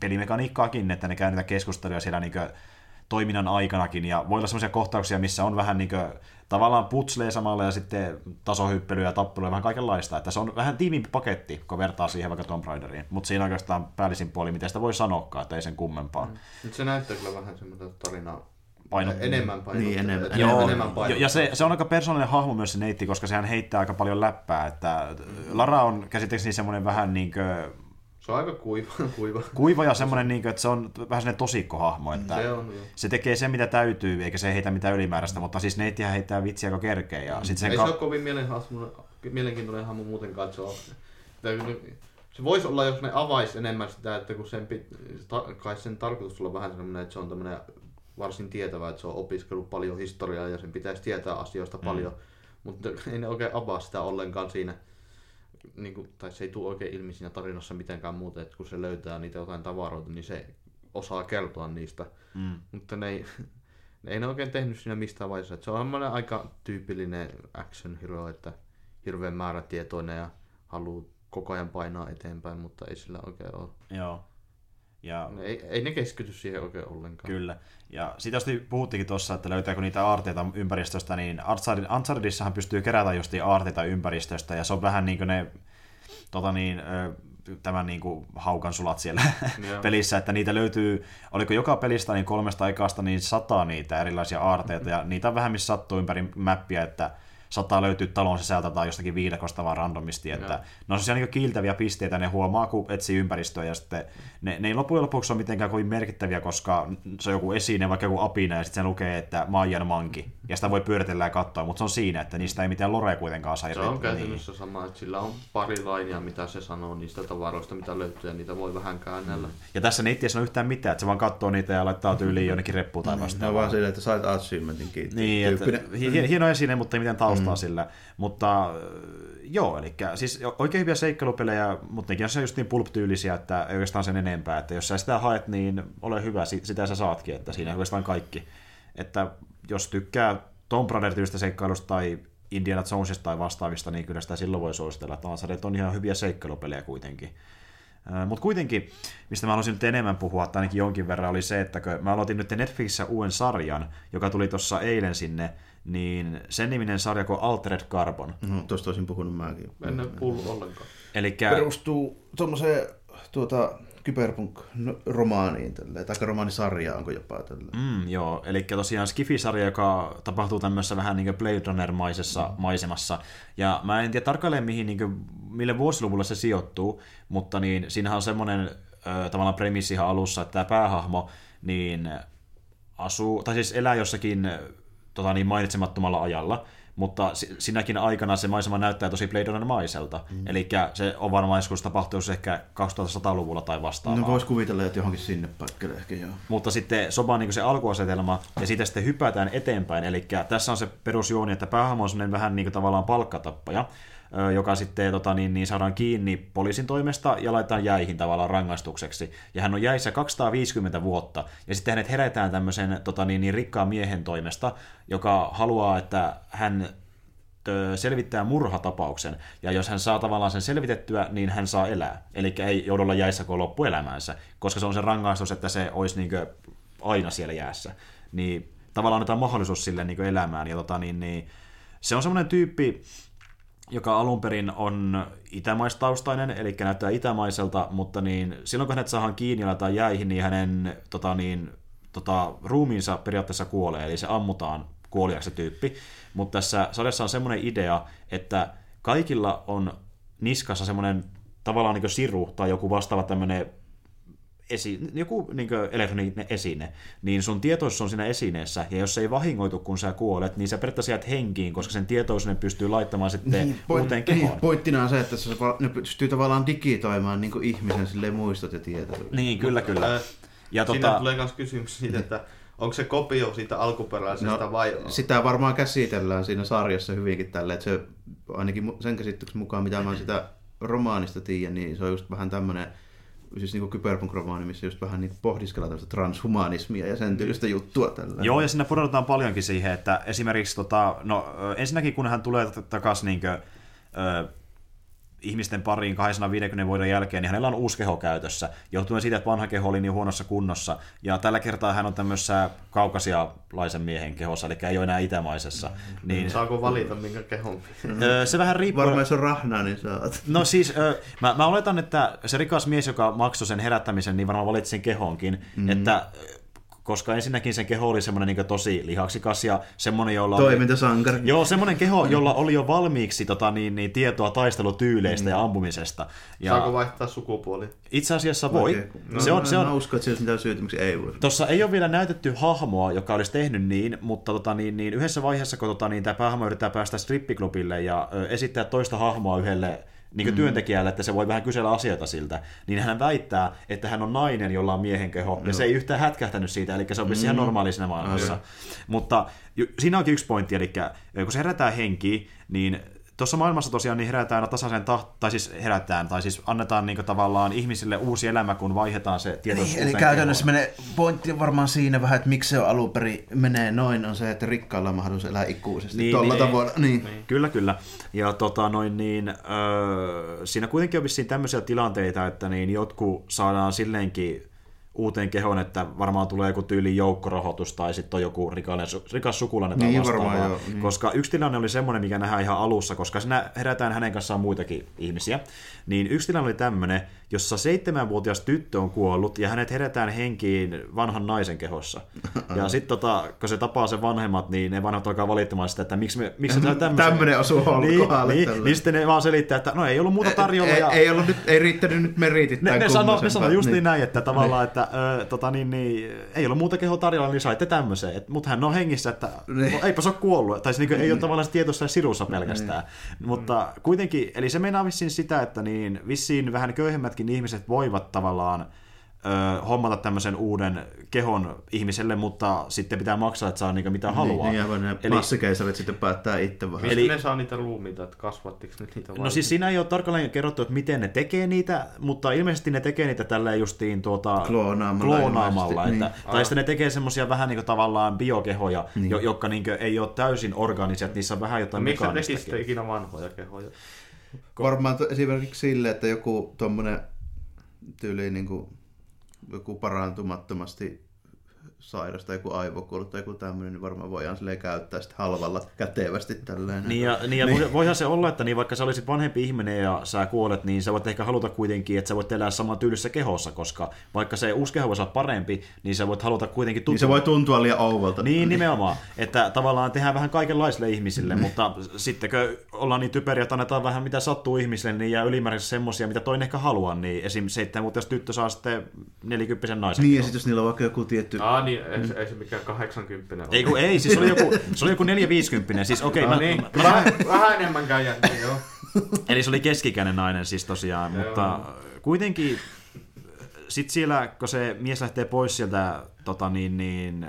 pelimekaniikkaakin, että ne käy niitä keskusteluja siellä niin toiminnan aikanakin, ja voi olla sellaisia kohtauksia, missä on vähän niin kuin, tavallaan putslee samalla ja sitten tasohyppelyä ja tappeluja, vähän kaikenlaista, että se on vähän tiivimpi paketti, kun vertaa siihen vaikka Tomb Raideriin, mutta siinä oikeastaan päällisin puoli, miten sitä voi sanoakaan, että ei sen kummempaa. Mm. Nyt se näyttää kyllä vähän semmoista tarinaa. Paino- enemmän painottaa. Niin, enemmän. enemmän, Joo, enemmän ja, painottaa. ja se, se, on aika persoonallinen hahmo myös se neitti, koska sehän heittää aika paljon läppää, että Lara on käsittääkseni semmoinen vähän niin kuin Se on aika kuiva. kuiva. kuiva ja semmoinen, niin kuin, että se on vähän semmoinen tosikkohahmo, että Se on, se tekee sen, mitä täytyy, eikä se heitä mitään ylimääräistä, mutta siis neittihän heittää vitsiä aika kerkeä. Ja sit sen Ei ka- se ole kovin mielenkiintoinen hahmo muuten katsoa. Se voisi olla, jos ne avais enemmän sitä, että kun sen pit, kai sen tarkoitus olla vähän sellainen, että se on tämmöinen varsin tietävä, että se on opiskellut paljon historiaa ja sen pitäisi tietää asioista paljon, mutta ei ne oikein avaa sitä ollenkaan siinä. Niin kuin, tai se ei tule oikein ilmi siinä tarinassa mitenkään muuten, että kun se löytää niitä jotain tavaroita, niin se osaa kertoa niistä. Mm. Mutta ne ei, ne ei ne oikein tehnyt siinä mistään vaiheessa. Että se on aika tyypillinen action hero, että hirveän määrätietoinen ja haluaa koko ajan painaa eteenpäin, mutta ei sillä oikein ole. Joo. Ja Ne Ei, ei ne keskity siihen oikein ollenkaan. Kyllä. Ja siitä just puhuttiinkin tuossa, että löytääkö niitä aarteita ympäristöstä, niin Uncharted- Unchartedissahan pystyy kerätä justiin aarteita ympäristöstä, ja se on vähän niin kuin ne tota niin, tämän niin kuin haukan sulat siellä Joo. pelissä, että niitä löytyy, oliko joka pelistä niin kolmesta ekasta niin sataa niitä erilaisia aarteita, ja niitä on vähän missä sattuu ympäri mäppiä, että saattaa löytyä talon sisältä tai jostakin viidakosta vaan randomisti, että Joo. ne on sellaisia niin kiiltäviä pisteitä, ne huomaa, kun etsii ympäristöä, ja sitten ne, ne ei loppujen lopuksi ole mitenkään kovin merkittäviä, koska se on joku esine, vaikka joku apina, ja sitten se lukee, että Maijan manki, ja sitä voi pyöritellä ja katsoa, mutta se on siinä, että niistä ei mitään lorea kuitenkaan saa Se on käytännössä sama, että sillä on pari lainia, mitä se sanoo niistä tavaroista, mitä löytyy, ja niitä voi vähän käännellä. Ja tässä ne ei sano yhtään mitään, että se vaan katsoo niitä ja laittaa tyyliin jonnekin reppuun tai Ne on vastaavaa. vaan silleen, että sait achievementin kiinni. Niin, että, hi- hieno esine, mutta ei mitään taustaa mm. sillä. Mutta äh, joo, eli siis oikein hyviä seikkailupelejä, mutta nekin on se just niin pulp-tyylisiä, että ei oikeastaan sen enempää. Että jos sä sitä haet, niin ole hyvä, si- sitä sä saatkin, että siinä oikeastaan kaikki. Että jos tykkää Tomb Raider-tyylistä seikkailusta tai Indiana Jonesista tai vastaavista, niin kyllä sitä silloin voi suositella. Uncharted on ihan hyviä seikkailupelejä kuitenkin. Mutta kuitenkin, mistä mä haluaisin nyt enemmän puhua, tai ainakin jonkin verran, oli se, että mä aloitin nyt Netflixissä uuden sarjan, joka tuli tuossa eilen sinne, niin sen niminen sarja kuin Altered Carbon. No, tuosta olisin puhunut mäkin. En ole kuullut ollenkaan. Eli Perustuu tuommoiseen tuota, kyberpunk-romaaniin, tai romaanisarjaan onko jopa tällä. Mm, joo, eli tosiaan Skifi-sarja, joka tapahtuu tämmöisessä vähän niin kuin Blade Runner-maisessa mm. maisemassa. Ja mä en tiedä tarkalleen, mihin, niin kuin, mille vuosiluvulle se sijoittuu, mutta niin, siinähän on semmoinen ö, tavallaan premissi ihan alussa, että tämä päähahmo niin asuu, tai siis elää jossakin tota niin, mainitsemattomalla ajalla, mutta si- sinäkin aikana se maisema näyttää tosi Blade Runner-maiselta. Mm. Eli se on varmaan joskus tapahtuisi ehkä 2100-luvulla tai vastaavaa. No vois kuvitella, että johonkin sinne paikalle ehkä joo. Mutta sitten vaan niin se alkuasetelma, ja siitä sitten hypätään eteenpäin. Eli tässä on se perusjuoni, että päähahmo on vähän niin kuin tavallaan palkkatappaja. Joka sitten tota, niin, niin saadaan kiinni poliisin toimesta ja laitetaan jäihin tavallaan rangaistukseksi. Ja hän on jäissä 250 vuotta, ja sitten hänet herätään tämmöisen tota, niin, niin, rikkaan miehen toimesta, joka haluaa, että hän selvittää murhatapauksen, ja jos hän saa tavallaan sen selvitettyä, niin hän saa elää. Eli ei joudu olla jäissä koko loppuelämäänsä, koska se on se rangaistus, että se olisi niin aina siellä jäässä. Niin tavallaan annetaan mahdollisuus sille niin elämään. Ja tota, niin, niin, se on semmoinen tyyppi, joka alun perin on itämaistaustainen, eli näyttää itämaiselta, mutta niin, silloin kun hänet saadaan kiinni laitetaan jäihin, niin hänen tota, niin, tota, ruumiinsa periaatteessa kuolee, eli se ammutaan kuoliaksi tyyppi. Mutta tässä sarjassa on semmoinen idea, että kaikilla on niskassa semmoinen tavallaan niin siru tai joku vastaava tämmöinen esi- joku niin elektroninen esine, niin sun tietoisuus on siinä esineessä, ja jos se ei vahingoitu, kun sä kuolet, niin sä periaatteessa jäät henkiin, koska sen tietoisuuden pystyy laittamaan sitten niin, uuteen kehoon. Niin, pointtina on se, että se, ne pystyy tavallaan digitoimaan niin ihmisen sille muistot ja tietoa. Niin, kyllä, kyllä. Ja Siinä tota... tulee myös kysymys siitä, että onko se kopio siitä alkuperäisestä no, vai... Sitä varmaan käsitellään siinä sarjassa hyvinkin tälle, että se ainakin sen käsityksen mukaan, mitä mä sitä romaanista tiedän, niin se on just vähän tämmöinen siis niin kyberpunk-romaani, missä just vähän niin pohdiskellaan tämmöistä transhumanismia ja sen tyylistä juttua tällä. Joo, ja siinä pureudutaan paljonkin siihen, että esimerkiksi tota, no, ensinnäkin kun hän tulee takaisin niin kuin, ihmisten pariin 250 vuoden jälkeen, niin hänellä on uusi keho käytössä, johtuen siitä, että vanha keho oli niin huonossa kunnossa. Ja tällä kertaa hän on tämmöisessä kaukasialaisen miehen kehossa, eli ei ole enää itämaisessa. Mm. Niin... Saako valita minkä kehon? se vähän riippuu. Varmaan jos on rahnaa, niin saat. No siis, mä, mä oletan, että se rikas mies, joka maksoi sen herättämisen, niin varmaan valitsi sen kehonkin. Mm. Että koska ensinnäkin sen keho oli semmoinen niin tosi lihaksikas ja semmoinen, jolla Toimintasankari. Oli, joo, semmoinen keho, jolla oli jo valmiiksi tota, niin, niin, tietoa taistelutyyleistä mm. ja ampumisesta. Ja... Saako vaihtaa sukupuoli? Itse asiassa voi. Okay. No, se on, se on... Mä uskon, että se mitään syytä, miksi ei voi. Tuossa ei ole vielä näytetty hahmoa, joka olisi tehnyt niin, mutta tota, niin, niin, yhdessä vaiheessa, kun tota, niin, tämä päähahmo yrittää päästä strippiklubille ja ö, esittää toista hahmoa yhdelle niin mm. työntekijälle, että se voi vähän kysellä asioita siltä, niin hän väittää, että hän on nainen, jolla on miehen keho, ja se ei yhtään hätkähtänyt siitä, eli se on mm. ihan normaali siinä maailmassa. Okay. Mutta siinä onkin yksi pointti, eli kun se herätään henkiin, niin Tuossa maailmassa tosiaan niin herätään tasaisen taht, tai siis herätään, tai siis annetaan niin tavallaan ihmisille uusi elämä, kun vaihdetaan se tietoisuus niin, Eli käytännössä menee, pointti on varmaan siinä vähän, että miksi se on alun perin menee noin, on se, että rikkaalla on mahdollisuus elää ikuisesti. Niin, Tuolla niin, tavoin, niin. niin. Kyllä, kyllä. Ja tota, noin, niin, öö, siinä kuitenkin on vissiin tämmöisiä tilanteita, että niin jotkut saadaan silleenkin uuteen kehoon, että varmaan tulee joku tyyli joukkorahoitus tai sitten on joku rikainen, rikas sukulainen niin, varmaan, joo, niin. Koska yksi tilanne oli semmoinen, mikä nähdään ihan alussa, koska siinä herätään hänen kanssaan muitakin ihmisiä. Niin yksi tilanne oli tämmöinen, jossa seitsemänvuotias tyttö on kuollut ja hänet herätään henkiin vanhan naisen kehossa. Ja sitten tota, kun se tapaa sen vanhemmat, niin ne vanhemmat alkaa valittamaan sitä, että miksi, me, miksi sä tämmöisen... Tämmöinen osuu niin, niin, niin, sitten ne vaan selittää, että no ei ollut muuta tarjolla. Ei, ja... ei, ollut nyt, ei riittänyt nyt meritit. Ne, ne sanoo ne sano just niin. näin, että tavallaan, niin. että ö, tota, niin, niin, ei ollut muuta kehoa tarjolla, niin saitte tämmöisen. Mutta hän on hengissä, että niin. no, eipä se ole kuollut. Tai siis, niin, ei ole tavallaan tietoissa sirussa pelkästään. Niin. Mutta kuitenkin, eli se meinaa vissiin sitä, että niin, vissiin vähän köyhemmätkin ihmiset voivat tavallaan hommata tämmöisen uuden kehon ihmiselle, mutta sitten pitää maksaa, että saa niinku mitä niin, haluaa. Niin, aivan Eli, massikeisarit sitten päättää itse vähän. Mistä Eli, ne saa niitä ruumiita, että kasvattiko ne niitä vai? No siis siinä ei ole tarkalleen kerrottu, että miten ne tekee niitä, mutta ilmeisesti ne tekee niitä tälleen justiin tuota, kloonaamalla. kloonaamalla että, niin. Tai sitten ne tekee semmoisia vähän niin kuin tavallaan biokehoja, niin. jo, jotka niin ei ole täysin organiset, niissä on vähän jotain Miksi tekisitte ikinä vanhoja kehoja? Varmaan esimerkiksi sille, että joku tuommoinen tyyli niin kuin joku parantumattomasti sairas tai joku aivokuollu tai joku tämmöinen, niin varmaan voidaan silleen käyttää sitten halvalla kätevästi tälleen. Niin ja, niin ja niin. voihan se olla, että niin vaikka sä olisit vanhempi ihminen ja sä kuolet, niin sä voit ehkä haluta kuitenkin, että sä voit elää saman tyylissä kehossa, koska vaikka se uusi keho voisi olla parempi, niin sä voit haluta kuitenkin tuntua. Niin se voi tuntua liian ouvalta. Niin, nimenomaan. Että tavallaan tehdään vähän kaikenlaisille ihmisille, mm. mutta sittenkö ollaan niin typeriä, että annetaan vähän mitä sattuu ihmisille, niin jää ylimääräisesti semmoisia, mitä toinen ehkä haluaa, niin esim. 7-vuotias tyttö saa sitten 40 naisen. Niin, ja sitten jos niillä on vaikka joku tietty... Ah, niin, ei, ei se mikään 80 ole. Ei, kun, ei, siis se oli joku, se oli joku 450. Siis okei, okay, no, niin, mä, vähän, mä, vähän enemmän käy joo. Eli se oli keskikäinen nainen siis tosiaan, joo. mutta kuitenkin sitten siellä, kun se mies lähtee pois sieltä tota niin, niin,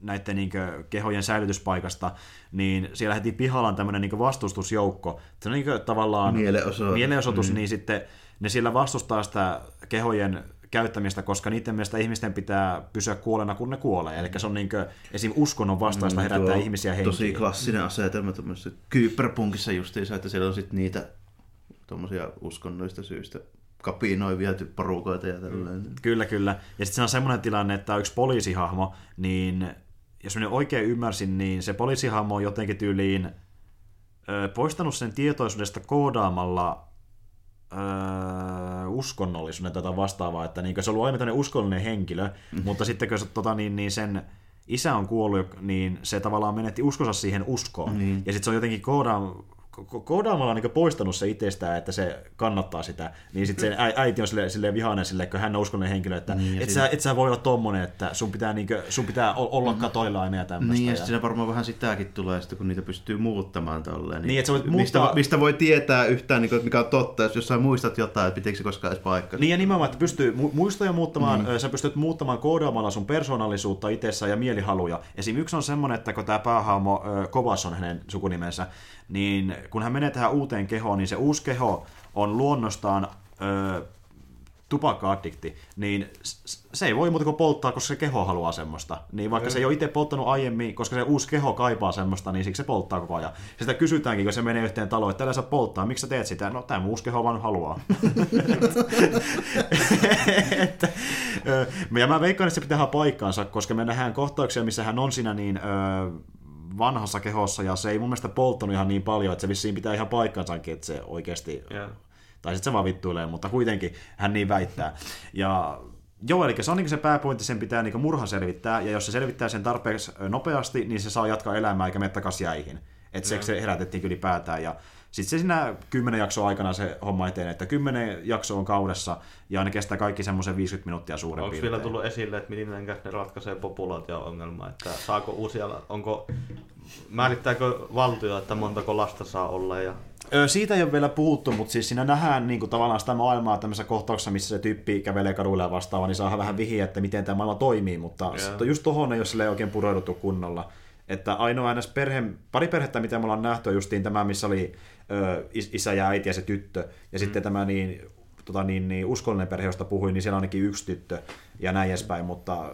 näiden niin kehojen säilytyspaikasta, niin siellä heti pihalla on tämmöinen niin vastustusjoukko. Se on niin tavallaan mielenosoitus, mielenosoitus mm. niin sitten ne sillä vastustaa sitä kehojen käyttämistä, koska niiden mielestä ihmisten pitää pysyä kuolena, kun ne kuolee. Eli se on niin kuin, esim. uskonnon vastaista mm, herättää ihmisiä henkiin. Tosi klassinen asetelma tämmöisessä kyberpunkissa justiinsa, että siellä on sitten niitä tuommoisia uskonnoista syistä kapinoivia porukoita ja tällainen. Mm, kyllä, kyllä. Ja sitten se on semmoinen tilanne, että on yksi poliisihahmo, niin jos minä oikein ymmärsin, niin se poliisihahmo on jotenkin tyyliin poistanut sen tietoisuudesta koodaamalla öö, uskonnollisuuden tätä vastaavaa, että niin se on ollut aina uskonnollinen henkilö, mm-hmm. mutta sitten kun se, tota, niin, niin sen isä on kuollut, niin se tavallaan menetti uskonsa siihen uskoon. Mm-hmm. Ja sitten se on jotenkin koodaan, koodaamalla niin poistanut se itsestään, että se kannattaa sitä, niin sitten se äiti on silleen, silleen vihainen sille, kun hän on uskonnollinen henkilö, että niin, et, sä, et sä voi olla tommonen, että sun pitää, niin kuin, sun pitää olla mm. katoilainen ja tämmöistä. Niin, ja, ja siinä varmaan vähän sitäkin tulee, sitten, kun niitä pystyy muuttamaan tolleen. Niin, niin että voit mistä, muuttaa... mistä, voi tietää yhtään, niin kuin, mikä on totta, jos jossain muistat jotain, että pitikö se koskaan edes paikka. Niin, ja nimenomaan, että pystyy muistoja muuttamaan, mm. sä pystyt muuttamaan koodaamalla sun persoonallisuutta itsessä ja mielihaluja. Esim. yksi on semmoinen, että kun tämä päähahmo Kovas on hänen sukunimensä, niin kun hän menee tähän uuteen kehoon, niin se uusi keho on luonnostaan ö, tupakka-addikti, niin se ei voi muuta kuin polttaa, koska se keho haluaa semmoista. Niin vaikka se ei ole itse polttanut aiemmin, koska se uusi keho kaipaa semmoista, niin siksi se polttaa koko ajan. Sitä kysytäänkin, kun se menee yhteen taloon, että tällä sä polttaa, miksi sä teet sitä? No tämä uusi keho vaan haluaa. että, ja mä veikkaan, että se pitää paikkaansa, koska me nähdään kohtauksia, missä hän on siinä niin... Ö, vanhassa kehossa ja se ei mun mielestä polttanut ihan niin paljon, että se vissiin pitää ihan paikkansakin, että se oikeasti, yeah. tai sitten se vaan vittuilee, mutta kuitenkin hän niin väittää. Ja Joo, eli se on niin se pääpointti, sen pitää niin murha selvittää, ja jos se selvittää sen tarpeeksi nopeasti, niin se saa jatkaa elämää eikä mene takaisin jäihin. Että se, se herätettiin kyllä ylipäätään. Ja sitten se siinä kymmenen jaksoa aikana se homma eteen, että kymmenen jakso on kaudessa ja ne kestää kaikki semmoisen 50 minuuttia suurin Onko piirtein. vielä tullut esille, että miten ne ratkaisee populaatio-ongelmaa, että saako uusia, onko, määrittääkö valtio, että montako lasta saa olla ja siitä ei ole vielä puhuttu, mutta siis siinä nähdään niin kuin, tavallaan sitä maailmaa tämmöisessä kohtauksessa, missä se tyyppi kävelee kaduilla ja vastaava, niin saa vähän vihiä, että miten tämä maailma toimii, mutta yeah. just tohon ei ole oikein pureuduttu kunnolla. Että ainoa aina perhe, pari perhettä, mitä me ollaan nähty, on justiin tämä, missä oli ö, isä ja äiti ja se tyttö. Ja mm. sitten tämä niin, tota, niin, niin, uskollinen perhe, josta puhuin, niin siellä on ainakin yksi tyttö ja näin edespäin, mutta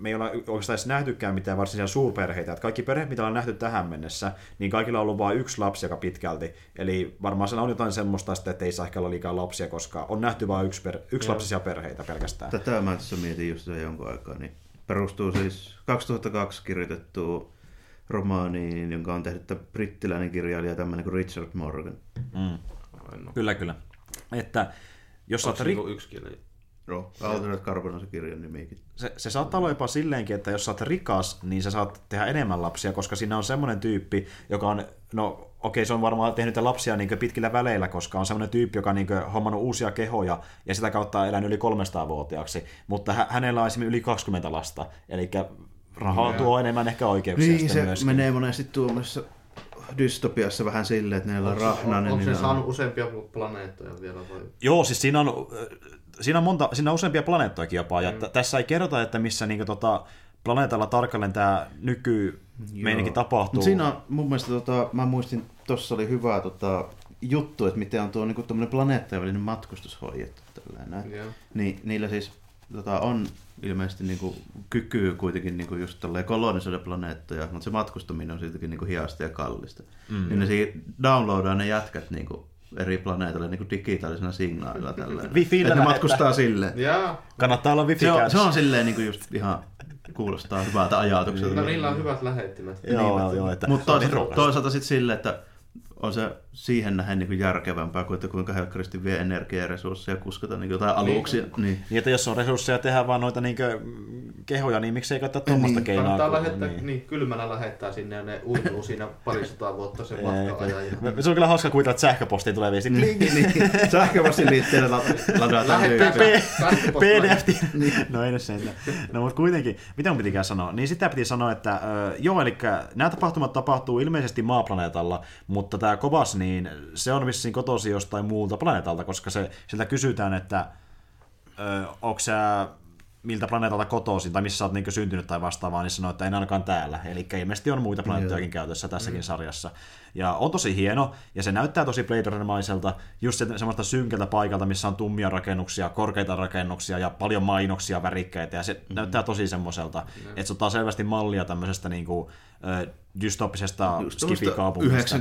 me ei olla oikeastaan edes nähtykään mitään varsinaisia suurperheitä. Että kaikki perheet, mitä ollaan nähty tähän mennessä, niin kaikilla on ollut vain yksi lapsi aika pitkälti. Eli varmaan siellä on jotain semmoista, että ei saa ehkä olla liikaa lapsia, koska on nähty vain yksi, per, yksi lapsisia perheitä pelkästään. Tätä mä tässä mietin just jonkun aikaa. Niin perustuu siis 2002 kirjoitettu romaaniin, jonka on tehnyt brittiläinen kirjailija, tämmöinen kuin Richard Morgan. Mm. Kyllä, kyllä. Että jos olet ri... yksi kirjailija? Joo, Altered Carbon on se kirjan nimikin. Se, se saattaa olla jopa silleenkin, että jos sä oot rikas, niin sä saat tehdä enemmän lapsia, koska siinä on semmoinen tyyppi, joka on, no okei, se on varmaan tehnyt lapsia niin pitkillä väleillä, koska on semmoinen tyyppi, joka on niin hommannut uusia kehoja ja sitä kautta elänyt yli 300-vuotiaaksi, mutta hä- hänellä on esimerkiksi yli 20 lasta, eli rahaa tuo enemmän ehkä oikeuksia niin, se myöskin. menee monesti tuommoisessa dystopiassa vähän silleen, että neillä on rahnainen. Onko se niin saanut on... useampia planeettoja vielä vai? Joo, siis siinä on siinä on, monta, siinä on useampia planeettojakin jopa, ja mm. tässä ei kerrota, että missä niin, tota, planeetalla tarkalleen tämä nyky meininki tapahtuu. Mut siinä on mun mielestä, tota, mä muistin, tuossa oli hyvä tota, juttu, että miten on tuo niin planeettojen välinen matkustus hoidettu. Tällainen, yeah. niin, niillä siis tota, on ilmeisesti niin kuin, kyky kuitenkin niin kuin just kolonisoida planeettoja, mutta se matkustaminen on siltikin niin kuin hiasta ja kallista. Mm. Niin ne downloadaa ne jätkät niin kuin, eri planeetalle niin kuin digitaalisena signaalilla. Wifi että ne matkustaa silleen. Yeah. Kannattaa olla wifi se on, se on silleen niin kuin just ihan kuulostaa hyvältä ajatukselta. No niillä on hyvät lähettimet. Joo, niin, joo, että Mutta toisaalta, toisaalta sitten silleen, että on se siihen nähden niin järkevämpää kuin, että kuinka helkkaristi vie energiaa ja resursseja kuskata niin jotain niin. aluksia. Niin. niin. niin. että jos on resursseja tehdä vaan noita niin kehoja, niin miksei käyttää tuommoista niin. keinoa. Kannattaa lähettää, niin. niin. kylmänä lähettää sinne ja ne uinuu siinä parisataa vuotta sen matka ja... Se on kyllä hauska kuvitella, että sähköpostiin tulee viesti. Niin, niin. Sähköpostin liitteellä ladataan PDF. Niin. No ei nyt sen. No mutta kuitenkin, mitä mun pitikään sanoa? Niin sitä piti sanoa, että joo, eli nämä tapahtumat tapahtuu ilmeisesti maaplaneetalla, mutta tämä Kobas, niin se on vissiin kotosi jostain muulta planeetalta, koska se, siltä kysytään, että onko sä miltä planeetalta kotoisin tai missä sä oot niin syntynyt tai vastaavaa, niin sanoo, että en ainakaan täällä. Eli ilmeisesti on muita planeettojakin käytössä tässäkin mm. sarjassa. Ja on tosi hieno, ja se näyttää tosi Blade Runner-maiselta, just se, semmoista synkältä paikalta, missä on tummia rakennuksia, korkeita rakennuksia ja paljon mainoksia, värikkäitä, ja se mm. näyttää tosi semmoiselta, mm. että se ottaa selvästi mallia tämmöisestä niin kuin, dystoppisesta skifikaupungista. 80-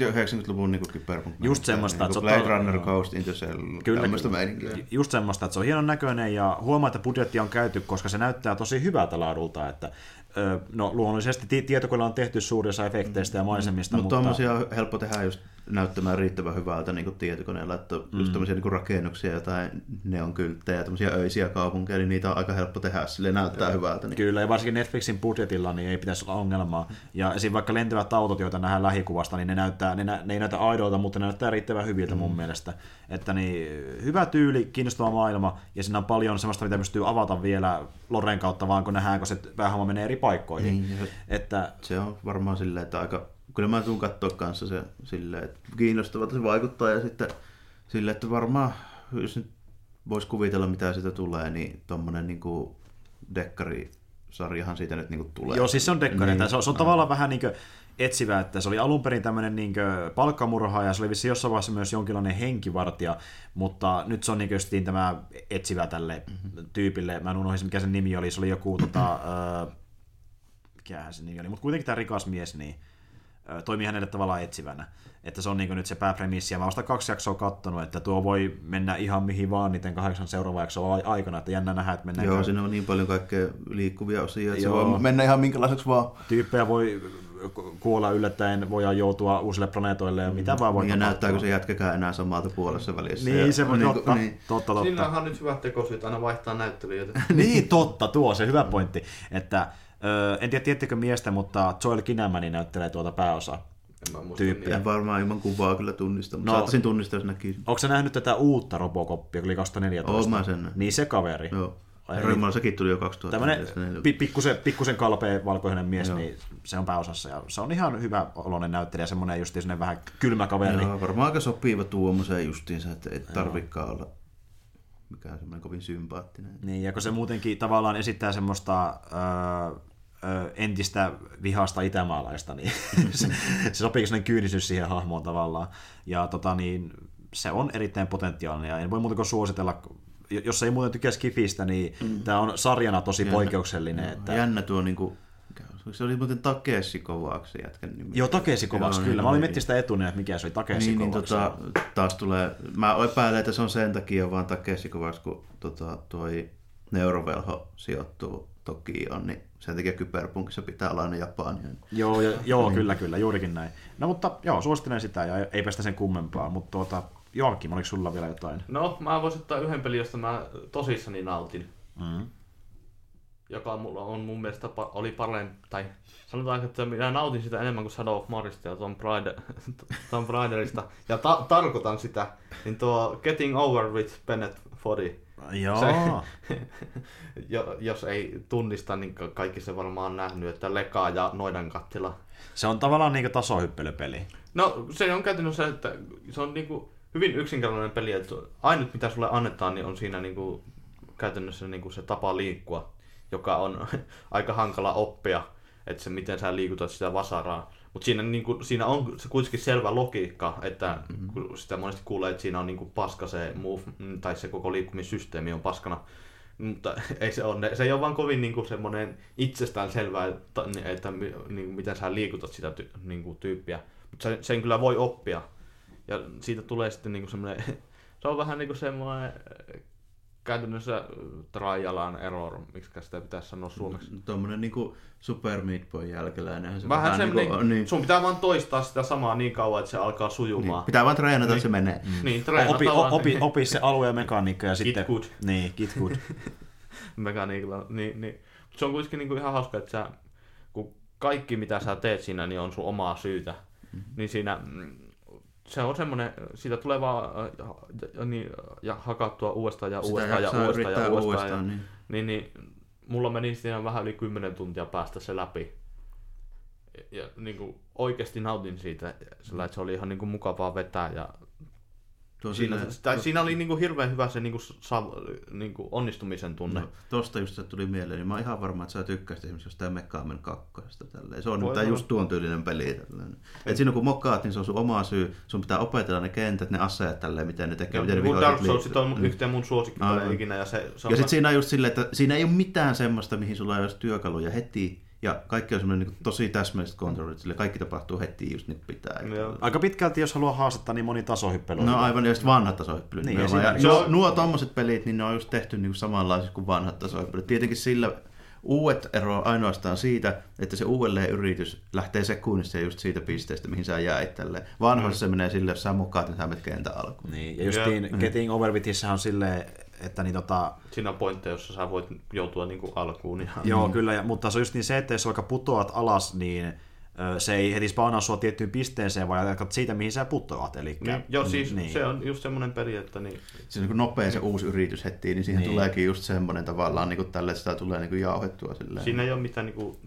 ja 90-luvun niin kyberpunk. Just semmoista, niin että Blade Runner, Ghost in the Shell, kyllä, tämmöistä meininkiä. Just semmoista, että se on hienon näköinen ja huomaa, että budjetti on käyty, koska se näyttää tosi hyvältä laadulta, että no luonnollisesti tietokoneella on tehty suuri osa efekteistä ja maisemista, mm. mutta... Mutta tuommoisia helppo tehdä just näyttämään riittävän hyvältä niin kuin tietokoneella, että mm. just tämmöisiä niin rakennuksia, jotain neonkylttejä, tämmöisiä öisiä kaupunkeja, niin niitä on aika helppo tehdä, sille näyttää Kyllä. hyvältä. Niin. Kyllä, ja varsinkin Netflixin budjetilla niin ei pitäisi olla ongelmaa. Ja esim. vaikka lentävät autot, joita nähdään lähikuvasta, niin ne, näyttää, ne, nä, ne ei näytä aidolta, mutta ne näyttää riittävän hyviltä mm. mun mielestä. Että niin, hyvä tyyli, kiinnostava maailma, ja siinä on paljon sellaista, mitä pystyy avata vielä Loren kautta, vaan kun nähdään, kun se päähomma menee eri paikkoihin. Niin, että... Se on varmaan silleen, että aika kyllä mä tuun katsoa kanssa se silleen, että kiinnostavalta se vaikuttaa ja sitten silleen, että varmaan, jos nyt voisi kuvitella mitä siitä tulee, niin tommonen niin kuin dekkari sarjahan siitä nyt niin tulee. Joo, siis se on dekkari. Niin, se on, se on tavallaan vähän niin kuin etsivä, että se oli alun perin tämmöinen niin palkkamurha ja se oli vissi jossain vaiheessa myös jonkinlainen henkivartija, mutta nyt se on niin justiin tämä etsivä tälle mm-hmm. tyypille. Mä en unohdin, mikä sen nimi oli. Se oli joku, tota, äh, mikä se nimi oli, mutta kuitenkin tämä rikas mies, niin toimii hänelle tavallaan etsivänä. Että se on niin nyt se pääpremissi, ja mä vasta kaksi jaksoa kattonut, että tuo voi mennä ihan mihin vaan niiden kahdeksan seuraavaa jaksoa aikana, että jännä nähdä, että mennään... Joo, siinä on niin paljon kaikkea liikkuvia osia, että Joo. se voi mennä ihan minkälaiseksi vaan. Tyyppejä voi kuolla yllättäen, voidaan joutua uusille planeetoille ja mitä vaan voi niin, Ja näyttääkö se jätkäkään enää samalta puolessa välissä. Niin, ja, se voi niin, totta, niin. totta, totta. Sillähän on nyt hyvät tekosyyt aina vaihtaa näyttelijöitä. niin, totta, tuo se hyvä pointti, että Öö, en tiedä, tiettekö miestä, mutta Joel Kinnaman näyttelee tuota pääosaa. En, en varmaan ilman kuvaa kyllä tunnista, mutta no, saattaisin tunnistaa, jos näkisin. Onko se nähnyt tätä uutta Robocopia, oli 2014? Oon mä sen. Niin se kaveri. Joo. Herra sekin tuli jo 2014. Tämmöinen pikkusen, pikkusen kalpea valkoinen mies, Joo. niin se on pääosassa. Ja se on ihan hyvä oloinen näyttelijä, semmoinen justiin semmoinen vähän kylmä kaveri. Joo, varmaan aika sopiva tuommoiseen justiinsa, että ei tarvikaan olla mikään semmoinen kovin sympaattinen. Niin, ja kun se muutenkin tavallaan esittää semmoista... Öö, entistä vihasta itämaalaista, niin se, se sopii sellainen kyynisyys siihen hahmoon tavallaan. Ja tota, niin, se on erittäin potentiaalinen ja en voi muuta kuin suositella, jos ei muuten tykkää Skifistä, niin mm. tämä on sarjana tosi jännä. poikkeuksellinen. Että... Jännä tuo niin kuin, se oli muuten Takeshi Kovacs jätkän nimi. Joo, Takeshi Kovacs, kyllä. Mä olin miettinyt sitä etuneen, että mikä se oli Takeshi niin, niin, tota, taas tulee, mä epäilen, että se on sen takia vaan Takeshi Kovacs, kun tota, toi Neurovelho sijoittuu Tokioon, niin sen takia Kyberpunkissa pitää olla aina Japania. Joo, ja, joo niin. kyllä, kyllä, juurikin näin. No mutta joo, suosittelen sitä ja ei päästä sen kummempaa, mutta tuota, Joakim, oliko sulla vielä jotain? No, mä voisin ottaa yhden pelin, josta mä tosissani nautin. Mm. Joka mulla on mun mielestä oli parempi, tai sanotaan, että minä nautin sitä enemmän kuin Shadow of Morista ja Tom, Bride, Tom Raiderista. Ja ta- tarkoitan sitä, niin tuo Getting Over with Bennett Foddy Joo. Se, jos ei tunnista, niin kaikki se varmaan on nähnyt, että Lekaa ja Noidan kattila. Se on tavallaan niin tasohyppelypeli. No se on käytännössä se, että se on niin kuin hyvin yksinkertainen peli, että ainut mitä sulle annetaan, niin on siinä niin kuin, käytännössä niin kuin se tapa liikkua, joka on aika hankala oppia, että se miten sä liikutat sitä vasaraa. Mutta siinä, niin kuin, siinä on se kuitenkin selvä logiikka, että mm-hmm. kun sitä monesti kuulee, että siinä on niin kuin paska se move, tai se koko liikkumissysteemi on paskana. Mutta ei se, ole, se ei ole vaan kovin niin kuin semmoinen itsestään selvää, että, että niin kuin, miten sä liikutat sitä ty, niin kuin, tyyppiä. Mutta sen, sen kyllä voi oppia. Ja siitä tulee sitten niin kuin semmoinen, se on vähän niin kuin semmoinen käytännössä trial and error, miksi sitä pitäisi sanoa suomeksi. Tuommoinen niinku Super Meat Boy jälkeläinen. Se vähän, vähän niinku, niin, sun pitää vaan toistaa sitä samaa niin kauan, että se alkaa sujumaan. Niin, pitää vaan treenata, niin. se menee. Mm. Niin, treenata opi, opi, opi, se alue ja mekaniikka ja get sitten... Good. Niin, get good. Mekaniikalla, niin, niin. Se on kuitenkin niinku ihan hauska, että sä, kun kaikki mitä sä teet siinä, niin on sun omaa syytä. Mm-hmm. Niin siinä mm, se on semmoinen, siitä tulee vaan äh, niin, ja hakattua uudestaan ja uudestaan ja uudestaan ja uudestaan. uudestaan ja, niin. Niin, niin, mulla meni siinä vähän yli 10 tuntia päästä se läpi. Ja niin kuin, oikeasti nautin siitä, sillä että se oli ihan niin kuin, mukavaa vetää ja Tuo Siinä, tai siinä oli niinku hirveän hyvä se niinku, sa, niinku onnistumisen tunne. No, tosta just se tuli mieleen, niin mä oon ihan varma, että sä tykkäsit esimerkiksi jostain Mekaamen kakkosesta. Tälleen. Se on Voi nimittäin olla. just tuon tyylinen peli. Tälleen. Et siinä kun mokaat, niin se on sun oma syy. Sun pitää opetella ne kentät, ne aseet tälleen, miten ne tekee, miten ne Dark Souls on mun- yhteen mun suosikkipelejä ikinä. Ja, se, se on Ja sitten siinä on just silleen, että siinä ei ole mitään semmoista, mihin sulla ei olisi työkaluja heti. Ja kaikki on semmoinen niin tosi täsmälliset kontrollit, sille kaikki tapahtuu heti just niin kuin pitää. Joo. Aika pitkälti, jos haluaa haastetta, niin moni tasohyppely. No aivan, ja sitten vanhat tasohyppelyt. Niin, Niin, ja ja siinä- nuo, se on- nuo tommoset pelit, niin ne on just tehty niin samanlaisiksi kuin vanhat tasohyppelyt. Tietenkin sillä uudet ero ainoastaan siitä, että se uudelleen yritys lähtee sekunnissa just siitä pisteestä, mihin sä jäit tälleen. Vanhoissa se menee sille, jos sä mukaat, niin sä menet kentän alkuun. Niin, ja justiin Joo. Getting Over Withissä on silleen, että niin tota, Siinä on pointteja, jossa sä voit joutua niinku alkuun. Ja... Joo, kyllä, ja, mutta se on just niin se, että jos vaikka putoat alas, niin se ei heti spawnaa sua tiettyyn pisteeseen, vaan jatkat siitä, mihin sä putoat. Eli, Niin, joo, siis niin. se on just semmoinen peli, että niin, on niin nopea se uusi yritys heti, niin siihen Niin. niin. tuleekin just semmoinen tavallaan niin kuin tälle, että sitä tulee niin kuin jauhettua silleen. siinä ei ole mitään niinku,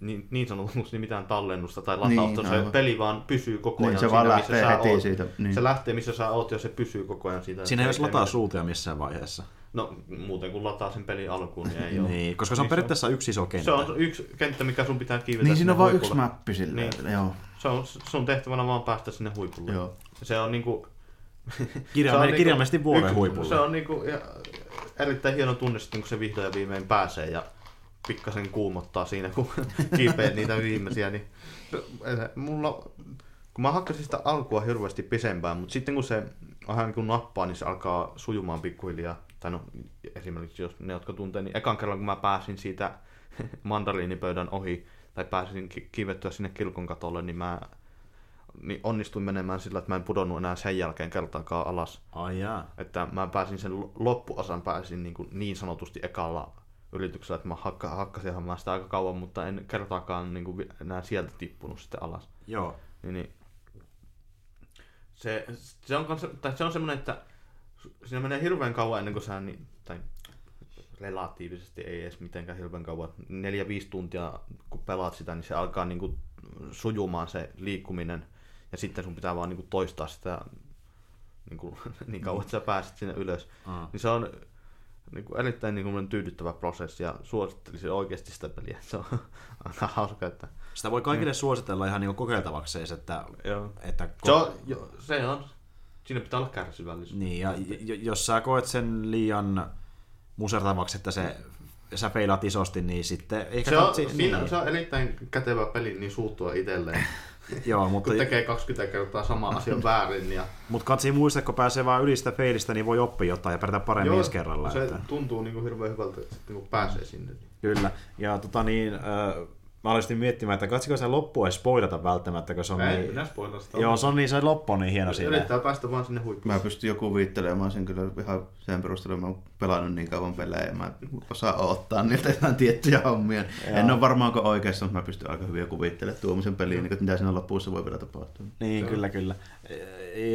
niin, niin sanotusti mitään tallennusta tai Niin, latausta, se aivan. peli vaan pysyy koko Niin, ajan se siinä, vaan missä lähtee sä heti oot. siitä, niin. Se lähtee, missä sä oot, ja se pysyy koko ajan siitä. Siinä ei edes Se lataa suutia missään vaiheessa. No, muuten kun lataa sen pelin alkuun, niin ei ole. Niin, koska se on Niin periaatteessa yksi iso kenttä. Se on yksi kenttä, mikä sun pitää kiivetä Niin siinä on vain yksi huipulle. mappi silleen. Niin. Niin. Joo. Se on sun tehtävänä vaan päästä sinne huipulle. Joo. Se on niinku... Kirjaime- se on kirjaimellisesti vuoren yksi- huipulla. Se on niinku ja, erittäin hieno tunne sitten, kun se vihdoin ja viimein pääsee ja pikkasen kuumottaa siinä, kun kiipeät niitä viimeisiä. Niin, se- mulla, kun mä hakkasin sitä alkua hirveästi pisempään, mutta sitten kun se vähän kun nappaa, niin se alkaa sujumaan pikkuhiljaa. Tai no, esimerkiksi jos ne, jotka tuntee, niin ekan kerran kun mä pääsin siitä mandariinipöydän ohi, tai pääsin ki- kiivettyä sinne kilkon katolle, niin mä niin onnistuin menemään sillä, että mä en pudonnut enää sen jälkeen kertaakaan alas. Ai jaa. Että mä pääsin sen lo- loppuosan pääsin niin, kuin niin sanotusti ekalla yrityksellä, että mä hakka, hakkasinhan mä sitä aika kauan, mutta en kertaakaan niin kuin enää sieltä tippunut sitten alas. Joo. Niin, niin. Se, se, on, tai se on semmoinen, että siinä menee hirveän kauan ennen kuin sä, niin, tai relatiivisesti ei edes mitenkään hirveän kauan, neljä viisi tuntia kun pelaat sitä, niin se alkaa niin kuin sujumaan se liikkuminen ja sitten sun pitää vaan niin kuin toistaa sitä niin, kuin, niin kauan, että sä pääset sinne ylös. Aa. Niin se on niin kuin erittäin niin kuin tyydyttävä prosessi ja suosittelisin oikeasti sitä peliä. Se on aika hauska, että Sitä voi kaikille suositella ihan niin kokeiltavaksi, edes, että, Joo. että Se on, jo, se on. Siinä pitää olla kärsivällisyys. Niin, ja j- jos sä koet sen liian musertavaksi, että se, sä feilaat isosti, niin sitten ehkä Se on, katsi- siinä, niin. se on erittäin kätevä peli niin suuttua itselleen, Joo, mutta, kun tekee 20 kertaa sama asia väärin. Ja... mutta katsi muista, kun pääsee vaan yli sitä feilistä, niin voi oppia jotain ja pärjätä paremmin ensi kerralla. se että. tuntuu niin kuin hirveän hyvältä, kun pääsee sinne. niin- Kyllä. Ja tota niin, äh, mä aloin miettimään, että katsiko se loppua ei spoilata välttämättä, kun se on Ei, niin... sitä. Joo, se on niin, se loppu on niin hieno siinä. Yrittää päästä vaan sinne huippuun. Mä pystyn jo kuvittelemaan sen kyllä ihan sen perusteella, mä oon pelannut niin kauan pelejä, mä osaan odottaa niiltä jotain tiettyjä hommia. En ole varmaanko oikeassa, mutta mä pystyn aika hyvin kuvittelemaan tuommoisen peliin, niin mitä siinä lopussa voi vielä tapahtua. Niin, kyllä, kyllä.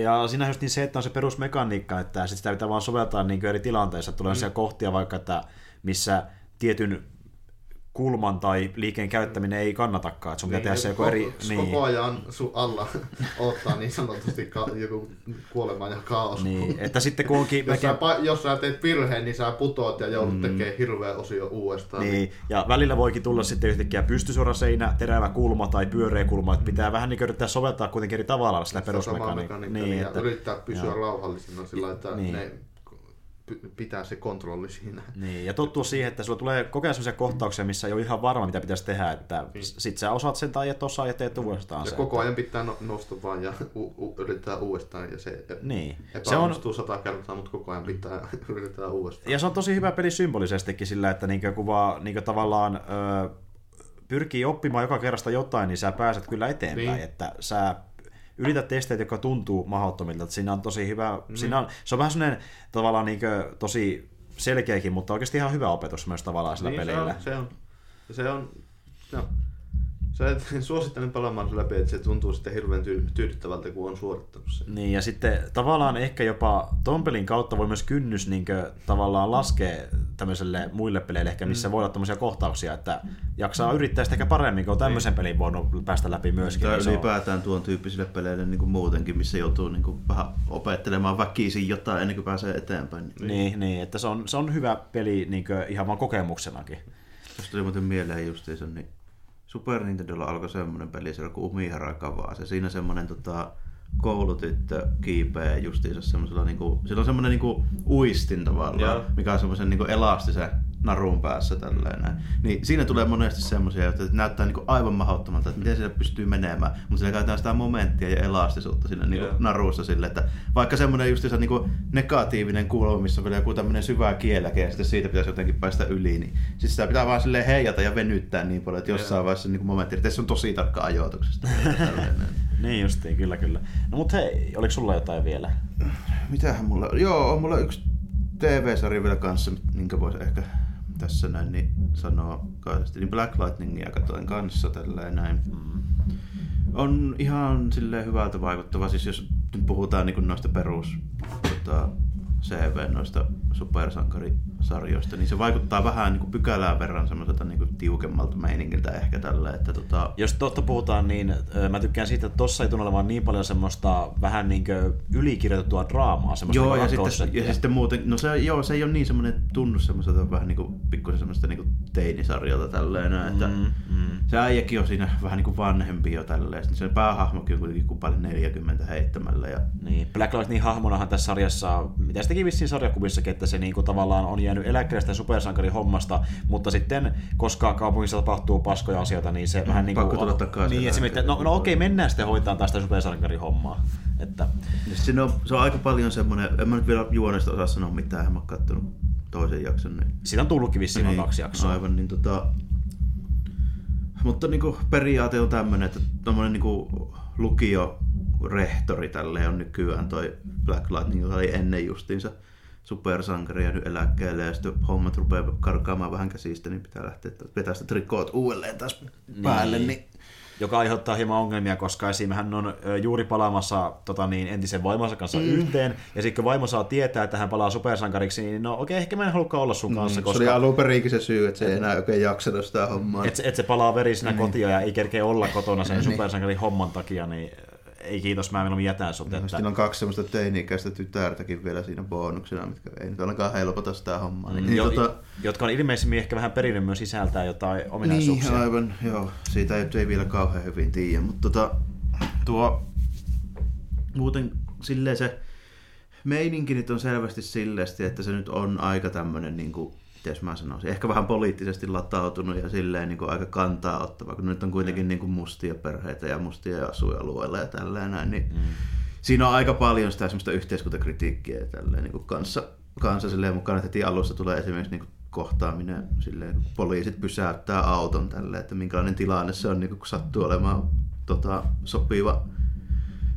Ja siinä on just niin se, että on se perusmekaniikka, että sit sitä pitää vaan soveltaa niin eri tilanteissa. Tulee mm. kohtia vaikka, että missä tietyn kulman tai liikkeen käyttäminen ei kannatakaan, että sun pitää tehdä se joku koko, eri... Koko Niin, ajan sun alla ottaa niin sanotusti ka- joku kuolema ja kaos. niin, että sitten kun onkin... Jos sä, melkein- pa- jos sä teet virheen, niin sä putoat ja joudut mm. tekemään hirveä osio uudestaan. Niin, ja välillä voikin tulla sitten yhtäkkiä pystysuora seinä, terävä kulma tai pyöreä kulma, että pitää vähän niin yrittää soveltaa kuitenkin eri tavalla sitä perusmekaniikkaa. mekaniikkaa, Niin, ja että, yrittää pysyä joo. rauhallisena sillä että Niin. ne pitää se kontrolli siinä. Niin, ja tottua siihen, että sulla tulee kokea sellaisia kohtauksia, missä ei ole ihan varma, mitä pitäisi tehdä, että sit sä osaat sen tai et osaa ja teet uudestaan Ja sen. koko ajan pitää no- nousta vaan ja u- u- yrittää uudestaan ja se Niin. Se on, sata kertaa, mutta koko ajan pitää yrittää uudestaan. ja se on tosi hyvä peli symbolisestikin sillä, että niinkö kuvaa niinkö tavallaan ö, pyrkii oppimaan joka kerrasta jotain, niin sä pääset kyllä eteenpäin, Niin. niin. että sä yrität testeitä, jotka tuntuu mahdottomilta, että siinä on tosi hyvä, mm. siinä on, se on vähän sellainen tavallaan niinkö tosi selkeäkin, mutta oikeasti ihan hyvä opetus myös tavallaan sillä niin, pelillä. Se on, se on, se on, no, Sä et suosittelen pelaamaan se läpi, että se tuntuu sitten hirveän tyy- tyydyttävältä, kun on suorittanut sen. Niin, ja sitten tavallaan ehkä jopa ton pelin kautta voi myös kynnys niin kuin, tavallaan laskea tämmöiselle muille peleille, ehkä missä mm. voi olla tämmöisiä kohtauksia, että jaksaa yrittää sitä ehkä paremmin, kun on tämmöisen pelin voinut päästä läpi myöskin. Tai niin ylipäätään tuon tyyppisille peleille niin kuin muutenkin, missä joutuu niin kuin vähän opettelemaan väkisin jotain ennen kuin pääsee eteenpäin. Niin. Niin, niin, että se on, se on hyvä peli niin kuin, ihan vaan kokemuksenakin. Tuosta tuli muuten mieleen justiinsa, niin Super Nintendolla alkoi semmoinen peli siellä kuin Umihara Kavaa. Se siinä semmoinen tota, koulutyttö kiipeää justiinsa semmoisella niinku, sillä on semmoinen niinku uistin tavallaan, Joo. mikä on semmoisen niinku elastisen narun päässä tälleen näin. Niin siinä tulee monesti semmoisia, että näyttää niinku aivan mahdottomalta, että miten siellä pystyy menemään, mutta siinä käytetään sitä momenttia ja elastisuutta siinä niinku Joo. narussa sille, että vaikka semmoinen justiinsa niinku negatiivinen kulma, missä on vielä joku tämmöinen syvä kieläke ja sitten siitä pitäisi jotenkin päästä yli, niin siis sitä pitää vaan silleen heijata ja venyttää niin paljon, että jossain Joo. vaiheessa niinku momentti, että se on tosi tarkka ajoituksesta. Tälleen. Niin justiin, kyllä kyllä. No mutta hei, oliko sulla jotain vielä? Mitähän mulla on? Joo, on mulla yksi TV-sarja vielä kanssa, minkä voisi ehkä tässä näin niin sanoa kahdesti. Niin Black Lightningia katoin kanssa tällä näin. On ihan silleen hyvältä vaikuttava, siis jos nyt puhutaan niin noista perus tota, CV, noista supersankarisarjoista, niin se vaikuttaa vähän niin kuin pykälään verran semmoiselta niin kuin tiukemmalta meiningiltä ehkä tällä, että tota, Jos totta puhutaan, niin mä tykkään siitä, että tossa ei tunnu olevan niin paljon semmoista vähän niin kuin ylikirjoitettua draamaa. Semmoista Joo, ja sitten, ja sitten muuten, no se, joo, se ei ole niin semmoinen tunnu semmoiselta vähän niinku pikkusen semmoista niinku teinisarjalta tälleen, näin, että Mm, mm. se äijäkin on siinä vähän niinku vanhempi jo tälleen, sitten se päähahmokin on kuitenkin kuin paljon 40 heittämällä ja Niin, Black Lightning hahmonahan tässä sarjassa, mitä sitäkin vissiin sarjakuvissakin, että se niinku tavallaan on jäänyt eläkkeelle supersankarin hommasta, mutta sitten, koska kaupungissa tapahtuu paskoja asioita, niin se vähän niin kuin... pakko tulla takaisin Niin, että no, no okei, mennään sitten hoitaa taas sitä supersankarin hommaa. Että, siinä on, se on aika paljon semmoinen, en mä nyt vielä juonesta osaa sanoa mitään, en mä kattonut toisen jakson. Niin, siitä on tullutkin vissiin niin, kaksi jaksoa. Aivan, niin tota... Mutta niinku periaate on tämmönen, että tommonen niinku lukio rehtori tälle on nykyään toi Black Lightning, joka oli ennen justiinsa supersankari ja nyt eläkkeelle ja sitten hommat rupeaa karkaamaan vähän käsistä, niin pitää lähteä vetää sitä trikoot uudelleen taas päälle. Niin. joka aiheuttaa hieman ongelmia, koska esim. hän on juuri palaamassa tota niin, entisen vaimonsa kanssa mm. yhteen, ja sitten kun vaimo saa tietää, että hän palaa supersankariksi, niin no okei, ehkä mä en halukaan olla sun kanssa, Mm, Se oli koska alun perinkin se syy, että se ei enää oikein jaksanut sitä hommaa. et, se- et se palaa verisenä kotia ja ei kerkeä olla kotona sen supersankarin homman takia, niin ei kiitos, mä mieluummin jätän sut. Että, Sitten on kaksi semmoista teini-ikäistä tytärtäkin vielä siinä bonuksena, mitkä ei nyt ainakaan helpota sitä hommaa. Niin, Mm, jo, tota, jotka on ilmeisemmin ehkä vähän perinnyt myös sisältää jotain niin, ominaisuuksia. aivan, joo. Siitä ei, ei vielä kauhean hyvin tiedä, mutta tota, tuo muuten silleen se meininki nyt on selvästi silleesti, että se nyt on aika tämmönen niin kuin, mites mä sanoisin, ehkä vähän poliittisesti latautunut ja silleen niin kuin aika kantaa ottava, kun nyt on kuitenkin niin kuin mustia perheitä ja mustia asuinalueilla ja tälleen näin, niin mm. siinä on aika paljon sitä semmoista yhteiskuntakritiikkiä ja tälleen niin kuin kanssa, kanssa silleen mukaan, että heti alussa tulee esimerkiksi niin kuin kohtaaminen, silleen, kun poliisit pysäyttää auton tälleen, että minkälainen tilanne se on, niin kun sattuu olemaan tota, sopiva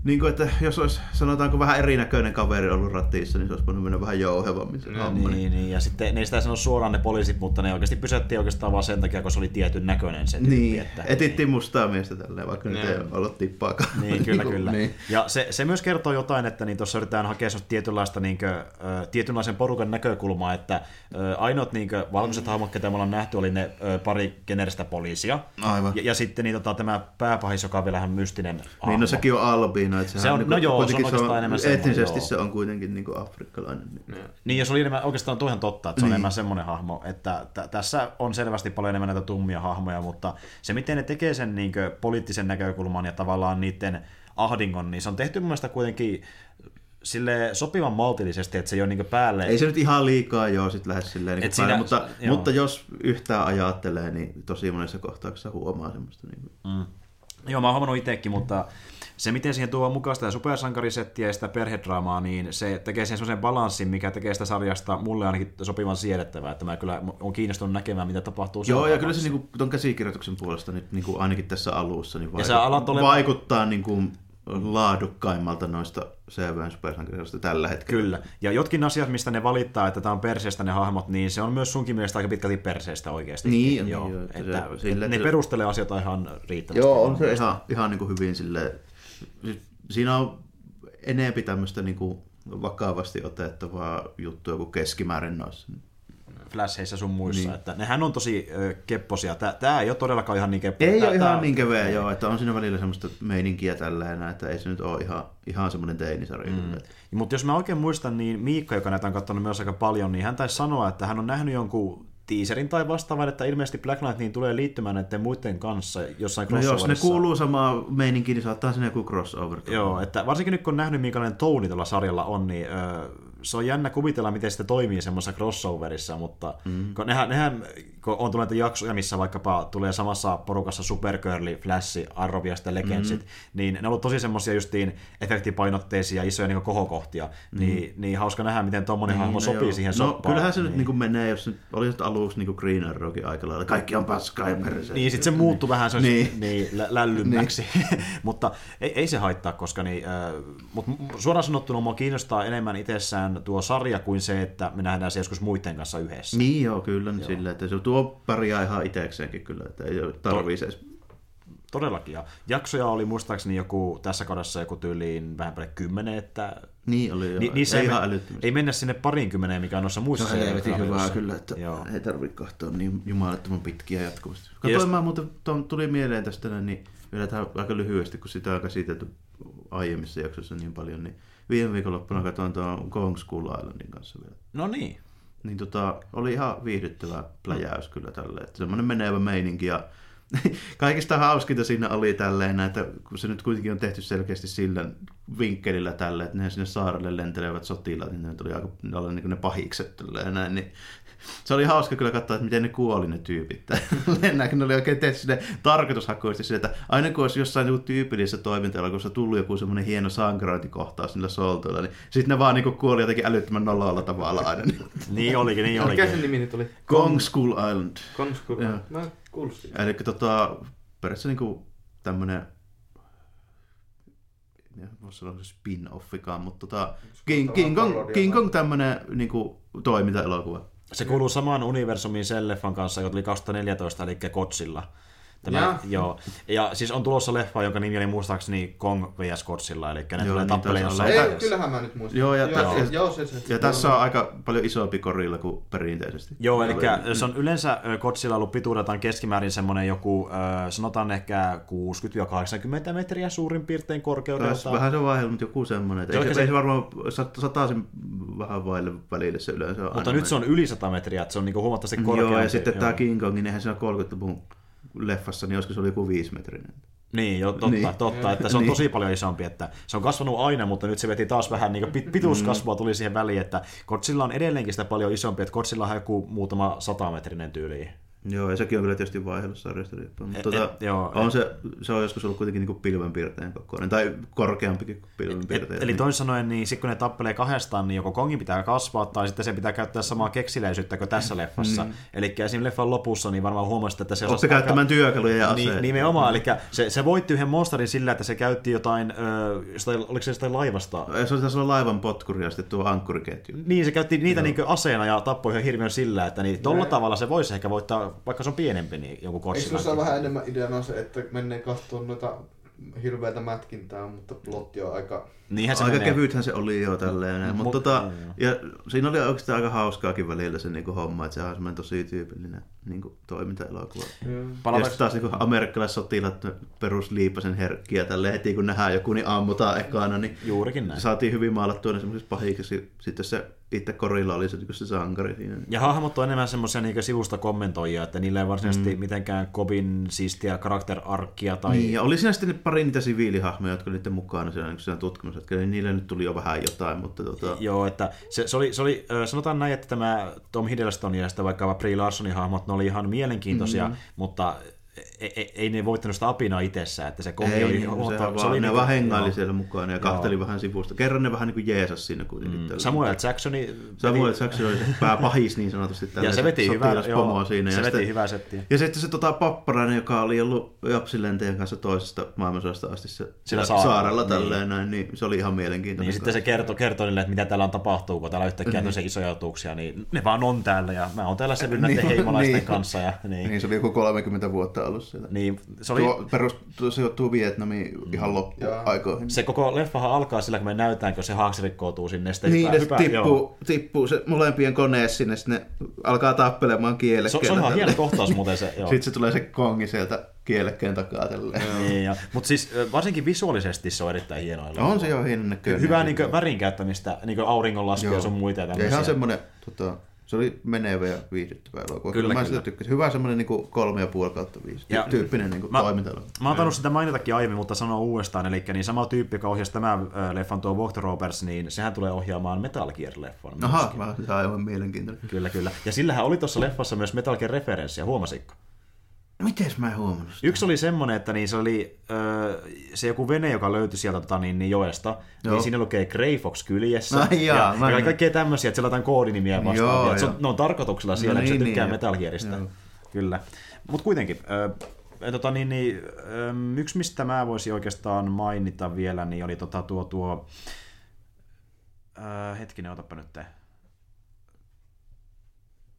niin kuin, että jos olisi, sanotaanko vähän erinäköinen kaveri ollut ratissa, niin se olisi voinut mennä vähän jouhevammin se homma. Niin, niin, ja sitten ne ei sitä sano suoraan ne poliisit, mutta ne oikeasti pysäyttiin oikeastaan vaan sen takia, kun se oli tietyn näköinen se tyyppi. Niin, että, etittiin mustaa miestä tälleen, vaikka nyt ei Joo. ollut tippaakaan. Niin, kyllä, kuin, kyllä. Niin. Ja se, se myös kertoo jotain, että niin tuossa yritetään hakea tietynlaista, niin kuin, tietynlaisen porukan näkökulmaa, että ainoat niin kuin, valkoiset hahmot, ketä me ollaan nähty, oli ne pari generistä poliisia. Aivan. Ja, ja sitten niin, tota, tämä pääpahis, joka on vielä mystinen hahmo. Niin, no sekin on albiino. Että Se sehän on- niinku no joo, se on oikeastaan enemmän semmoinen, Etnisesti joo. se on kuitenkin niin kuin afrikkalainen. Niin. Niin, ja se oli enemmän, oikeastaan tuo ihan totta, että se on Niin. enemmän semmoinen hahmo, että t- tässä on selvästi paljon enemmän näitä tummia hahmoja, mutta se miten ne tekee sen niin poliittisen näkökulman ja tavallaan niiden ahdingon, niin se on tehty mun mielestä kuitenkin sille sopivan maltillisesti, että se ei ole niin päälle. Ei se nyt ihan liikaa joo sit lähde silleen niin Et päälle, siinä- mutta, joo. mutta jos yhtään ajattelee, niin tosi monessa kohtauksessa huomaa semmoista. Niin kuin. Mm. Joo, mä oon huomannut itsekin, mutta se miten siihen tuo mukaan sitä supersankarisettiä ja sitä perhedraamaa, niin se tekee siihen semmoisen balanssin, mikä tekee sitä sarjasta mulle ainakin sopivan siedettävää, että mä kyllä on kiinnostunut näkemään, mitä tapahtuu Joo, ja kyllä se niinku, ton käsikirjoituksen puolesta nyt niinku, ainakin tässä alussa niin alat olemaan- vaikuttaa niinku, laadukkaimmalta noista CVn supersankareista tällä hetkellä. Kyllä. Ja jotkin asiat, mistä ne valittaa, että tämä on perseestä ne hahmot, niin se on myös sunkin mielestä aika pitkälti perseestä oikeasti. Niin joo. joo, että että, se- sille, ne että- perustelee asioita ihan riittävästi. Joo, on se ihan, ihan niin kuin hyvin silleen, siis siinä on enempi tämmöistä niin kuin vakavasti otettavaa juttua kuin keskimäärin noissa. Flasheissa sun muissa. Niin. Että nehän on tosi ö, kepposia. Tää, tää ei ole todellakaan ihan niin kepposia. Ei tää, ole ihan tää- niin keveä, joo, että on siinä välillä semmoista meininkiä tälleen, että ei se nyt ole ihan, ihan semmoinen teinisarja. Mm. Mutta jos mä oikein muistan, niin Miikka, joka näitä on katsonut myös aika paljon, niin hän taisi sanoa, että hän on nähnyt jonkun teaserin tai vastaavan, että ilmeisesti Black Knight niin tulee liittymään näiden muiden kanssa jossain No jos ne kuuluu samaan meininkiin, niin saattaa sinne joku crossover. Joo, että varsinkin nyt kun on nähnyt, minkälainen touni tuolla sarjalla on, niin öö, se on jännä kuvitella, miten se toimii semmoisessa crossoverissa, mutta mm. kun nehän, nehän kun on tullut jaksoja, missä vaikkapa tulee samassa porukassa Supergirl, Flash, Arrow ja sitten Legendsit, mm. niin ne on ollut tosi semmoisia justiin efektipainotteisia, isoja niin kohokohtia, mm. niin, niin hauska nähdä, miten tuommoinen hahmo No sopii joo. siihen No soppaan. kyllähän se nyt niin. niin kuin menee, jos nyt oli nyt aluksi niin kuin Green Arrowkin aika lailla. Kaikki on paskaa ja perse. Niin, sitten se muuttui vähän se Niin. niin. niin, lä- lällymmäksi. mutta ei, ei, se haittaa, koska niin, äh, mut m- suoraan sanottuna mua kiinnostaa enemmän itsessään tuo sarja kuin se, että me nähdään se joskus muiden kanssa yhdessä. Niin joo, kyllä niin silleen, että se tuo pärjää ihan itsekseenkin kyllä, että ei tarvii edes Todellakin. Ja jaksoja oli muistaakseni joku tässä kaudessa joku tyyliin vähän päälle kymmenen, että Niin oli, joo. Ni, niissä ei, ihan ei mennä sinne parinkymmeneen, mikä on noissa muissa Se on helvetin hyvää kyllä, että Joo. ei tarvitse katsoa niin jumalattoman pitkiä jatkuvasti. Ja Katsoin jos- mä muuten, tuon tuli mieleen tästä niin vielä tähän aika lyhyesti, kun sitä on käsitelty aiemmissa jaksoissa niin paljon, niin viime viikonloppuna katsoin tuon Kong School Islandin kanssa vielä. No niin. Niin tota, oli ihan viihdyttävä pläjäys kyllä tälle. Että semmoinen menevä meininki ja kaikista hauskinta siinä oli tälleen, että kun se nyt kuitenkin on tehty selkeästi sillä vinkkelillä tälle, että ne sinne saarelle lentelevät sotilaat, niin ne tuli aika ne oli niin ne pahikset tälleen näin, niin se oli hauska kyllä katsoa, että miten ne kuoli ne tyypit. Lennäkin ne oli oikein tehty sinne tarkoitushakuisesti sille, että aina kun olisi jossain joku tyypillisessä toimintaelokuvassa tullut joku semmoinen hieno sankarointikohtaus niillä soltuilla, niin sitten ne vaan niin kuoli jotenkin älyttömän nololla tavalla aina. Niin olikin, niin Mikä sen olikin. nimi nyt oli? Kong School Island. Kongskul. Joo. Mä en kuullut siitä. Eli tota, periaatteessa niinku tämmönen, ja voisi sanoa se spin-offikaan, mutta tota, King, King, Kong, King Kong tämmönen niinku toimintaelokuva. Se kuuluu samaan universumiin sen leffan kanssa, joka tuli 2014, eli Kotsilla. Tämä, Jaa. joo. Ja siis on tulossa leffa, jonka nimi oli muistaakseni Kong vs. Godzilla, eli ne Joo, tulee niin taisi jossain. Ei, kyllähän mä nyt muistan. Joo, ja joo, joo, ja- joo, se, se. Ja tässä on aika paljon isompi korilla kuin perinteisesti. Joo, eli se on yleensä Godzilla ollut pituudeltaan keskimäärin semmoinen joku, sanotaan ehkä 60-80 metriä suurin piirtein korkeudelta. vähän se vaihe, mutta joku semmoinen. Että Se ei, on se, ehkä ei se- se varmaan sat- sataisen vähän vaille välille se yleensä on Mutta nyt se on yli 100 metriä, että se on niinku huomattavasti korkeampi. Joo, ja sitten tämä. King Kong, niin eihän siinä 30-luvun leffassa, niin se oli joku viisimetrinen. Niin, jo, totta, Niin. totta, että se on Niin. tosi paljon isompi, että se on kasvanut aina, mutta nyt se veti taas vähän niin pit, pituuskasvua tuli siihen väliin, että Godzilla on edelleenkin sitä paljon isompi, että Godzilla on joku muutama satametrinen tyyli. Joo, ja sekin on kyllä tietysti vaihdellut sarjasta riippuen. Mutta Et- tota, et- joo, on et- se, se on joskus ollut kuitenkin niin pilvenpiirteen kokoinen, tai korkeampikin kuin Et, pilvenpiirteen. eli toisin sanoen, niin sit kun ne tappelee kahdestaan, niin joko Kongin pitää kasvaa, tai sitten se pitää käyttää samaa keksiläisyyttä kuin tässä leffassa. Mm. Eli esimerkiksi leffan lopussa, niin varmaan huomasit, että se osasi käyttämään työkaluja ja aseita. Niin, nimenomaan, eli se, se voitti yhden monsterin sillä, että se käytti jotain, ö, jostain, oliko se jostain laivasta? Se oli laivan potkuri ja sitten tuo ankkuriketju. Niin, se käytti niitä niin aseena ja tappoi yhden hirviön sillä, että niin, tolla tavalla se voisi ehkä voittaa, vaikka se on pienempi, niin joku Eikö Godzilla. tuossa vähän enemmän ideana se, että menee katsomaan noita hirveätä mätkintää, mutta plotti on aika... Niinhän se Aika menee. kevythän se oli jo tälleen. Mut- Mutta tota, joo, ja siinä oli oikeastaan aika hauskaakin välillä se niinku homma, että se on semmoinen tosi tyypillinen niinku toimintaelokuva. Ja Palataanko- sitten taas niinku amerikkalaissotilat perusliipasen herkkiä tälle heti kun nähdään joku, niin ammutaan ekana, niin Juurikin näin. saatiin hyvin maalattua ne semmoisiksi pahiksi. Sitten se itse korilla oli se, niinku se sankari siinä. Ja hahmot on enemmän semmoisia niin sivusta kommentoijia, että niillä ei varsinaisesti mm. mitenkään kovin siistiä karakterarkkia tai... Niin, ja oli siinä sitten pari niitä siviilihahmoja, jotka oli niiden mukana siellä, niin siinä tutkimushetkellä, niin niille nyt tuli jo vähän jotain, mutta tota, Joo, että se, se, oli, se oli, sanotaan näin, että tämä Tom Hiddleston ja sitten vaikka Brie Larsonin hahmot, ne oli ihan mielenkiintoisia, mm. mutta ei, ei, ei ne voittanut sitä apinaa itsessään, että se Kongi Ei, oli niin, se, huomattava- vaan, ne vaan hengaili joo. siellä mukana ja kahteli vähän sivusta. Kerran ne vähän niin kuin jeesas siinä kuitenkin. Mm. Samuel Jacksoni Samuel Jackson oli se pääpahis niin sanotusti. ja se veti hyvää, joo, siinä. se ja veti sitten, hyvää settiä. ja sitten se tota, papparainen, joka oli ollut Japsilenteen kanssa toisesta maailmansodasta asti se, Sillä saarella, saarella, niin. tälleen näin, niin se oli ihan mielenkiintoinen. Niin sitten se kertoi, kertoi niille, että mitä täällä on tapahtuu, kun täällä on yhtäkkiä mm isoja otuksia, niin ne vaan on täällä ja mä oon täällä sevyn näiden Niin, heimolaisten niin. kanssa. Ja, niin, Niin, se oli joku 30 vuotta ollut siellä. niin, se, oli, Tuo, perus, tuo sijoittuu Vietnamiin ihan loppuaikoihin. se koko leffahan alkaa sillä, kun me näytään, kun se haaksi rikkoutuu sinne. Sitten Niin, ne hypää- tippuu, tippuu se molempien kone sinne, sitten ne alkaa tappelemaan Se, kielekkeen. se on ihan hieno kohtaus muuten se. Joo. Sitten se tulee se kongi sieltä kielekkeen takaa tälleen. Niin, mutta siis varsinkin visuaalisesti se on erittäin hienoa. On se jo hienon näköinen. Hyvää niin värin käyttämistä, niin auringonlaskua ja sun muita ja ihan semmoinen, tota, se oli menevä ja viihdyttävä elokuva. Kyllä, mä kyllä. sitä tykkäsin. Hyvä semmoinen niin kolme ja puoli kautta viisi. Ja- tyyppinen niin Mä- toiminta Mä oon tainnut sitä mainitakin aiemmin, mutta sanon uudestaan. Eli niin sama tyyppi, joka ohjasi tämän leffan tuo Walk the Rovers, niin sehän tulee ohjaamaan Metal Gear-leffan. Aha, se on aivan mielenkiintoinen. Kyllä, kyllä. Ja sillähän oli tuossa leffassa myös Metal Gear-referenssiä, huomasitko? Mites mä en huomannut sitä? Yksi oli semmonen, että niin se oli ö, se joku vene, joka löytyi sieltä tota, niin, niin joesta, Joo. niin siinä lukee Grey Fox kyljessä. Ai jaa, ja, mä ja en- kaikkea tämmöisiä, että siellä on koodinimiä vastaavia. Joo, se on, ne on tarkoituksella siellä, No no, niin, niin, se tykkää niin, Metal. Gearista. Joo. Kyllä. Mutta kuitenkin, ö, tota, niin, niin, ö, yksi mistä mä voisin oikeastaan mainita vielä, niin oli tota, tuo, tuo ö, hetkinen, otapa nyt te.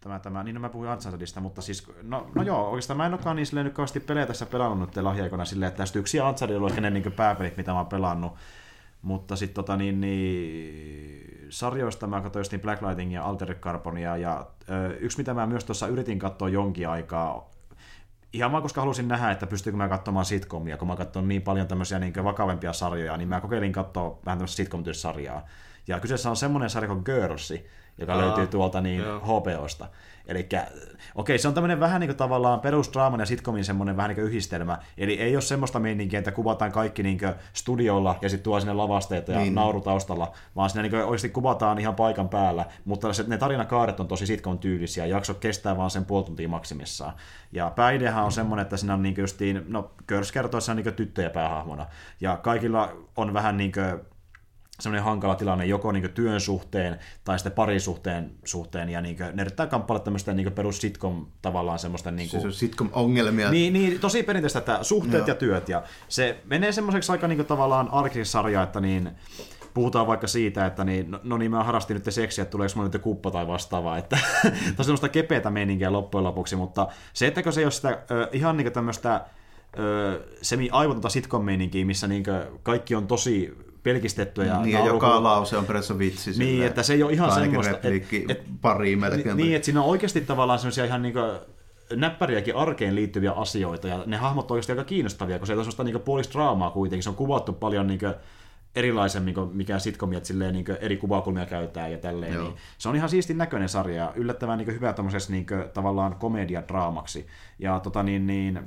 Tämä, tämä, niin no mä puhuin Unchartedista, mutta siis, no, no joo, oikeastaan mä en olekaan niin silleen nyt kauheasti pelejä tässä pelannut nyt lahjaikona silleen, että tästä yksi Uncharted on ehkä ne niin pääpelit, mitä mä oon pelannut, mutta sitten tota niin, niin, sarjoista mä katsoin niin Black Lighting ja Altered Carbonia ja ö, yksi mitä mä myös tuossa yritin katsoa jonkin aikaa, ihan vaan koska halusin nähdä, että pystyykö mä katsomaan sitcomia, kun mä katson niin paljon tämmöisiä niin vakavempia sarjoja, niin mä kokeilin katsoa vähän tämmöistä sitcom sarjaa. Ja kyseessä on semmoinen sarja kuin Girlsi, joka Aa, löytyy tuolta niin joo. HBOsta. Eli okei, se on tämmöinen vähän niin kuin tavallaan perusdraaman ja sitcomin semmoinen vähän niin kuin yhdistelmä. Eli ei ole semmoista meininkiä, että kuvataan kaikki niin kuin studiolla ja sitten tuo sinne lavasteita ja niin. Nauru taustalla, vaan siinä niin kuin oikeasti kuvataan ihan paikan päällä. Mutta se, ne tarinakaaret on tosi sitcom tyylisiä, jakso kestää vaan sen puoli tuntia maksimissaan. Ja pääideahan on semmoinen, että siinä on niin kuin justiin, no Girls kertoo, että se on niin kuin tyttöjä päähahmona. Ja kaikilla on vähän niin kuin semmoinen hankala tilanne joko niin työn suhteen tai sitten parisuhteen suhteen, ja niin ne yrittää kamppailla tämmöistä niin perus sitcom tavallaan semmoista niin Siis on sitcom-ongelmia. niin, niin, tosi perinteistä, että suhteet Joo. ja työt, ja se menee semmoiseksi aika niin tavallaan arkiseksi sarja, että niin, puhutaan vaikka siitä, että niin, no, no niin mä harrastin nyt seksiä, että tuleeko mulle nyt kuppa tai vastaavaa, että tosi semmoista kepeätä meininkiä loppujen lopuksi, mutta se, ettäkö se ei ole sitä ö, ihan niin tämmöistä semi-aivotonta sitcom-meininkiä, missä niin kaikki on tosi pelkistettyä ja, niin, ja joka lause on periaatteessa vitsi. Niin, silleen. että se ei ole ihan ainakin semmoista, repliikki, et- et- pari melkein. niin, että siinä on oikeasti tavallaan semmoisia ihan niin näppäriäkin arkeen liittyviä asioita, ja ne hahmot on oikeasti aika kiinnostavia, kun se on semmoista niin puolista draamaa kuitenkin, se on kuvattu paljon niin erilaisemmin kuin mikä sitcom, että silleen niin eri kuvakulmia käytetään ja tälleen. Joo. Niin se on ihan siistin näköinen sarja ja yllättävän niin hyvä tämmöisessä niin tavallaan komediadraamaksi. Ja tota niin, niin,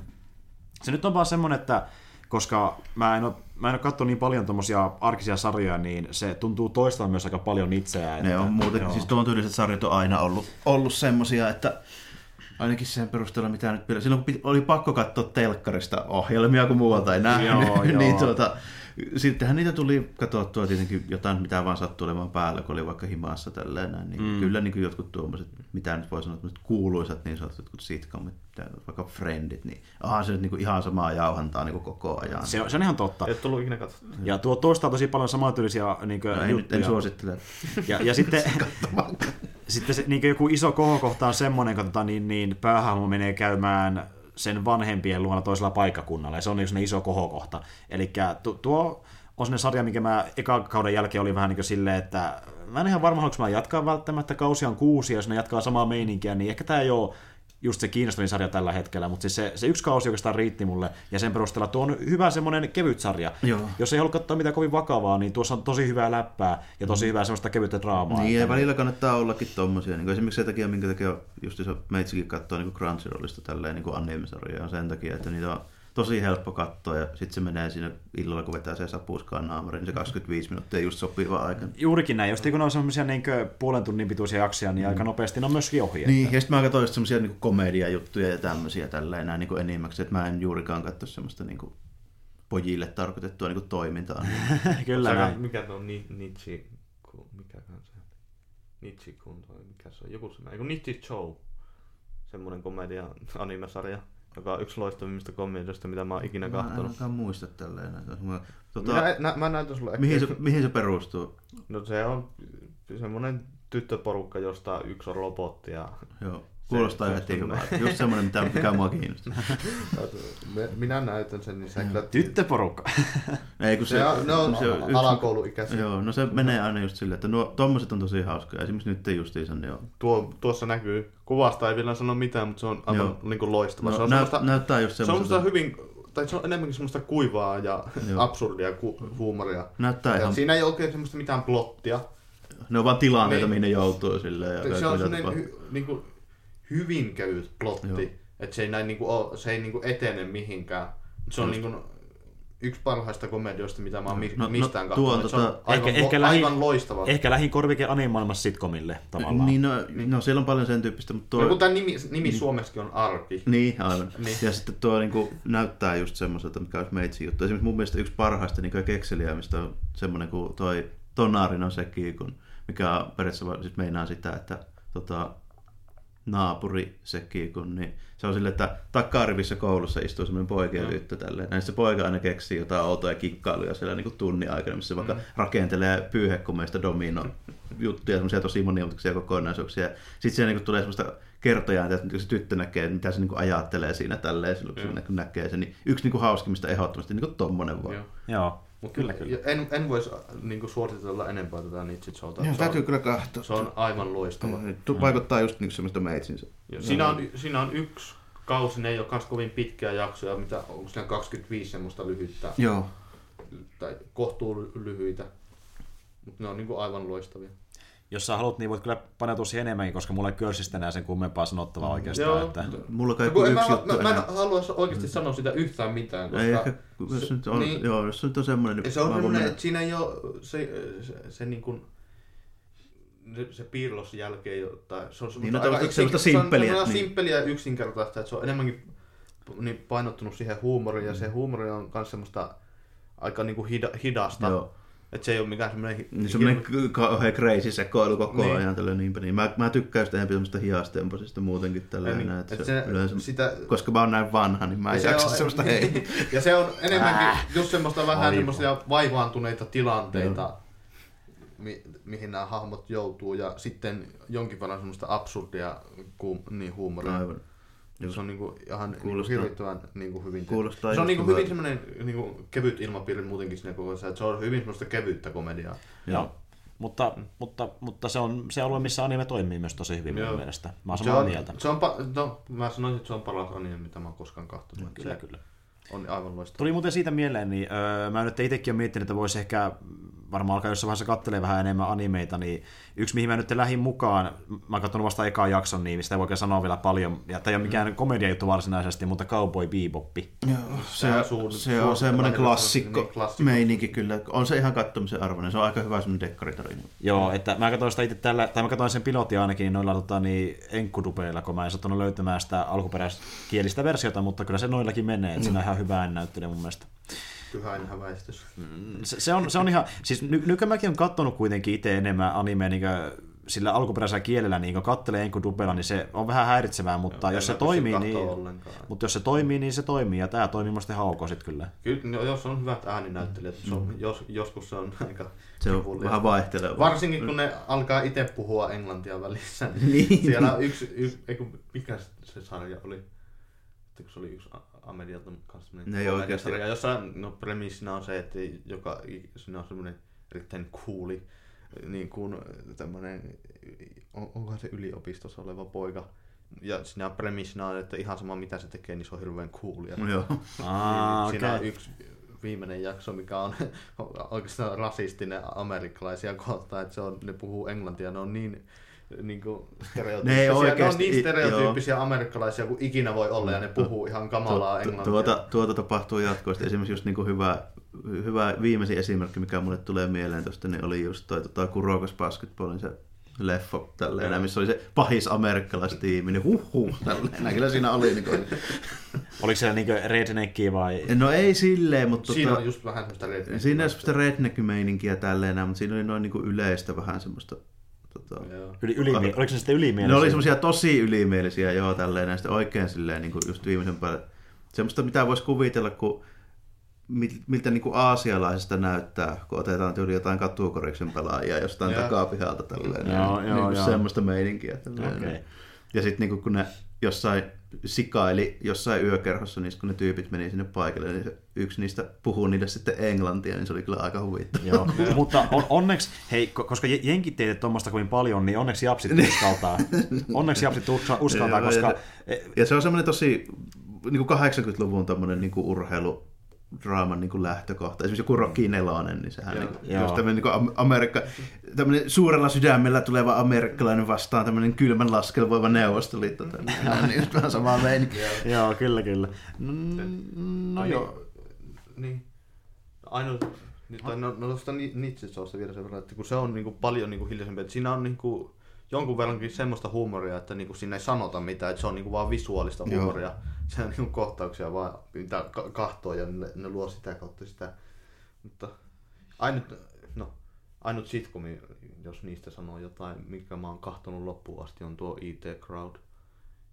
se nyt on vaan semmoinen, että koska mä en ole, mä en ole katsonut niin paljon tommosia arkisia sarjoja, niin se tuntuu toistaan myös aika paljon itseään. Ne että- on muuten, joo. siis tuon tyyliset sarjat on aina ollut, ollut semmosia, että ainakin sen perusteella, mitä nyt pidä. Silloin kun oli pakko katsoa telkkarista ohjelmia, kun muualta ei nähnyt, Joo, niin joo. tuota, sittenhän niitä tuli katsottua tietenkin jotain, mitä vaan sattui olemaan päällä, kun oli vaikka himassa tälleen näin. Niin mm. Kyllä niin kuin jotkut tuommoiset, mitä nyt voi sanoa, kuuluisat niin sanotut jotkut sitcomit, vaikka Friendit, niin onhan se nyt niin kuin ihan samaa jauhantaa niin kuin koko ajan. Se on, se on ihan totta. Ei tullut ikinä katsottua. Ja tuo toistaa tosi paljon samantyylisiä niin No, ei nyt en suosittele. Ja, ja sitten, sitten se, niin joku iso kohokohta on semmoinen, kun tota, niin, niin päähahmo menee käymään sen vanhempien luona toisella paikkakunnalla, ja se on niin iso kohokohta. Eli tu, tuo on sellainen sarja, mikä mä eka kauden jälkeen oli vähän niin kuin silleen, että mä en ihan varma, haluanko mä jatkaa välttämättä, kausi on kuusi, ja jos ne jatkaa samaa meininkiä, niin ehkä tämä ei ole just se kiinnostavin sarja tällä hetkellä, mutta siis se, se yksi kausi oikeastaan riitti mulle, ja sen perusteella tuo on hyvä semmoinen kevyt sarja. Joo. Jos ei halua katsoa mitään kovin vakavaa, niin tuossa on tosi hyvää läppää ja tosi hyvää semmoista kevyttä draamaa. Niin, että- ja välillä kannattaa ollakin tommosia. Niin esimerkiksi sen takia, minkä takia just se meitsikin katsoo niin Crunchyrollista tälleen niin anime-sarjoja, on sen takia, että niitä on tosi helppo katsoa ja sitten se menee siinä illalla, kun vetää se sapuskaan naamariin, niin se 25 minuuttia just sopiva aika. Juurikin näin, just kun on semmoisia niin puolen tunnin pituisia jaksoja, niin aika nopeasti ne on myöskin ohi. Niin, ja sitten mä katsoin just semmoisia niin komediajuttuja ja tämmöisiä tälleen näin niin enimmäksi, että mä en juurikaan katso semmoista niin kuin pojille tarkoitettua niin kuin toimintaa. Kyllä Saka, näin. mikä on ni, Nietzsche, mikä se on? Nietzsche kun mikä se on? Joku semmoinen, eiku Nietzsche Show. Semmoinen komedia animesarja, joka on yksi loistavimmista komedioista, mitä mä oon ikinä Mä en kahtonut. ainakaan muista tälleen. Mä, Tota, tota, minä, nä, mä näytän sulle mihin, se, mihin se perustuu? No se on semmoinen tyttöporukka, josta yksi on robotti ja Joo. Kuulostaa se- heti se- hyvältä. Just semmoinen, mitä, mikä mua kiinnostaa. Me- minä näytän sen, niin sä kyllä... Tyttöporukka. Ei, kun se, Se on, ne on se on alakouluikäisiä. Joo, no se menee aina just silleen, että nuo, tommoset on tosi hauskoja. Esimerkiksi nyt justiinsa, niin on. Tuo, tuossa näkyy, kuvasta ei vielä sano mitään, mutta se on aivan Joo. niin kuin loistava. se No, on nä, semmoista, näyttää just se on semmoista semmoista. hyvin, tai se on enemmänkin semmoista kuivaa ja Joo. absurdia ku, huumoria. Näyttää Ja ihan, siinä ei oikein semmoista mitään plottia. ne on vaan tilanteita, Niin. mihin ne joutuu silleen. Ja Se on semmoinen hy, niin kuin, hyvin kevyt plotti. Joo. Että se ei, näin, niin kuin, ole, se ei niin kuin etene mihinkään. Se on Just. niin kuin, yksi parhaista komedioista, mitä mä oon mi- No, no, mistään tuo on katsonut. Se on tota- aivan, Ehkä- lo- ehkä lähi- aivan loistava. Ehkä lähin korvike animaailmassa sitcomille tavallaan. Niin, no, no, siellä on paljon sen tyyppistä, mutta tuo... No, kun tämä nimi, nimi Suomessakin on Arki. Niin, aivan. Niin. Niin. Ja sitten tuo niin kuin, näyttää just semmoiselta, mikä olisi meitsi juttu. Esimerkiksi mun mielestä yksi parhaista niin kekseliämistä on semmoinen kuin toi Tonarin on sekin, kun, mikä periaatteessa siis meinaa sitä, että tota, naapuri sekin, kun, niin se on silleen, että takarivissä koulussa istuu semmoinen poika ja Joo. tyttö tälleen. Näin se poika aina keksii jotain outoja kikkailuja siellä niin kuin tunnin aikana, missä se vaikka rakentelee pyyhekumeista domino juttuja, semmoisia tosi monimutkaisia kokonaisuuksia. Sitten siellä niin tulee semmoista kertojaa, että se tyttö näkee, että mitä se niin ajattelee siinä tälleen, silloin kun se näkee sen. Niin yksi niin kuin hauskimmista ehdottomasti niin kuin tommonen vaan. Joo. Joo, Mut kyllä kyllä. En, en voisi niin suositella enempää tätä Nietzsche Showta. Joo, se, täytyy on, kyllä katsoa. se on aivan loistava. Tu- vaikuttaa just niin semmoista meitsinsä. Ja siinä, on, siinä on yksi kausi, ne ei ole kans kovin pitkiä jaksoja, mitä onko siinä 25 semmoista lyhyttä, Joo. tai kohtuu lyhyitä. Mutta ne on niinku aivan loistavia. Jos sä haluat, niin voit kyllä paneutua siihen enemmänkin, koska mulla ei körsistä enää sen kummempaa sanottavaa oikeastaan. Joo. Että... Mulla kai No, yksi mä, juttu mä, mä, en halua oikeasti sanoa sitä yhtään mitään, koska Ei ehkä, jos se- nyt on, niin. joo, jos se nyt on semmoinen, niin se on semmoinen, mennä- että siinä ei ole se, se, se niin kuin, se, se piirlos jälkeen, tai se on Niin, no semmoista, tämmöistä- semmoista se on simppeliä, niin. simppeliä ja yksinkertaista, että se on enemmänkin niin painottunut siihen huumoriin, ja Mm. se huumori on myös semmoista aika niin kuin hida, hidasta. Joo. Että se ei ole mikään semmoinen... hi- Niin semmoinen kauhean crazy sekoilu koko Niin. ajan tällä niinpä. Niin mä, mä tykkään just enemmän semmoista hiastemposista muutenkin tällä Niin, enää. et Että se- se, yleensä, sitä- koska mä oon näin vanha, niin mä en Ja se jaksa on- semmoista hei. ja se on enemmänkin just semmoista vähän Aivan. semmoisia vaivaantuneita tilanteita, mi- mihin nämä hahmot joutuu, ja sitten jonkin verran semmoista absurdia ku- niin huumoria. Aivan. Ja se on niinku ihan niinku Kuulostaa- hirvittävän niinku hyvin kuulostaa Se on niinku hyvin semmoinen niinku kevyt ilmapiiri muutenkin siinä koko ajan, että se on hyvin semmoista kevyttä komediaa. Joo. Mutta, mutta, mutta se on se alue, missä anime toimii myös tosi hyvin Joo. mun mielestä. Mä oon Se samaa on, mieltä. se on, pa- no, mä sanoisin, että se on paras anime, mitä mä oon koskaan katsonut. Kyllä, se kyllä. on aivan loistava. Tuli muuten siitä mieleen, niin öö, mä nyt itsekin olen miettinyt, että voisi ehkä varmaan alkaa jossain vaiheessa kattelee vähän enemmän animeita, niin yksi mihin mä nyt lähdin mukaan, mä oon katsonut vasta ekaa jakson, niin sitä ei voi sanoa vielä paljon, ja tämä ei ole mikään komedia juttu varsinaisesti, mutta Cowboy Beboppi. Joo, se, se on semmoinen klassikko, niin, klassikko. meininki kyllä. On se ihan kattomisen arvoinen. Se on aika hyvä semmoinen dekkaritarina. Joo, että mä katsoin sitä itse tällä, tai mä katsoin sen pilotin ainakin noilla tota, niin, enkkudupeilla, kun mä en sattunut löytämään sitä alkuperäiskielistä versiota, mutta kyllä se noillakin menee, että siinä on ihan hyvä ääninäyttelijä mun mielestä. Pyhäinen häväistys. Se, se, on, se on ihan, siis ny, nykyään mäkin on kattonut kuitenkin itse enemmän animea niin sillä alkuperäisellä kielellä, niin kun kattelee enkudubella, niin se on vähän häiritsevää, mutta Joo, jos se toimii, niin, ollenkaan. mutta jos se toimii, niin se toimii, ja tämä toimii musta ihan ok sit kyllä. Kyllä, no, jos on hyvät ääninäyttelijät, se on, jos, joskus se on aika Mm. Se on kivuliasta. vähän vaihteleva. Varsinkin kun ne alkaa itse puhua englantia välissä. Niin. Siellä on yksi, yksi eiku, mikä se sarja oli? Että kun se oli yksi A- Amerialta kanssa semmoinen Ne ei oikeasti- sarja, jossa no, premissina on se, että joka, siinä on semmoinen erittäin cooli, niin kuin tämmöinen, on, onkohan se yliopistossa oleva poika. Ja siinä premissina on, että ihan sama mitä se tekee, niin se on hirveän coolia. Joo. Aa, Siinä on okei. yksi viimeinen jakso, mikä on oikeastaan rasistinen amerikkalaisia kohtaan, että se on, ne puhuu englantia, ne on niin niinku Ne stereotyyppisiä. ei Ne, on niin i- stereotyyppisiä amerikkalaisia kuin ikinä voi olla ja ne puhuu ihan kamalaa Tu- englantia. Tuota, tuota tapahtuu jatkuvasti. Esimerkiksi just niinku hyvä, hyvä viimeisin esimerkki, mikä mulle tulee mieleen tuosta, niin oli just toi tota, Kurokas Basketballin se leffo tälleen, Joo. missä oli se pahis amerikkalaistiimi, niin huh huh, tälleen. Kyllä siinä oli. Niin kuin, Oliko siellä niinku redneckia vai... no ei silleen, mutta Siinä tota, on just vähän semmoista redneck- siinä on semmoista redneck-meininkiä tälleen, mutta siinä oli noin niinku yleistä vähän semmoista tota. Yli, ylimi... Oliko se sitten Ne ylimielisiä? oli semmoisia tosi ylimielisiä, joo, tälleen näistä oikein silleen niin kuin just viimeisen päälle. Semmoista, mitä voisi kuvitella, kun mil- miltä niin kuin aasialaisesta näyttää, kun otetaan tyyli jotain katukoriksen pelaajia jostain Joo. takapihalta tälleen. Joo, niin, joo, niin joo. semmoista meininkiä. Tälleen. Okei. Ja sitten niin kun ne jossain sikaili jossain yökerhossa, niin kun ne tyypit meni sinne paikalle, niin yksi niistä puhuu niille sitten englantia, niin se oli kyllä aika huvittavaa. Joo, mutta on, onneksi, hei, ko- koska je- jenkit ei tee tuommoista kovin paljon, niin onneksi japsit uskaltaa. Onneksi japsit uska- uskaltaa, koska... Ja, ja se on semmoinen tosi niin kuin 80-luvun tommonen niin urheilu draaman niin kuin lähtökohta. Esimerkiksi joku Rocky Nelonen, niin sehän Joo. niin kuin, just tämmöinen niin kuin Am- Amerikka, tämmöinen suurella sydämellä tuleva amerikkalainen vastaan tämmöinen kylmän laskelvoiva neuvostoliitto. tämmöinen. on niin just vähän samaa meininkiä. Joo, kyllä, kyllä. Mm, No joo. Niin. Ainut, niin, tai no, no tuosta Ni- Nietzsche-showsta vielä sen verran, että kun se on niinku paljon niinku hiljaisempi, että siinä on niinku jonkun verrankin semmoista huumoria, että niinku siinä ei sanota mitään, että se on niinku vaan visuaalista Joo. Huumoria. Se on kohtauksia vaan, mitä ka- kahtoo ja ne, ne luo sitä kautta sitä. Mutta ainut, no, ainut sitcomi, jos niistä sanoo jotain, mikä mä oon kahtonut loppuun asti, on tuo IT Crowd.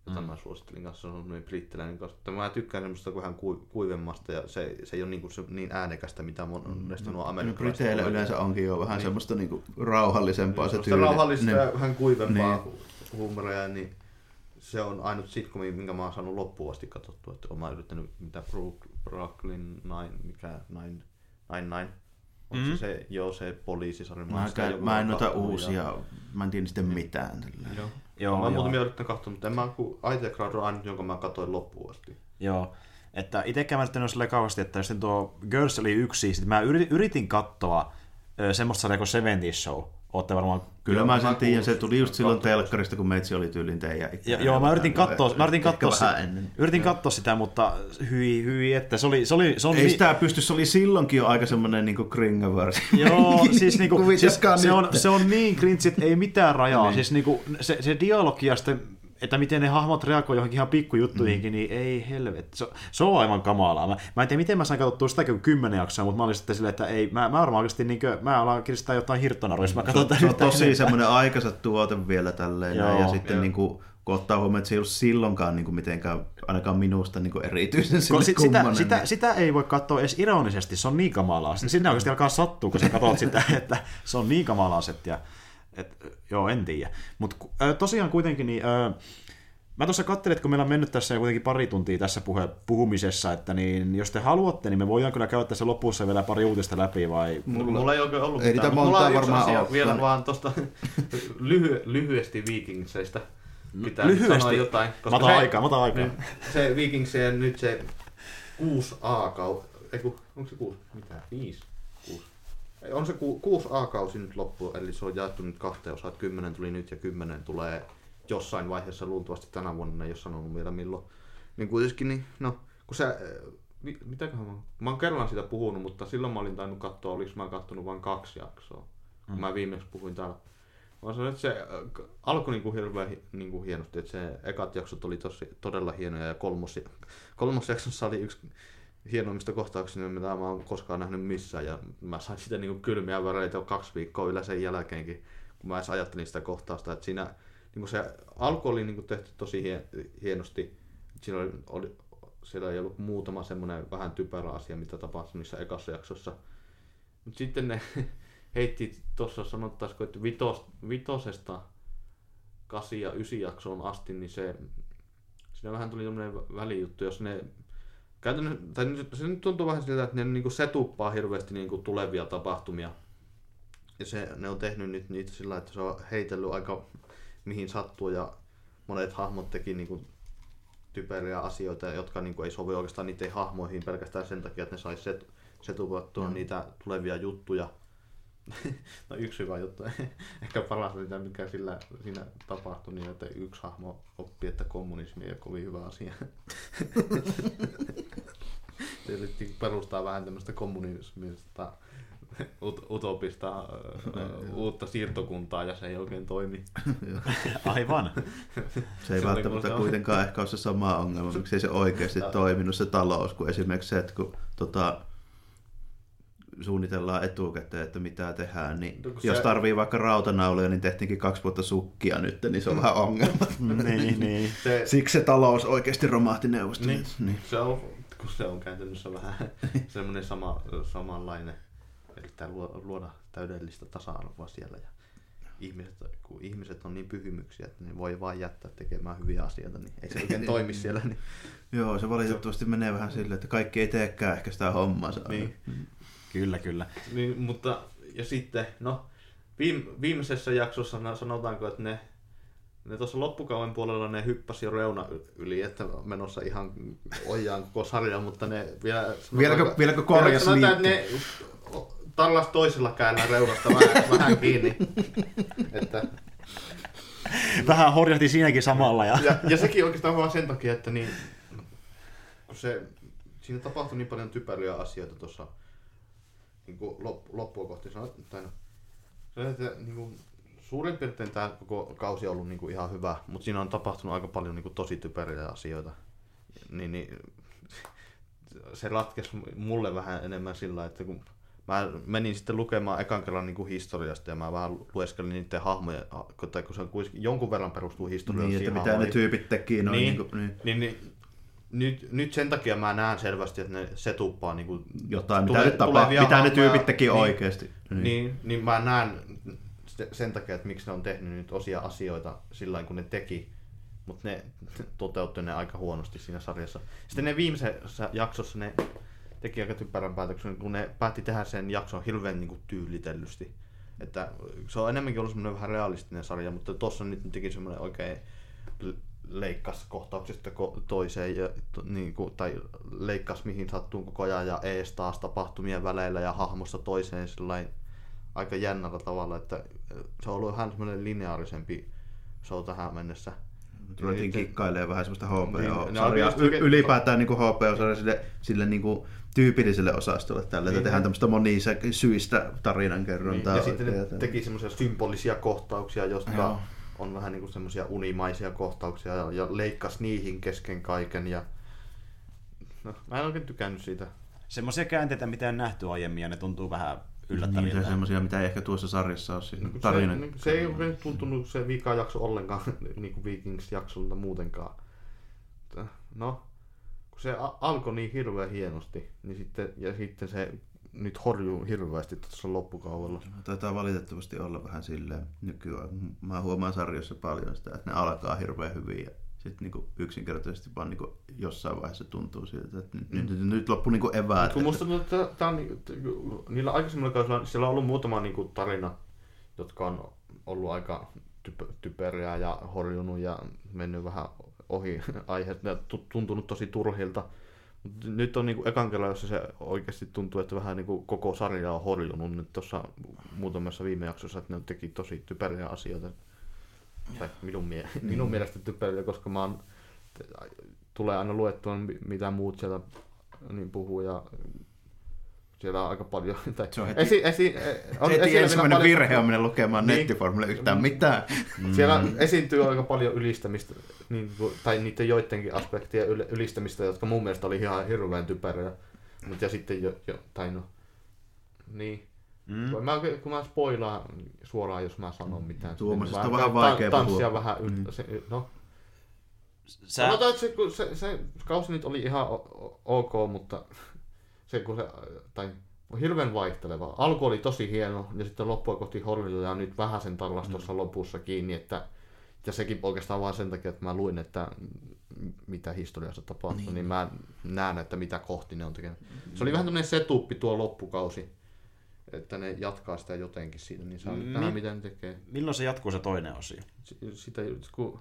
Jota mm. mä suosittelin kanssa, se on semmoinen brittiläinen kanssa. Mä tykkään semmoista vähän ku, kuivemmasta ja se, se ei ole niinku se, niin äänekästä, mitä monesti nuo No, amerikkalaiset Briteillä yleensä onkin jo vähän Niin. semmoista niin kuin rauhallisempaa se Semmoista tyyli. rauhallista Niin. ja vähän kuivempaa Niin. hu- huumoria, niin se on ainut sitcomi, minkä mä oon saanut loppuun asti katsottua. Että oon mä yrittänyt, mitä Brook- Brooklyn Nine, mikä Nine, Nine Nine. On Mhm. se, se, joo, se poliisisarja. Mä, en sitä käy- jonkun mä en noita uusia, ja- mä en tiedä sitten mitään. tälleen. Joo. Joo, mä muutamia yrittänyt katsoa, mutta en mä kun IT Crowd on ainut, jonka mä katsoin loppuun asti. Joo. Että itsekään mä nyt en ole silleen kauheasti, että sitten tuo Girls oli yksi, sitten mä yritin, yritin katsoa semmoista sarjaa kuin 70 Show. Ootte varmaan... Kyllä mä sen tiedän, se tuli just silloin telkkarista, kun meitsi oli tyylin teidän Ja, joo, mä yritin katsoa, mä yritin katsoa, sitä, yritin katsoa sitä, mutta hyi, hyi, että se oli, se oli, se oli Ei sitä pysty, se oli silloinkin jo aika semmoinen niinku kringavarsi. Joo, siis, niinku, siis Kuvitelkaa se, on, se on niin cringe, että ei mitään rajaa. Niin. Siis niinku, se, se dialogi ja sitten, että miten ne hahmot reagoivat johonkin ihan pikkujuttuihinkin, niin ei helvet. Se, se on aivan kamalaa. Mä, mä en tiedä, miten mä sain katsottua sitäkin kuin kymmenen jaksoa, mutta mä olin sitten silleen, että ei, mä, mä varmaan oikeasti, niin kuin, mä alan kiristää jotain hirttonaruja, jos mä katson tätä Se on tosi semmoinen aikansa tuote vielä tälleen. Joo, ja sitten joo. niinku, kun ottaa huomioon, että se ei ollut silloinkaan niinku mitenkään, ainakaan minusta niinku erityisen Ko, sille sit, sitä, sitä, niin- sitä, ei voi katsoa edes ironisesti, se on niin kamalaa. Sinne oikeasti alkaa sattua, kun sä katsot sitä, että se on niin kamalaa settiä. Et, joo, en tiedä. Mutta tosiaan kuitenkin, niin, ö, mä tuossa katselin, että kun meillä on mennyt tässä jo kuitenkin pari tuntia tässä puhe, puhumisessa, että niin, jos te haluatte, niin me voidaan kyllä käydä tässä lopussa vielä pari uutista läpi, vai... Mulla, mulla ei oikein ollut Ei mitään, mutta mulla on yksi varmaan asia ole. vielä No. vaan tosta lyhy, lyhyesti Vikingsseistä. Pitää lyhyesti? sanoa jotain. Mä otan aikaa, mä otan aikaa. Nyt, se Vikingsien nyt se 6A-kausi, ei kun, onko se 6, mitä, 5, 6. Ei, On se 6A-kausi nyt loppu, eli se on jaettu nyt kahteen osaan, että 10 tuli nyt ja 10 tulee jossain vaiheessa luultavasti tänä vuonna, ei ole sanonut vielä milloin. Niin kuitenkin, niin, no, kun se, mi, mitäköhän mä, mä oon kerran sitä puhunut, mutta silloin mä olin tainnut katsoa, oliko mä kattonut vain kaksi jaksoa, kun mä viimeksi puhuin täällä. Mä sanoin, että se äh, alkoi niinku hirveän hi- niinku hienosti, että se ekat jaksot oli tosi, todella hienoja ja kolmos, kolmos jaksossa oli yksi hienoimmista kohtauksista, mitä mä oon koskaan nähnyt missään. Ja mä sain sitä niinku kylmiä väreitä kaksi viikkoa yllä sen jälkeenkin, kun mä edes ajattelin sitä kohtausta, että siinä niinku se alku oli niinku tehty tosi hie, hienosti, siinä oli, oli, siellä ei ollut muutama semmoinen vähän typerä asia, mitä tapahtui niissä ekassa jaksossa, mutta sitten ne heitti tuossa sanottaisiko, että vitos, vitosesta 8 ja 9 jaksoon asti, niin se, siinä vähän tuli tämmöinen välijuttu, jos ne käytännössä, tai nyt- se nyt tuntuu vähän siltä, että ne niinku setuppaa hirveästi niinku tulevia tapahtumia. Ja se, ne on tehnyt nyt niitä sillä, että se on heitellyt aika mihin sattuu ja monet hahmot teki niinku typeriä asioita, jotka niinku ei sovi oikeastaan niiden hahmoihin pelkästään sen takia, että ne saisi set, setupattua mm. niitä tulevia juttuja. No yksi hyvä juttu. Ehkä paras mitä mikä sillä, siinä tapahtui, niin että yksi hahmo oppi, että kommunismi ei ole kovin hyvä asia. Se yritti perustaa vähän tämmöistä kommunismista ut- utopista ö, uutta siirtokuntaa ja se ei oikein toimi. Aivan. Se ei Se välttämättä musta- kuitenkaan ehkä ole se sama ongelma, miksi ei se oikeasti toiminut se talous, kuin esimerkiksi se, että kun tota, suunnitellaan etukäteen, että mitä tehdään, niin No jos se- tarvii vaikka rautanauloja, niin tehtiinkin kaksi vuotta sukkia nyt, niin se on vähän ongelma. niin, niin. Se, Siksi se talous oikeasti romahti neuvostoliitossa. Niin. Niin. se on, kun se on käytännössä vähän semmoinen sama, samanlainen, että luoda, luoda täydellistä tasa-arvoa siellä. Ja ihmiset, kun ihmiset on niin pyhimyksiä, että ne voi vain jättää tekemään hyviä asioita, niin ei se oikein toimi siellä. Niin, Joo, se valitettavasti menee vähän silleen, että kaikki ei teekään ehkä sitä hommaa. niin, Kyllä, kyllä. niin, mutta ja sitten, no, viime, viimeisessä jaksossa na- sanotaanko, että ne, ne tuossa loppukauden puolella ne hyppäsi jo reuna yli, että menossa ihan ojaan koko sarja, mutta ne vielä... Vieläkö- vieläkö korjas sanotaan, että ne tallas toisella kädellä reunasta vähän, vähän kiinni. Että, Vähän horjahti siinäkin samalla. Ja... ja, ja sekin oikeastaan vaan sen takia, että niin, kun se, siinä tapahtui niin paljon typeriä asioita tuossa niin kuin loppu, loppua kohti. Sanot, tai no, se, että niin kuin, suurin piirtein tämä koko kausi on ollut niin kuin ihan hyvä, mutta siinä on tapahtunut aika paljon niin kuin, tosi typeriä asioita. Niin, niin, se ratkesi mulle vähän enemmän sillä, että kun mä menin sitten lukemaan ekan kerran niin kuin historiasta ja mä vähän lueskelin niiden hahmoja, kun- se on kuitenkin jonkun verran perustuu Niin, historiallisiin että mitä ne tyypit teki. Noin, Niin, niin, kuin, niin. niin, niin, nyt, nyt sen takia mä näen selvästi, että ne setuppaa niin kuin Jotain, mitä tule- nyt tapahtuu, tulevia mitä ne tyypit teki niin, oikeasti. Niin, niin, niin mä näen se- sen takia, että miksi ne on tehnyt nyt osia asioita sillä kun ne teki, mutta ne toteutti ne aika huonosti siinä sarjassa. Sitten ne viimeisessä jaksossa ne teki aika typerän päätöksen, kun ne päätti tehdä sen jakson hirveän niin kuin tyylitellysti. Että se on enemmänkin ollut semmoinen vähän realistinen sarja, mutta tuossa nyt ne teki semmoinen oikein leikkas kohtauksesta ko- toiseen ja, to, niin kuin, tai leikkas mihin sattuu koko ajan ja ees taas tapahtumien väleillä ja hahmosta toiseen sillain aika jännällä tavalla, että se on ollut vähän semmoinen lineaarisempi show tähän mennessä. Ruvettiin kikkailemaan vähän semmoista HBO-sarjaa. Niin, Y- oikein- ylipäätään niin HBO-sarja sille, sille niin kuin tyypilliselle osastolle tälle, että Niin. tehdään tämmöistä monisa-syistä tarinankerrontaa. Niin, ja sitten ne että- teki semmoisia symbolisia kohtauksia, jotka Joo. On vähän niin semmoisia unimaisia kohtauksia ja, ja leikkas niihin kesken kaiken. Ja... No, mä en oikein tykännyt siitä. Semmoisia käänteitä, mitä en nähty aiemmin, ja ne tuntuu vähän yllättäviltä. Niin, semmoisia, mitä ei ehkä tuossa sarjassa ole. Siis Se, tarina. niin, se ei ole tuntunut se vika jakso ollenkaan niin kuin Vikings-jaksolta muutenkaan. No, kun se alkoi niin hirveän hienosti, niin sitten, ja sitten se nyt horjuu hirveästi tuossa loppukaudella. Taitaa valitettavasti olla vähän silleen nykyään. Mä huomaan sarjoissa paljon sitä, että ne alkaa hirveän hyvin ja sitten niinku yksinkertaisesti vaan niinku jossain vaiheessa tuntuu siltä, että nyt, nyt, nyt loppu niinku eväät. Kun musta tuntuu, että tää on, niinku- niillä aikaisemmilla kausilla, siellä on ollut muutama niinku tarina, jotka on ollut aika typ- typeriä ja horjunut ja mennyt vähän ohi aiheet, ne tu- tuntunut tosi turhilta. Nyt on niinku ekan kerran, jossa se oikeasti tuntuu, että vähän niinku koko sarja on horjunut nyt tuossa muutamassa viime jaksossa, että ne teki tosi typeriä asioita. Tai minun, mie- minun mielestä typeriä, koska mä oon, tulee aina luettua, mi- mitä muut sieltä niin puhuu ja siellä on aika paljon. Tai Se on heti- esi, esi, on, Se heti ensimmäinen paljon- virhe on mennä lukemaan Niin. nettiformille yhtään mitään. Siellä esiintyy aika paljon ylistämistä, niin, tai niiden joidenkin aspektien yl- ylistämistä, jotka mun mielestä oli ihan hirveän typeriä. Mut ja sitten jo, jo tai no, niin. Mm. Mä, kun mä spoilaan suoraan, jos mä sanon mitään. Tuomasesta niin on vähän ta- vaikea tanssia puhua. vähän, yl, Mm. se, no, Sä... Sanotaan, että se, kun se, se kausi nyt oli ihan ok, mutta se kun se, tai hirveän vaihteleva. Alku oli tosi hieno ja sitten loppua kohti horjuu ja nyt vähän sen tallas tuossa Mm. lopussa kiinni, että ja sekin oikeastaan vain sen takia, että mä luin, että mitä historiassa tapahtui, niin, niin mä näen, että mitä kohti ne on tekenyt. Se oli vähän tämmöinen setuppi tuo loppukausi, että ne jatkaa sitä jotenkin siinä, niin saa nyt nähdä, Mi- mitä ne tekee. Milloin se jatkuu se toinen osio? Si- sitä, kun,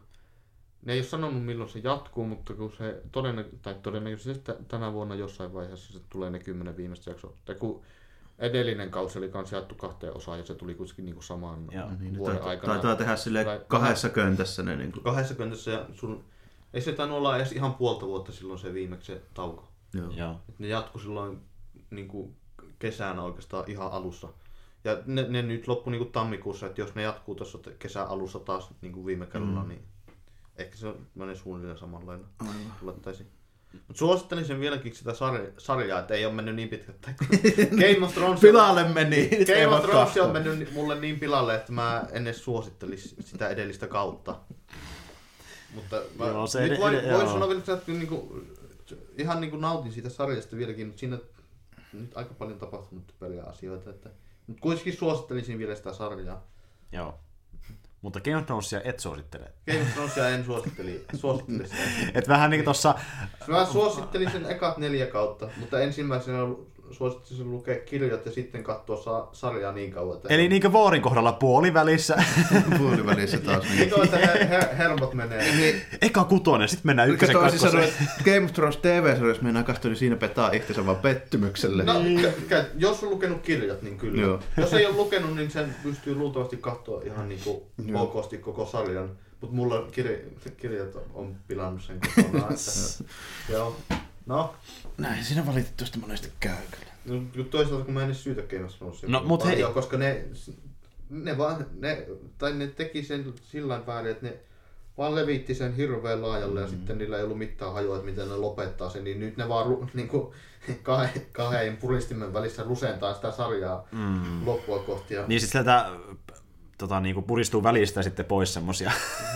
ne ei ole sanonut milloin se jatkuu, mutta kun se todennä, tai todennäköisesti tä- tänä vuonna jossain vaiheessa se tulee ne kymmenen viimeistä jaksoa. Tai kun edellinen kausi oli kans jaettu kahteen osaan ja se tuli kuitenkin niinku samaan Joo. Niin, vuoden taitaa, aikana. taitaa tehdä sille Tai- kahdessa köntässä ne niin kuin, Kahdessa köntössä ja sun... Ei se tainnut olla edes ihan puolta vuotta silloin se viimeksi se tauko. joo. Joo. Et ne jatku silloin niin kuin kesänä oikeastaan ihan alussa. Ja ne, ne nyt loppu niin kuin tammikuussa, että jos ne jatkuu tuossa kesän alussa taas niin kuin viime kerralla, mm. niin ehkä se menee suunnilleen samanlailla. Olettaisin. Mutta suosittelin sen vieläkin sitä sarja, sarjaa, että ei ole mennyt niin pitkä. että Game of Thrones, Pilalle meni. Game of Thrones on mennyt mulle niin pilalle, että mä en edes suosittelisi sitä edellistä kautta. Mutta mä Joo, se nyt ed- voin, ed- voin sanoa vielä, että niinku, ihan niinku nautin siitä sarjasta vieläkin, mutta siinä nyt aika paljon tapahtunut peliä asioita. Että, mutta kuitenkin suosittelisin vielä sitä sarjaa. Joo. Mutta Game of Thronesia et suosittele. Game of Thronesia en suositteli, suositteli sitä. Et vähän niin kuin tossa, Mä suosittelin sen ekat neljä kautta, mutta ensimmäisenä suosittelisin lukea kirjat ja sitten katsoa sa- sarjaa niin kauan. Että eli niinkö Vuorin kohdalla puolivälissä. Puolivälissä taas. Niin Niin. että her- her- hermot menee. Eka kutonen, sitten mennään ykkösen toisin sanoen, kakkoseen. että Game of Thrones TV-sarjassa meinaa katsoa, niin siinä petaa itsensä vaan pettymykselle. No, kä- jos on lukenut kirjat, niin kyllä. Joo. Jos ei ole lukenut, niin sen pystyy luultavasti katsoa ihan niin kuin okosti koko sarjan. Mutta mulla kir- kirjat on pilannut sen kokonaan. että, joo. No, Näin siinä valitettavasti monesti käy kyllä. no, toisaalta kun mä en edes syytä Thronesia No, mut hei- koska ne, ne vaan, ne, tai ne teki sen sillä väärin, että ne vaan levitti sen hirveän laajalle ja sitten niillä ei ollut mitään hajua, että miten ne lopettaa sen, niin nyt ne vaan ru, niin kuin, kahden, kahden puristimen välissä rusentaa sitä sarjaa mm. loppua kohti. Ja, Niin sit sieltä tota, niinku puristuu välistä sitten pois semmosia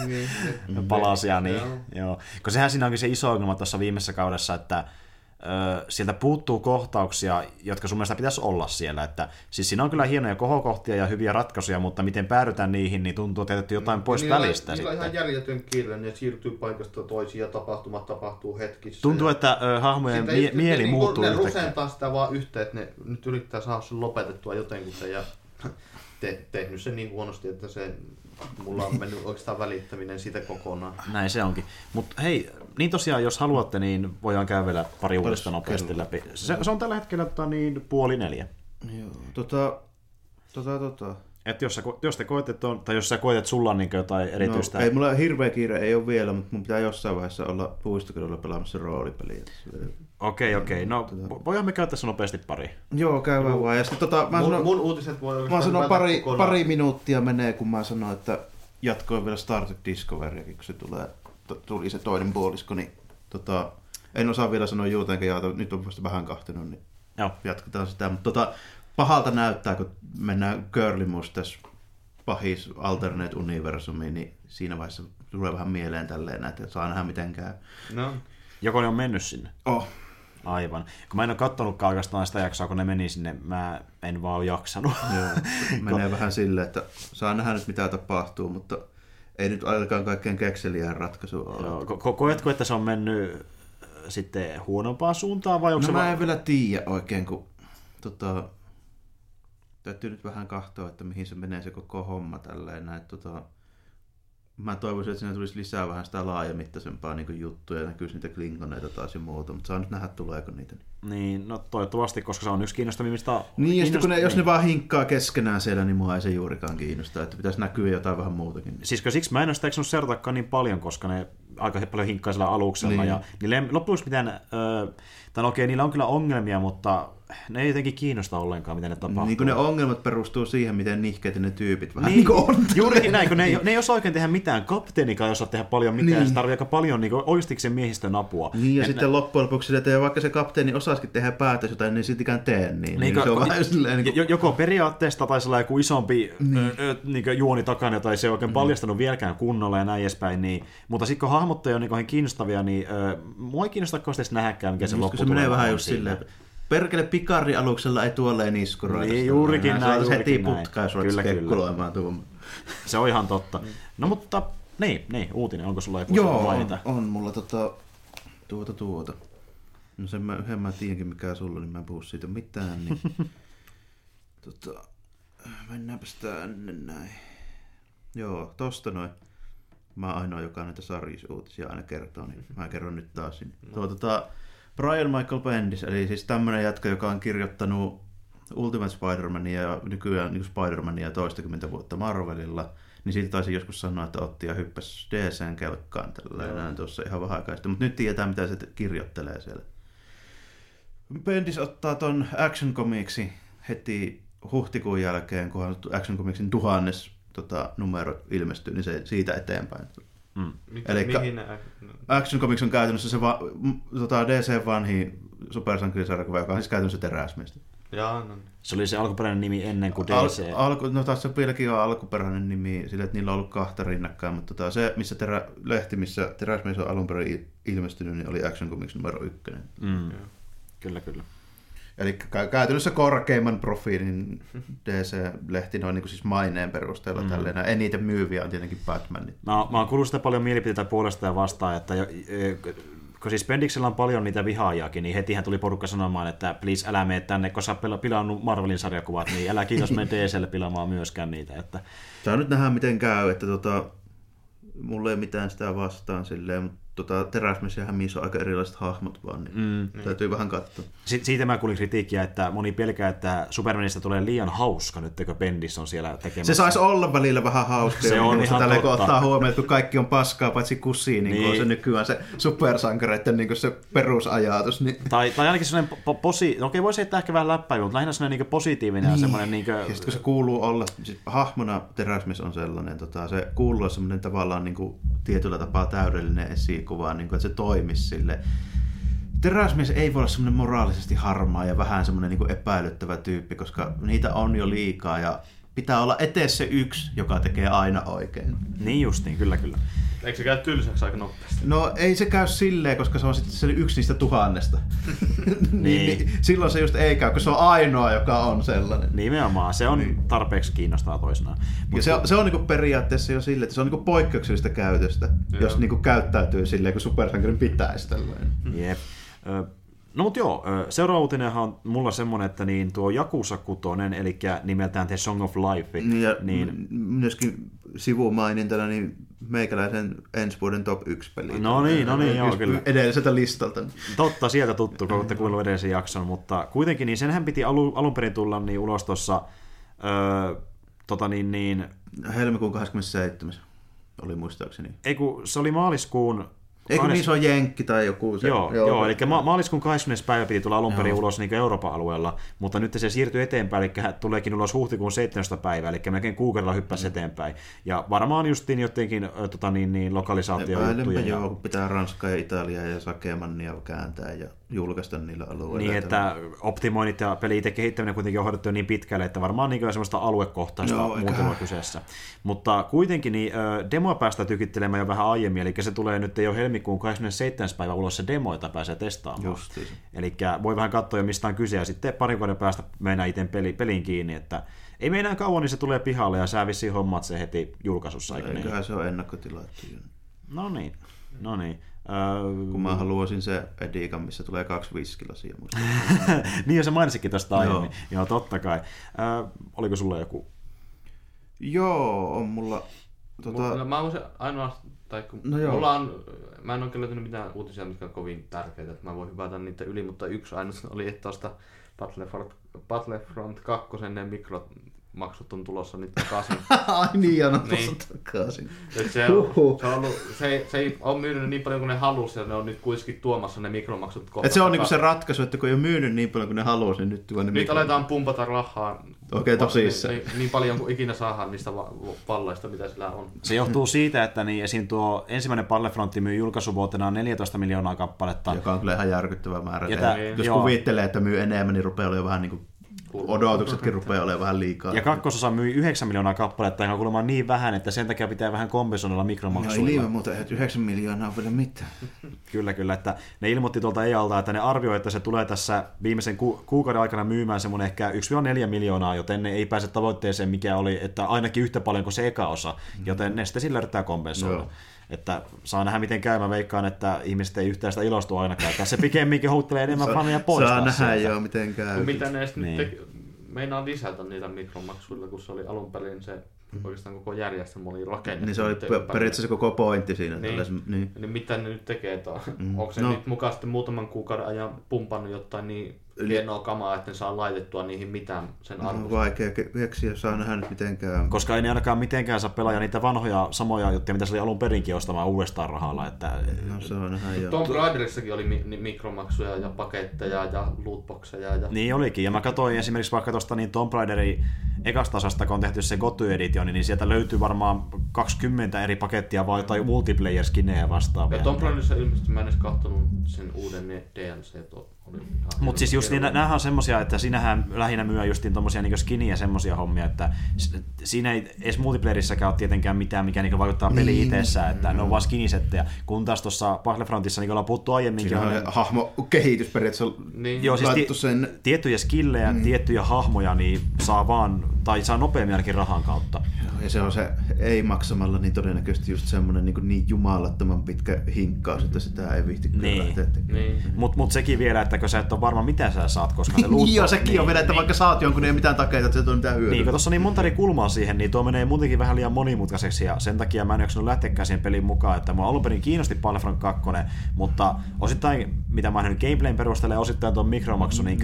niin, niin, palasia. Niin, Joo. joo. Kun sehän siinä onkin se iso ongelma tuossa viimeisessä kaudessa, että sieltä puuttuu kohtauksia, jotka sun mielestä pitäisi olla siellä. Että, siis siinä on kyllä hienoja kohokohtia ja hyviä ratkaisuja, mutta miten päädytään niihin, niin tuntuu, että jätetty jotain pois niillä, välistä niillä on ihan järjetön kiire, ne siirtyy paikasta toisiin ja tapahtumat tapahtuu hetkissä. Tuntuu, ja... että ö, hahmojen mie- ne- mieli ne, muuttuu ne rusentaa sitä vaan yhteen, että ne nyt yrittää saada sen lopetettua jotenkin ja te, tehnyt sen niin huonosti, että se mulla on mennyt oikeastaan välittäminen siitä kokonaan. Näin se onkin. Mutta hei, niin tosiaan, jos haluatte, niin voidaan käydä pari uudesta nopeasti kello? läpi. Se, se on tällä hetkellä tota, niin puoli neljä. Joo, tota, tota, tota. Et jos, sä, jos te koette, että on, tai jos sä koet, että sulla on niin jotain erityistä... No, ei mulla hirveä kiire ei ole vielä, mutta mun pitää jossain vaiheessa olla puistokadulla pelaamassa roolipeliä. Okei, okei. No, vo- voidaan me käydä tässä nopeasti pari. Joo, käydään vaan. Ja sitten tota, mä Mun, sanon, mun uutiset voi mä sanon pari, kokonaan. pari minuuttia menee, kun mä sanon, että jatkoin vielä Star Trek Discoveryakin, kun se tulee, tuli se toinen puolisko, niin tota, en osaa vielä sanoa juuta enkä jaata, nyt on vasta vähän kahtunut, niin Joo. jatketaan sitä. Mutta tota, pahalta näyttää, kun mennään Curly Mustache pahis alternate universumiin, niin siinä vaiheessa tulee vähän mieleen tälleen, että saa nähdä miten käy. No, Joko ne on mennyt sinne? Oh, Aivan. Kun mä en ole kattonutkaan oikeastaan sitä jaksoa, kun ne meni sinne, mä en vaan ole jaksanut. joo, menee vähän silleen, että saa nähdä nyt mitä tapahtuu, mutta ei nyt ainakaan kaikkein kekseliään ratkaisu ole. Joo, ko- ko- Koetko, että se on mennyt äh, sitten huonompaan suuntaan vai onko No se mä vaan- en vielä tiedä oikein, kun tota, täytyy nyt vähän kahtoa, että mihin se menee se koko homma tälleen näin. Tota, mä toivoisin, että siinä tulisi lisää vähän sitä laajamittaisempaa niin juttuja ja näkyisi niitä klingoneita taas ja muuta, mutta saa nyt nähdä tuleeko niitä. Niin, no toivottavasti, koska se on yksi kiinnostavimmista... Niin, ja sitten kun ne, jos niin. ne vaan hinkkaa keskenään siellä, niin mua ei se juurikaan kiinnosta, että pitäisi näkyä jotain vähän muutakin. Siis kun siksi mä en ole sitä seuratakaan niin paljon, koska ne aika paljon hinkkaa sillä aluksella. Niin. Ja niille ei loppujen mitään, öö, tai no okei, niillä on kyllä ongelmia, mutta ne ei jotenkin kiinnosta ollenkaan, mitä ne tapahtuu. Niin kun ne ongelmat perustuu siihen, miten nihkeitä ne tyypit vähän Niin, niin on. juurikin näin, kun ne ei, ne ei osaa oikein tehdä mitään. Kapteenikaan ei osaa tehdä paljon mitään, niin. Niin. se tarvii aika paljon niin oikeastiksen miehistön apua. Niin, ja Et sitten loppujen lopuksi, että ja vaikka se kapteeni osaisikin tehdä päätös jotain, niin siltikään tee niin. niin, Niin, niin se on vähän silleen, niin Jo- Joko periaatteessa tai sellainen joku isompi niin. Ö, ö, niin juoni takana, tai se ei oikein paljastanut vieläkään kunnolla ja näin edespäin. Niin, mutta sitten kun hahmot ei ole niin kiinnostavia, niin ö, mua ei kiinnosta nähdäkään, mikä se Just kun loppu se menee vähän on just silleen, perkele Pikari-aluksella ei tuolleen iskuroida. Niin, sitä. juurikin Se näin, on heti näin. putkaa, jos Kyllä, kyllä. kekkuloimaan. Se on ihan totta. No mutta, niin, niin uutinen. Onko sulla joku Joo, on, mainita? on mulla tota, tuota tuota. No sen mä, yhden mä tiedänkin mikä sulla, on, niin mä en puhu siitä mitään. Niin, tota, mennäänpäs tänne näin. Joo, tosta noin. Mä oon ainoa, joka näitä sarjisuutisia aina kertoo, niin mä kerron nyt taas. Niin. Tuo, tota, Brian Michael Bendis, eli siis tämmönen jätkä, joka on kirjoittanut Ultimate Spider-Mania ja nykyään niin Spider-Mania toistakymmentä vuotta Marvelilla, niin siitä taisi joskus sanoa, että otti ja hyppäsi DCn kelkkaan tällä näin tuossa ihan vähän aikaa sitten. Mutta nyt tietää, mitä se kirjoittelee siellä. Bendis ottaa ton Action Comicsi heti huhtikuun jälkeen, kun Action Comicsin tuhannes tota, numero ilmestyy, niin se siitä eteenpäin. Mm. Mikä, mihin ne, Action Comics on käytännössä se va, tota DC vanhi supersankarisarjakuva, joka on siis käytännössä teräsmiestä. Jaa, no, niin. Se oli se alkuperäinen nimi ennen kuin Al, DC. alku, no taas se vieläkin on alkuperäinen nimi, sillä että niillä on ollut kahta rinnakkain, mutta tota, se missä terä, lehti, missä teräsmies on alun perin il- ilmestynyt, niin oli Action Comics numero ykkönen. Mm. Kyllä, kyllä. Eli kä- käytännössä korkeimman profiilin DC-lehti noin niin kuin siis maineen perusteella mm. tälleen. Eniten myyviä on tietenkin Batman. Mä, mä oon kuullut sitä paljon mielipiteitä puolesta ja vastaan, että jo, ö, kun siis Bendiksellä on paljon niitä vihaajakin, niin hetihän tuli porukka sanomaan, että please älä mene tänne, kun sä oot pilannut Marvelin sarjakuvat, niin älä kiitos mene DClle pilaamaan myöskään niitä. Että, Saa nyt nähdä miten käy, että tota, mulla ei mitään sitä vastaan silleen, mutta tota, teräsmies ja hämiissä on aika erilaiset hahmot vaan, niin mm. täytyy vähän katsoa. Si- siitä mä kuulin kritiikkiä, että moni pelkää, että Supermanista tulee liian hauska nyt, kun Bendis on siellä tekemässä. Se saisi olla välillä vähän hauskaa. Se on ihan tällä, kun ottaa huomioon, että kun kaikki on paskaa, paitsi kussiin, niin, niin. Niin. on se nykyään se supersankareiden niin se perusajatus. Niin... Tai, tai ainakin sellainen po- posi... No okei, voisi heittää ehkä vähän läppäivä, mutta lähinnä sellainen niin positiivinen ja semmoinen... Niin Ja sitten kun se kuuluu olla, siis hahmona teräsmies on sellainen, tota, se kuuluu olla semmoinen tavallaan niin kuin, tietyllä tapaa täydellinen esikuva, niin kuin, että se toimisi sille. Teräsmies ei voi olla semmoinen moraalisesti harmaa ja vähän semmoinen niin epäilyttävä tyyppi, koska niitä on jo liikaa ja pitää olla etes se yksi, joka tekee aina oikein. Niin justiin, kyllä kyllä. Eikö se käy tylsäksi aika nopeasti? No ei se käy silleen, koska se on sitten se yksi niistä tuhannesta. niin, Niin. niin, silloin se just ei käy, kun se on ainoa, joka on sellainen. Nimenomaan, se on tarpeeksi kiinnostavaa toisinaan. Ja se, on- se on niinku periaatteessa jo silleen, että se on niinku poikkeuksellista käytöstä, Joo. jos niinku käyttäytyy silleen, kun supersankarin pitäisi tällainen. Jep. Ö, No mutta joo, seuraava uutinenhan on mulla semmonen, että niin tuo Jakusa kutonen, eli nimeltään The Song of Life, Niin, ja niin myöskin sivumainintana niin meikäläisen ensi vuoden top 1 peli. No niin, no niin, joo, kyllä. Edelliseltä listalta. totta, sieltä tuttu, kun olette kuullut edellisen jakson, mutta kuitenkin niin senhän piti alu, alun perin tulla niin ulos tuossa, ö, tota niin, niin, Helmikuun 27. oli muistaakseni. ei kun se oli maaliskuun Eikö kahdes- niin se on Jenkki tai joku se? Joo, joo, joo, eli ma- maaliskuun 20. päivä piti tulla alun perin ulos niin Euroopan alueella, mutta nyt se siirtyy eteenpäin, eli tuleekin ulos huhtikuun 17. päivä, eli melkein kuukaudella hyppäsi Mm. eteenpäin. Ja varmaan justiin jotenkin tota, niin, niin, lokalisaatio Epäilenpä juttuja. joo, kun pitää Ranskaa ja Italiaa ja Sakemannia kääntää ja julkaista niillä alueilla. Niin, että optimoinnit ja peli itse kehittäminen kuitenkin on hoidettu niin pitkälle, että varmaan niin semmoista aluekohtaista eikä- muutelua kyseessä. Mutta kuitenkin niin, demoa päästään tykittelemään jo vähän aiemmin, eli se tulee nyt jo helmikuun 27. päivä ulos se demo, jota pääsee testaamaan. Eli voi vähän katsoa jo mistä on kyse, ja sitten parin vuoden päästä mennään itse peli, peliin kiinni, että ei meinaa kauan, niin se tulee pihalle, ja sä vissiin hommat se heti julkaisussa, eikö niin? Eiköhän se on ennakkotilattu. jo. No niin, no niin. Kun mä haluaisin se edikan, missä tulee kaksi viskilasia. muista. niin, ja se mainitsikin tuosta aiemmin. Joo. Joo, totta kai. Oliko sulla joku Joo, on mulla... Tota... Tota, No, mä voisin ainoa, tai kun No joo. mulla on, mä en ole löytänyt mitään uutisia, mitkä on kovin tärkeitä, että mä voin hypätä niitä yli, mutta yksi ainut oli, että tuosta Battlefront, Battlefront 2 ne mikromaksut on tulossa nyt takaisin. Ai niin, ja no Niin. tuossa takaisin. Et se, Huhhuh. se, on ollut, se, ei, se ei ole myynyt niin paljon kuin ne halusi ja ne on nyt kuitenkin tuomassa ne mikromaksut kohta. Et se on niinku se takaisin. ratkaisu, että kun ei ole myynyt niin paljon kuin ne haluaisi, niin nyt tuo ne Nyt aletaan pumpata rahaa. Okei, tosissaan. Niin, niin, paljon kuin ikinä saadaan niistä palloista, mitä sillä on. Se johtuu siitä, että niin esim. tuo ensimmäinen Battlefront myy julkaisuvuotena 14 miljoonaa kappaletta. Joka on kyllä ihan järkyttävä määrä. Ja Ja tää- jos joo. kuvittelee, että myy enemmän, niin rupeaa olemaan vähän niin kuin odotuksetkin rupeaa olemaan vähän liikaa. Ja kakkososa myi 9 miljoonaa kappaletta, joka on kuulemma niin vähän, että sen takia pitää vähän kompensoida No ei mikromaksuilla. liian että 9 miljoonaa on vielä mitään. Kyllä, kyllä. Että ne ilmoitti tuolta EALta, että ne arvioi, että se tulee tässä viimeisen ku- kuukauden aikana myymään semmoinen ehkä 1-4 miljoonaa, joten ne ei pääse tavoitteeseen, mikä oli, että ainakin yhtä paljon kuin se eka osa, joten ne sitten sillä yrittää kompensoida. Joo. Että saa nähdä miten käy. Mä veikkaan, että ihmiset ei yhtään sitä ilostu ainakaan. Tässä pikemminkin houttelee enemmän faneja pois. Saa nähdä sieltä. joo, miten käy. No, mitä ne Niin. meinaa lisätä niitä mikromaksuilla, kun se oli alun perin se oikeastaan koko järjestelmä oli rakennettu. Niin se oli periaatteessa se koko pointti siinä. Niin. Niin. niin. Niin mitä ne nyt tekee? Mm. Onko se No. nyt mukaan sitten muutaman kuukauden ajan pumpannut jotain niin hienoa kamaa, että ne saa laitettua niihin mitään sen on arvosta. vaikea ke- keksiä, saa nähdä nyt mitenkään. Koska ei ne ainakaan mitenkään saa pelaaja niitä vanhoja samoja juttuja, mitä se oli alun perinkin ostamaan uudestaan rahalla. Että... No se on ihan joo. Tomb Raiderissakin oli mi- mikromaksuja ja paketteja ja lootboxeja. Ja... Niin olikin, ja mä katsoin esimerkiksi vaikka tuosta niin Tomb Raiderin ekasta osasta, kun on tehty se Gotu Edition, niin sieltä löytyy varmaan 20 eri pakettia vai jotain multiplayer skinejä vastaavia. Ja Tomb Raiderissa ilmeisesti mä en edes kahtonut sen uuden ne DLC, oli ihan Mutta siis just niin, näähän on semmosia, että sinähän lähinnä myö justiin tommosia niinku skiniä semmosia hommia, että siinä ei edes multiplayerissäkään ole tietenkään mitään, mikä niinku vaikuttaa peliin Niin. itsessään, että ne on vaan skinisettejä, kun taas tuossa Battlefrontissa, niin kuin ollaan puhuttu aiemminkin, Siinä on on se hahmo kehitys periaatteessa Niin. Joo, siis ti- sen tiettyjä skillejä, mm. tiettyjä hahmoja, niin saa vaan, tai saa nopeammin ainakin rahan kautta. Ja se on se ei maksamalla niin todennäköisesti just semmoinen niin, niin jumalattoman pitkä hinkkaus, että sitä ei viihti kyllä Niin. lähteä tekemään. Niin. Mutta mut sekin vielä, että kun sä et ole varma mitä sä saat, koska se Niin, joo, sekin niin, on vielä, että vaikka saat jonkun, niin ei mitään takeita, että se on mitään hyötyä. Niin, kun tuossa on niin monta eri kulmaa siihen, niin tuo menee muutenkin vähän liian monimutkaiseksi ja sen takia mä en jaksanut lähteäkään siihen pelin mukaan, että mua alun perin kiinnosti Battlefront 2, mutta osittain, mitä mä oon nähnyt gameplayn perusteella ja osittain tuon mikromaksu niin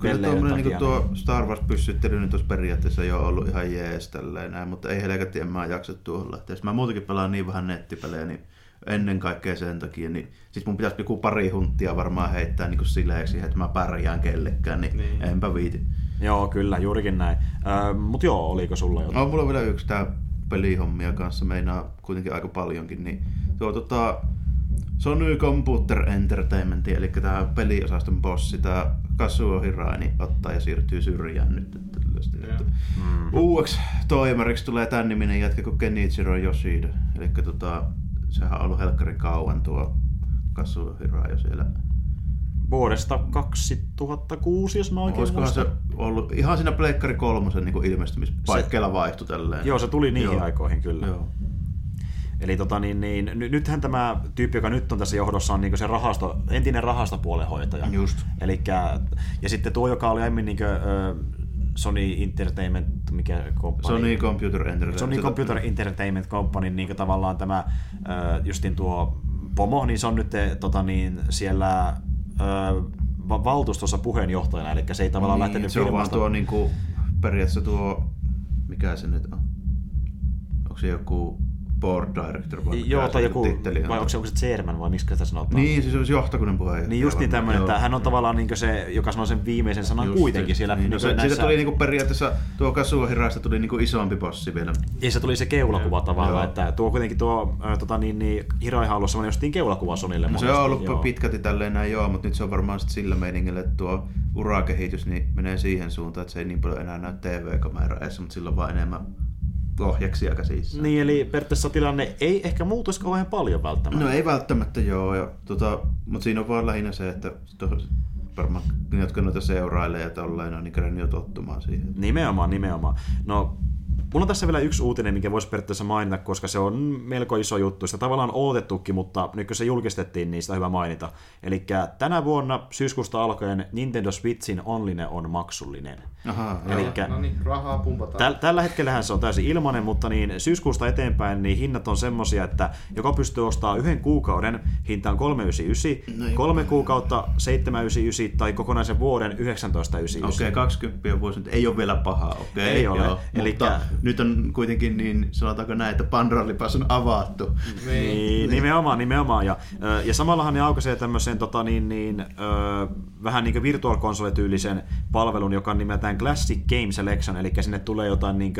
Kyllä tuommoinen niin tuo Star Wars-pyssyttely nyt olisi periaatteessa jo ollut ihan jees tälleen näin, mutta ei helkätti, en mä jaksa tuohon lähteä. Jos mä muutenkin pelaan niin vähän nettipelejä, niin ennen kaikkea sen takia, niin sit mun pitäisi joku pari hunttia varmaan heittää niin sileeksi, että mä pärjään kellekään, niin, Niin. niin. enpä viiti. Joo, kyllä, juurikin näin. Öö, mutta joo, oliko sulla jotain? No, mulla on vielä yksi tää pelihommia kanssa, meinaa kuitenkin aika paljonkin, niin tuo tota, Sony Computer Entertainment, eli tämä peliosaston bossi, tämä Kazuo Hirai, niin ottaa ja siirtyy syrjään nyt. että Mm. Uudeksi toimariksi tulee tämän niminen jätkä kuin Kenichiro Yoshida. Eli tota, sehän on ollut helkkarin kauan tuo Kazuo Hirai jo siellä. Vuodesta 2006, jos mä oikein Olisikohan muistan. se ollut ihan siinä Pleikkari kolmosen niin ilmestymispaikkeilla vaihtu tälleen. Joo, se tuli niihin Joo. aikoihin kyllä. Joo. Eli tota, niin, niin, ny- nythän tämä tyyppi, joka nyt on tässä johdossa, on niin se rahasto, entinen rahastopuolen hoitaja. Just. Elikkä, ja sitten tuo, joka oli aiemmin niin kuin, Sony Entertainment, mikä komppani? Sony Computer Entertainment. Sony Computer Entertainment Company, niin tavallaan tämä justin tuo pomo, niin se on nyt tota, niin, siellä valtuustossa puheenjohtajana, eli se ei tavallaan niin, lähtenyt se on vaan tuo niinku, periaatteessa tuo, mikä se nyt on? Onko se joku board director vai Joo, se tai joku, titteli vai onko se, onko se chairman vai miksi sitä sanotaan? Niin, siis olisi johtokunnan puheenjohtaja. Niin just niin tämmöinen, joo. että hän on tavallaan niin se, joka sanoo sen viimeisen sanan Just kuitenkin siellä. Niin, no niin se, näissä, siitä tuli niinku periaatteessa, tuo Kazuo Hirasta tuli niinku isompi bossi vielä. ja se tuli se keulakuva tavallaan, että tuo kuitenkin tuo äh, tota, niin, niin, Hiraihan on ollut semmoinen justiin keulakuva Sonille. No se monesti, on ollut joo. pitkälti tälleen näin joo, mutta nyt se on varmaan sit sillä meiningillä, että tuo urakehitys niin menee siihen suuntaan, että se ei niin paljon enää näy TV-kamera mutta sillä on vaan enemmän ohjaksia käsissä. Niin, eli periaatteessa tilanne ei ehkä muutuisi kauhean paljon välttämättä. No ei välttämättä joo, ja, tota, mutta siinä on vaan lähinnä se, että varmaan ne, jotka noita seurailee ja tolleen, on niin kerran jo tottumaan siihen. Nimenomaan, nimenomaan. No, mulla on tässä vielä yksi uutinen, mikä voisi periaatteessa mainita, koska se on melko iso juttu. Sitä tavallaan odotettukin, mutta nyt kun se julkistettiin, niin sitä on hyvä mainita. Eli tänä vuonna syyskuusta alkaen Nintendo Switchin online on maksullinen. Aha, Eli- joo. No niin, rahaa pumpataan. Täl, tällä hetkellähän se on täysin ilmainen, mutta niin syyskuusta eteenpäin niin hinnat on semmosia, että joka pystyy ostamaan yhden kuukauden, hinta on 399, No ei kolme kuukautta 799 tai kokonaisen vuoden 1999. Okei, 20 vuosi nyt ei ole vielä paha, okei. Ei ole. Joo, Elikkä- Mutta nyt on kuitenkin niin, sanotaanko näin, että Pandoran lipas on avattu. Niin, nimenomaan, nimenomaan. Ja, ja samallahan ne aukaisee tämmöisen tota, niin, niin, ö, vähän niin kuin virtual palvelun, joka on Classic Game Selection, eli sinne tulee jotain niin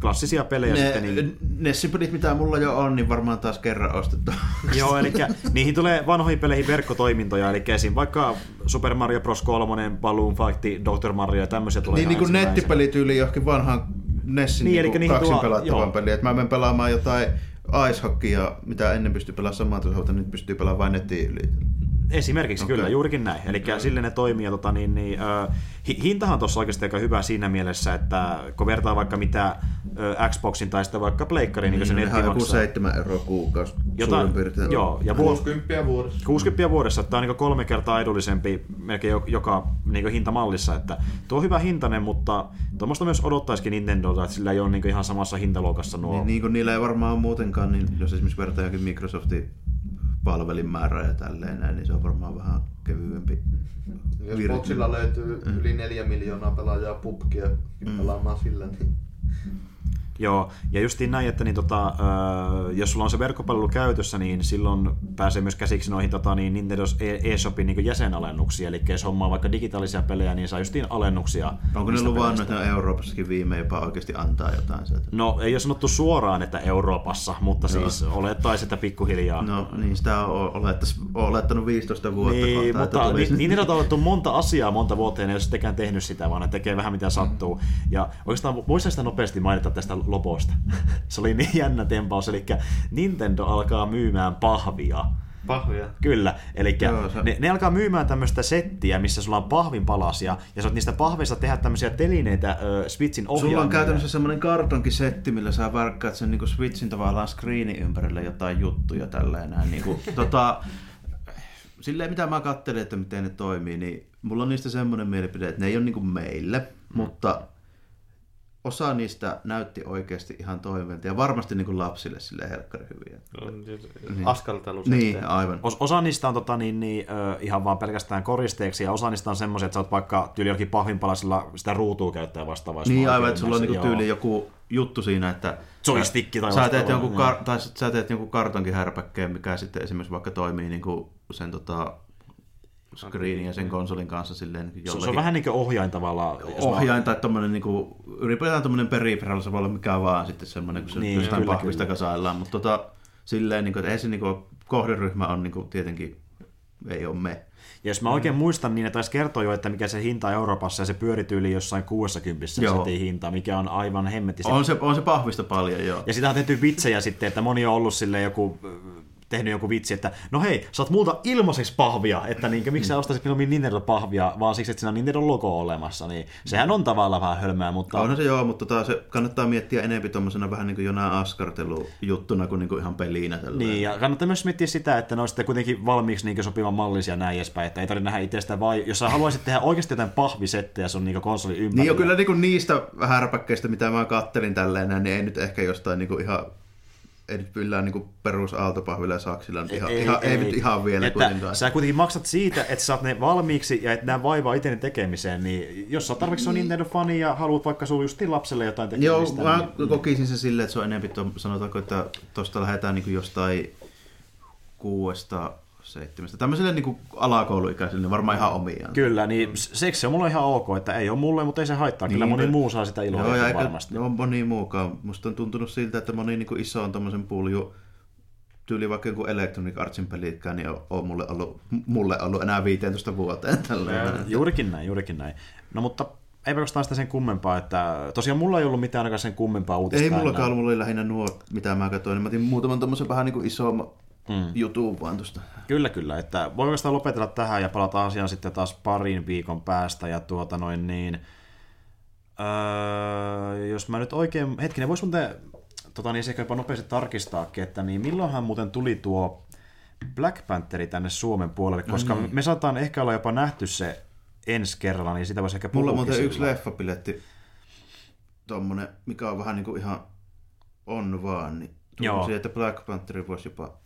klassisia pelejä sitten. Ne, Niin, Nessipelit, mitä mulla jo on, niin varmaan taas kerran ostettu. Joo, eli niihin tulee vanhoihin peleihin verkkotoimintoja, eli esim. vaikka Super Mario Bros. 3, Balloon Fight, Dr. Mario ja tämmöisiä tulee niin, niin kuin nettipelityyli johonkin vanhaan Nessin Niin, niin, kaksin tuo- pelattavan peliä. Että mä menen pelaamaan jotain ice hockeya, mitä ennen pystyi pelaamaan samaa tasolta, nyt pystyy pelaamaan vain nettiin yli. Esimerkiksi Okei. kyllä, juurikin näin. Eli Mm. sille ne toimii. Ja tota, niin, niin, hi- hintahan tuossa oikeasti aika hyvä siinä mielessä, että kun vertaa vaikka mitä ö, Xboxin tai sitten vaikka Pleikkariin, niin, se Niin, netti ihan joku maksaa. 7 euroa kuukausi Jotain, suurin piirtein. joo, ja vuosi, 60 vuodessa. 60 vuodessa, tämä on niin kolme kertaa edullisempi melkein jo- joka niin hintamallissa, että tuo on hyvä hintainen, mutta tuommoista myös odottaisikin Nintendolta, että sillä ei ole niin ihan samassa hintaluokassa nuo. Niin, niin kuin niillä ei varmaan muutenkaan, niin jos esimerkiksi vertaa johonkin Microsoftin palvelinmäärää ja tälleen näin, niin se on varmaan vähän kevyempi Jos Vir- Boxilla löytyy yli neljä miljoonaa pelaajaa pubkia mm. pelaamaan sillä, niin Joo, ja justiin näin, että niin, tota, öö, jos sulla on se verkkopalvelu käytössä, niin silloin pääsee myös käsiksi noihin tota, niin Nintendo e- eShopin niin jäsenalennuksia, eli jos hommaa vaikka digitaalisia pelejä, niin saa justiin alennuksia. Onko ne luvannut, että Euroopassakin viime jopa oikeasti antaa jotain sieltä? No, ei ole sanottu suoraan, että Euroopassa, mutta Joo. siis olettaisiin, että pikkuhiljaa. No niin, sitä on olettais, olettanut 15 vuotta Niin, kohta, mutta niin, niin on otettu monta asiaa monta vuotta ja ne ei ole sittenkään tehnyt sitä, vaan ne tekee vähän mitä sattuu. Ja oikeastaan voisin sitä nopeasti mainita tästä loposta. Se oli niin jännä tempaus, eli Nintendo alkaa myymään pahvia. pahvia. Kyllä, eli se- ne, ne, alkaa myymään tämmöistä settiä, missä sulla on pahvin palasia, ja sä oot niistä pahveista tehdä tämmöisiä telineitä ö, Switchin ohjaimille. Sulla on käytännössä semmoinen kartonkisetti, millä sä värkkäät sen niinku Switchin tavallaan screenin ympärille jotain juttuja tälleen näin. Niinku, tota, silleen mitä mä katselin, että miten ne toimii, niin mulla on niistä semmoinen mielipide, että ne ei ole niinku meille, Mm. mutta osa niistä näytti oikeasti ihan toimivilta ja varmasti niinku lapsille sille helkkari hyviä. Niin. Askaltelu Niin, aivan. Os, osa niistä on tota, niin, niin, ihan vaan pelkästään koristeeksi, ja osa niistä on semmoisia, että sä oot vaikka tyyli jokin pahvinpalasilla sitä ruutua käyttää vastaavaa. Niin aivan, että sulla on niinku ymmärsin. tyyli joku juttu siinä, että Joystick tai sä teet, jonkun kar- tai sä teet jonkun kartonkin härpäkkeen, mikä sitten esimerkiksi vaikka toimii niinku sen tota, screenin ja sen konsolin kanssa silleen niin Se, se on jollakin vähän niin kuin ohjain tavallaan. ohjain tai tommonen niinku, ylipäätään tommonen peripheral, se voi olla mikä vaan sitten semmonen, kun se Niin, niin, jostain kyllä, pahvista kyllä. kasaillaan, mutta tota, silleen, niinku, että ei se niinku, kohderyhmä on niinku, tietenkin, ei ole me. Ja jos mä oikein muistan, niin ne taisi kertoa jo, että mikä se hinta Euroopassa, ja se pyörityyli jossain 60 Joo. sentin hinta, mikä on aivan hemmetti. On se, on se pahvista paljon, joo. Ja sitä on tehty vitsejä sitten, että moni on ollut sille joku tehnyt joku vitsi, että no hei, saat multa ilmaiseksi pahvia, että niinkö, miksi sä ostaisit minun Nintendo-pahvia, vaan siksi, että siinä on Nintendo-logo olemassa, niin sehän on tavallaan vähän hölmää, mutta... Onhan se joo, mutta tota, se kannattaa miettiä enemmän tuommoisena vähän niin kuin jonain askartelujuttuna kuin, niin kuin ihan pelinä. Tälleen. Niin, ja kannattaa myös miettiä sitä, että ne on sitten kuitenkin valmiiksi niin sopivan mallisia näin edespäin, että ei tarvitse nähdä itsestä, vai jos sä haluaisit tehdä oikeasti jotain pahvisettejä sun niin konsoli ympärillä. Niin jo kyllä niin kuin niistä härpäkkeistä, mitä mä kattelin tälleen, niin ei nyt ehkä jostain niin kuin ihan ei nyt yllään niin perus aaltopahvilla ja saksilla, nyt ihan, ei, ihan, ei, ei, nyt ihan vielä että kuitenkaan. Sä kuitenkin maksat siitä, että sä saat ne valmiiksi ja että nämä vaivaa itse tekemiseen, niin jos sä oot tarpeeksi on Nintendo-fani ja haluat vaikka sun justiin lapselle jotain Joo, tekemistä, mä niin... kokisin se silleen, että se on enemmän, sanotaanko, että tuosta lähdetään niin jostain kuudesta, seitsemästä, tämmöiselle niin kuin alakouluikäisille, niin varmaan ihan omiaan. Kyllä, niin seksi se on mulle ihan ok, että ei ole mulle, mutta ei se haittaa. Kyllä Niin, moni me- muu saa sitä iloa Joo, eikä varmasti. ole moni muukaan. Musta on tuntunut siltä, että moni niin iso on tommosen pulju, tyyli vaikka joku Electronic Artsin pelitkään, niin on, on mulle, ollut, mulle ollut enää 15 vuoteen. Tällä Juurikin näin, juurikin näin. No mutta ei oikeastaan sitä sen kummempaa, että tosiaan mulla ei ollut mitään ainakaan sen kummempaa uutista. Ei mullakaan ollut, mulla oli lähinnä nuo, mitä mä katsoin, mä otin muutaman tommosen vähän niin kuin isomman mm. vaan tuosta. Kyllä, kyllä. Että voi oikeastaan lopetella tähän ja palata asiaan sitten taas parin viikon päästä. Ja tuota noin niin... Öö, jos mä nyt oikein... Hetkinen, vois muuten tota niin, ehkä jopa nopeasti tarkistaakin, että niin milloinhan muuten tuli tuo Black Pantheri tänne Suomen puolelle, koska niin. me saataan ehkä olla jopa nähty se ensi kerralla, niin sitä voisi ehkä Mulla on muuten yksi leffapiletti, tommonen, mikä on vähän niin kuin ihan on vaan, niin tuntuu että Black Panther voisi jopa,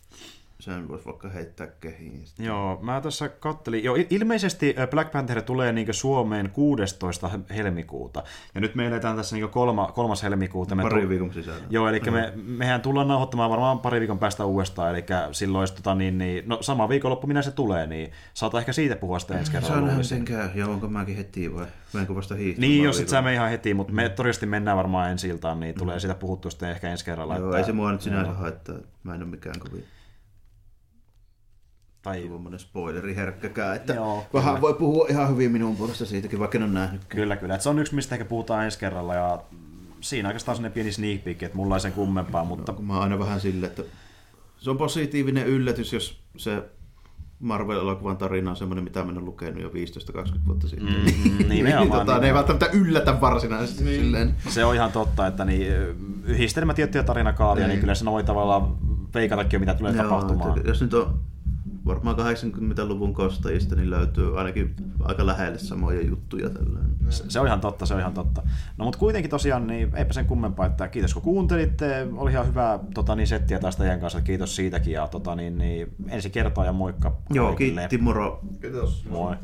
sen voisi vaikka heittää kehiin. Joo, mä tässä kattelin. Joo, il- ilmeisesti ö, Black Panther tulee niin Suomeen 16. helmikuuta. Ja nyt me eletään tässä niin kolma, kolmas helmikuuta. Me Pari tu- viikon sisällä. Joo, eli me, mehän tullaan nauhoittamaan varmaan pari viikon päästä uudestaan, eli silloin, jos, tota, niin, niin, no sama viikonloppu minä se tulee, niin saata ehkä siitä puhua sitten ensi kerralla. luulisin. miten käy, ja onko mäkin heti vai menenkö vasta hiihtämään? Niin, jos sit sä me ihan heti, mutta me todennäköisesti mennään varmaan ensi iltaan, niin tulee siitä puhuttu sitten ehkä ensi kerralla. Joo, että- ei se mua nyt sinänsä haittaa, mä en ole mikään kovin Tai, tuommoinen spoileriherkkäkään, että Joo, vähän kyllä. voi puhua ihan hyvin minun puolesta siitäkin, vaikka en ole nähnyt. Kyllä, kyllä. Et se on yksi, mistä ehkä puhutaan ensi kerralla, ja siinä oikeastaan sellainen pieni sneak peek, että mulla ei sen kummempaa, mutta Kun mä oon aina vähän silleen, että se on positiivinen yllätys, jos se Marvel-elokuvan tarina on semmoinen, mitä mä en ole lukenut jo 15-20 vuotta sitten. Mm, nimenomaan, tota, ne ei välttämättä yllätä varsinaisesti niin. silleen. Se on ihan totta, että niin, yhdistelmä tiettyjä tarinakaaria, niin, Niin. kyllä se voi tavallaan veikatakin mitä tulee tapahtumaan. että jos nyt on varmaan 80-luvun kostajista niin löytyy ainakin aika lähelle samoja juttuja tällöin. Se, se on ihan totta, se on ihan totta. No mutta kuitenkin tosiaan, niin eipä sen kummempaa, että kiitos kun kuuntelitte, oli ihan hyvä tota, niin, settiä taas teidän kanssa, kiitos siitäkin ja tota, niin, niin, ensi kertaa ja moikka. Joo, kaikille. kiitti, moro. Kiitos. Moi.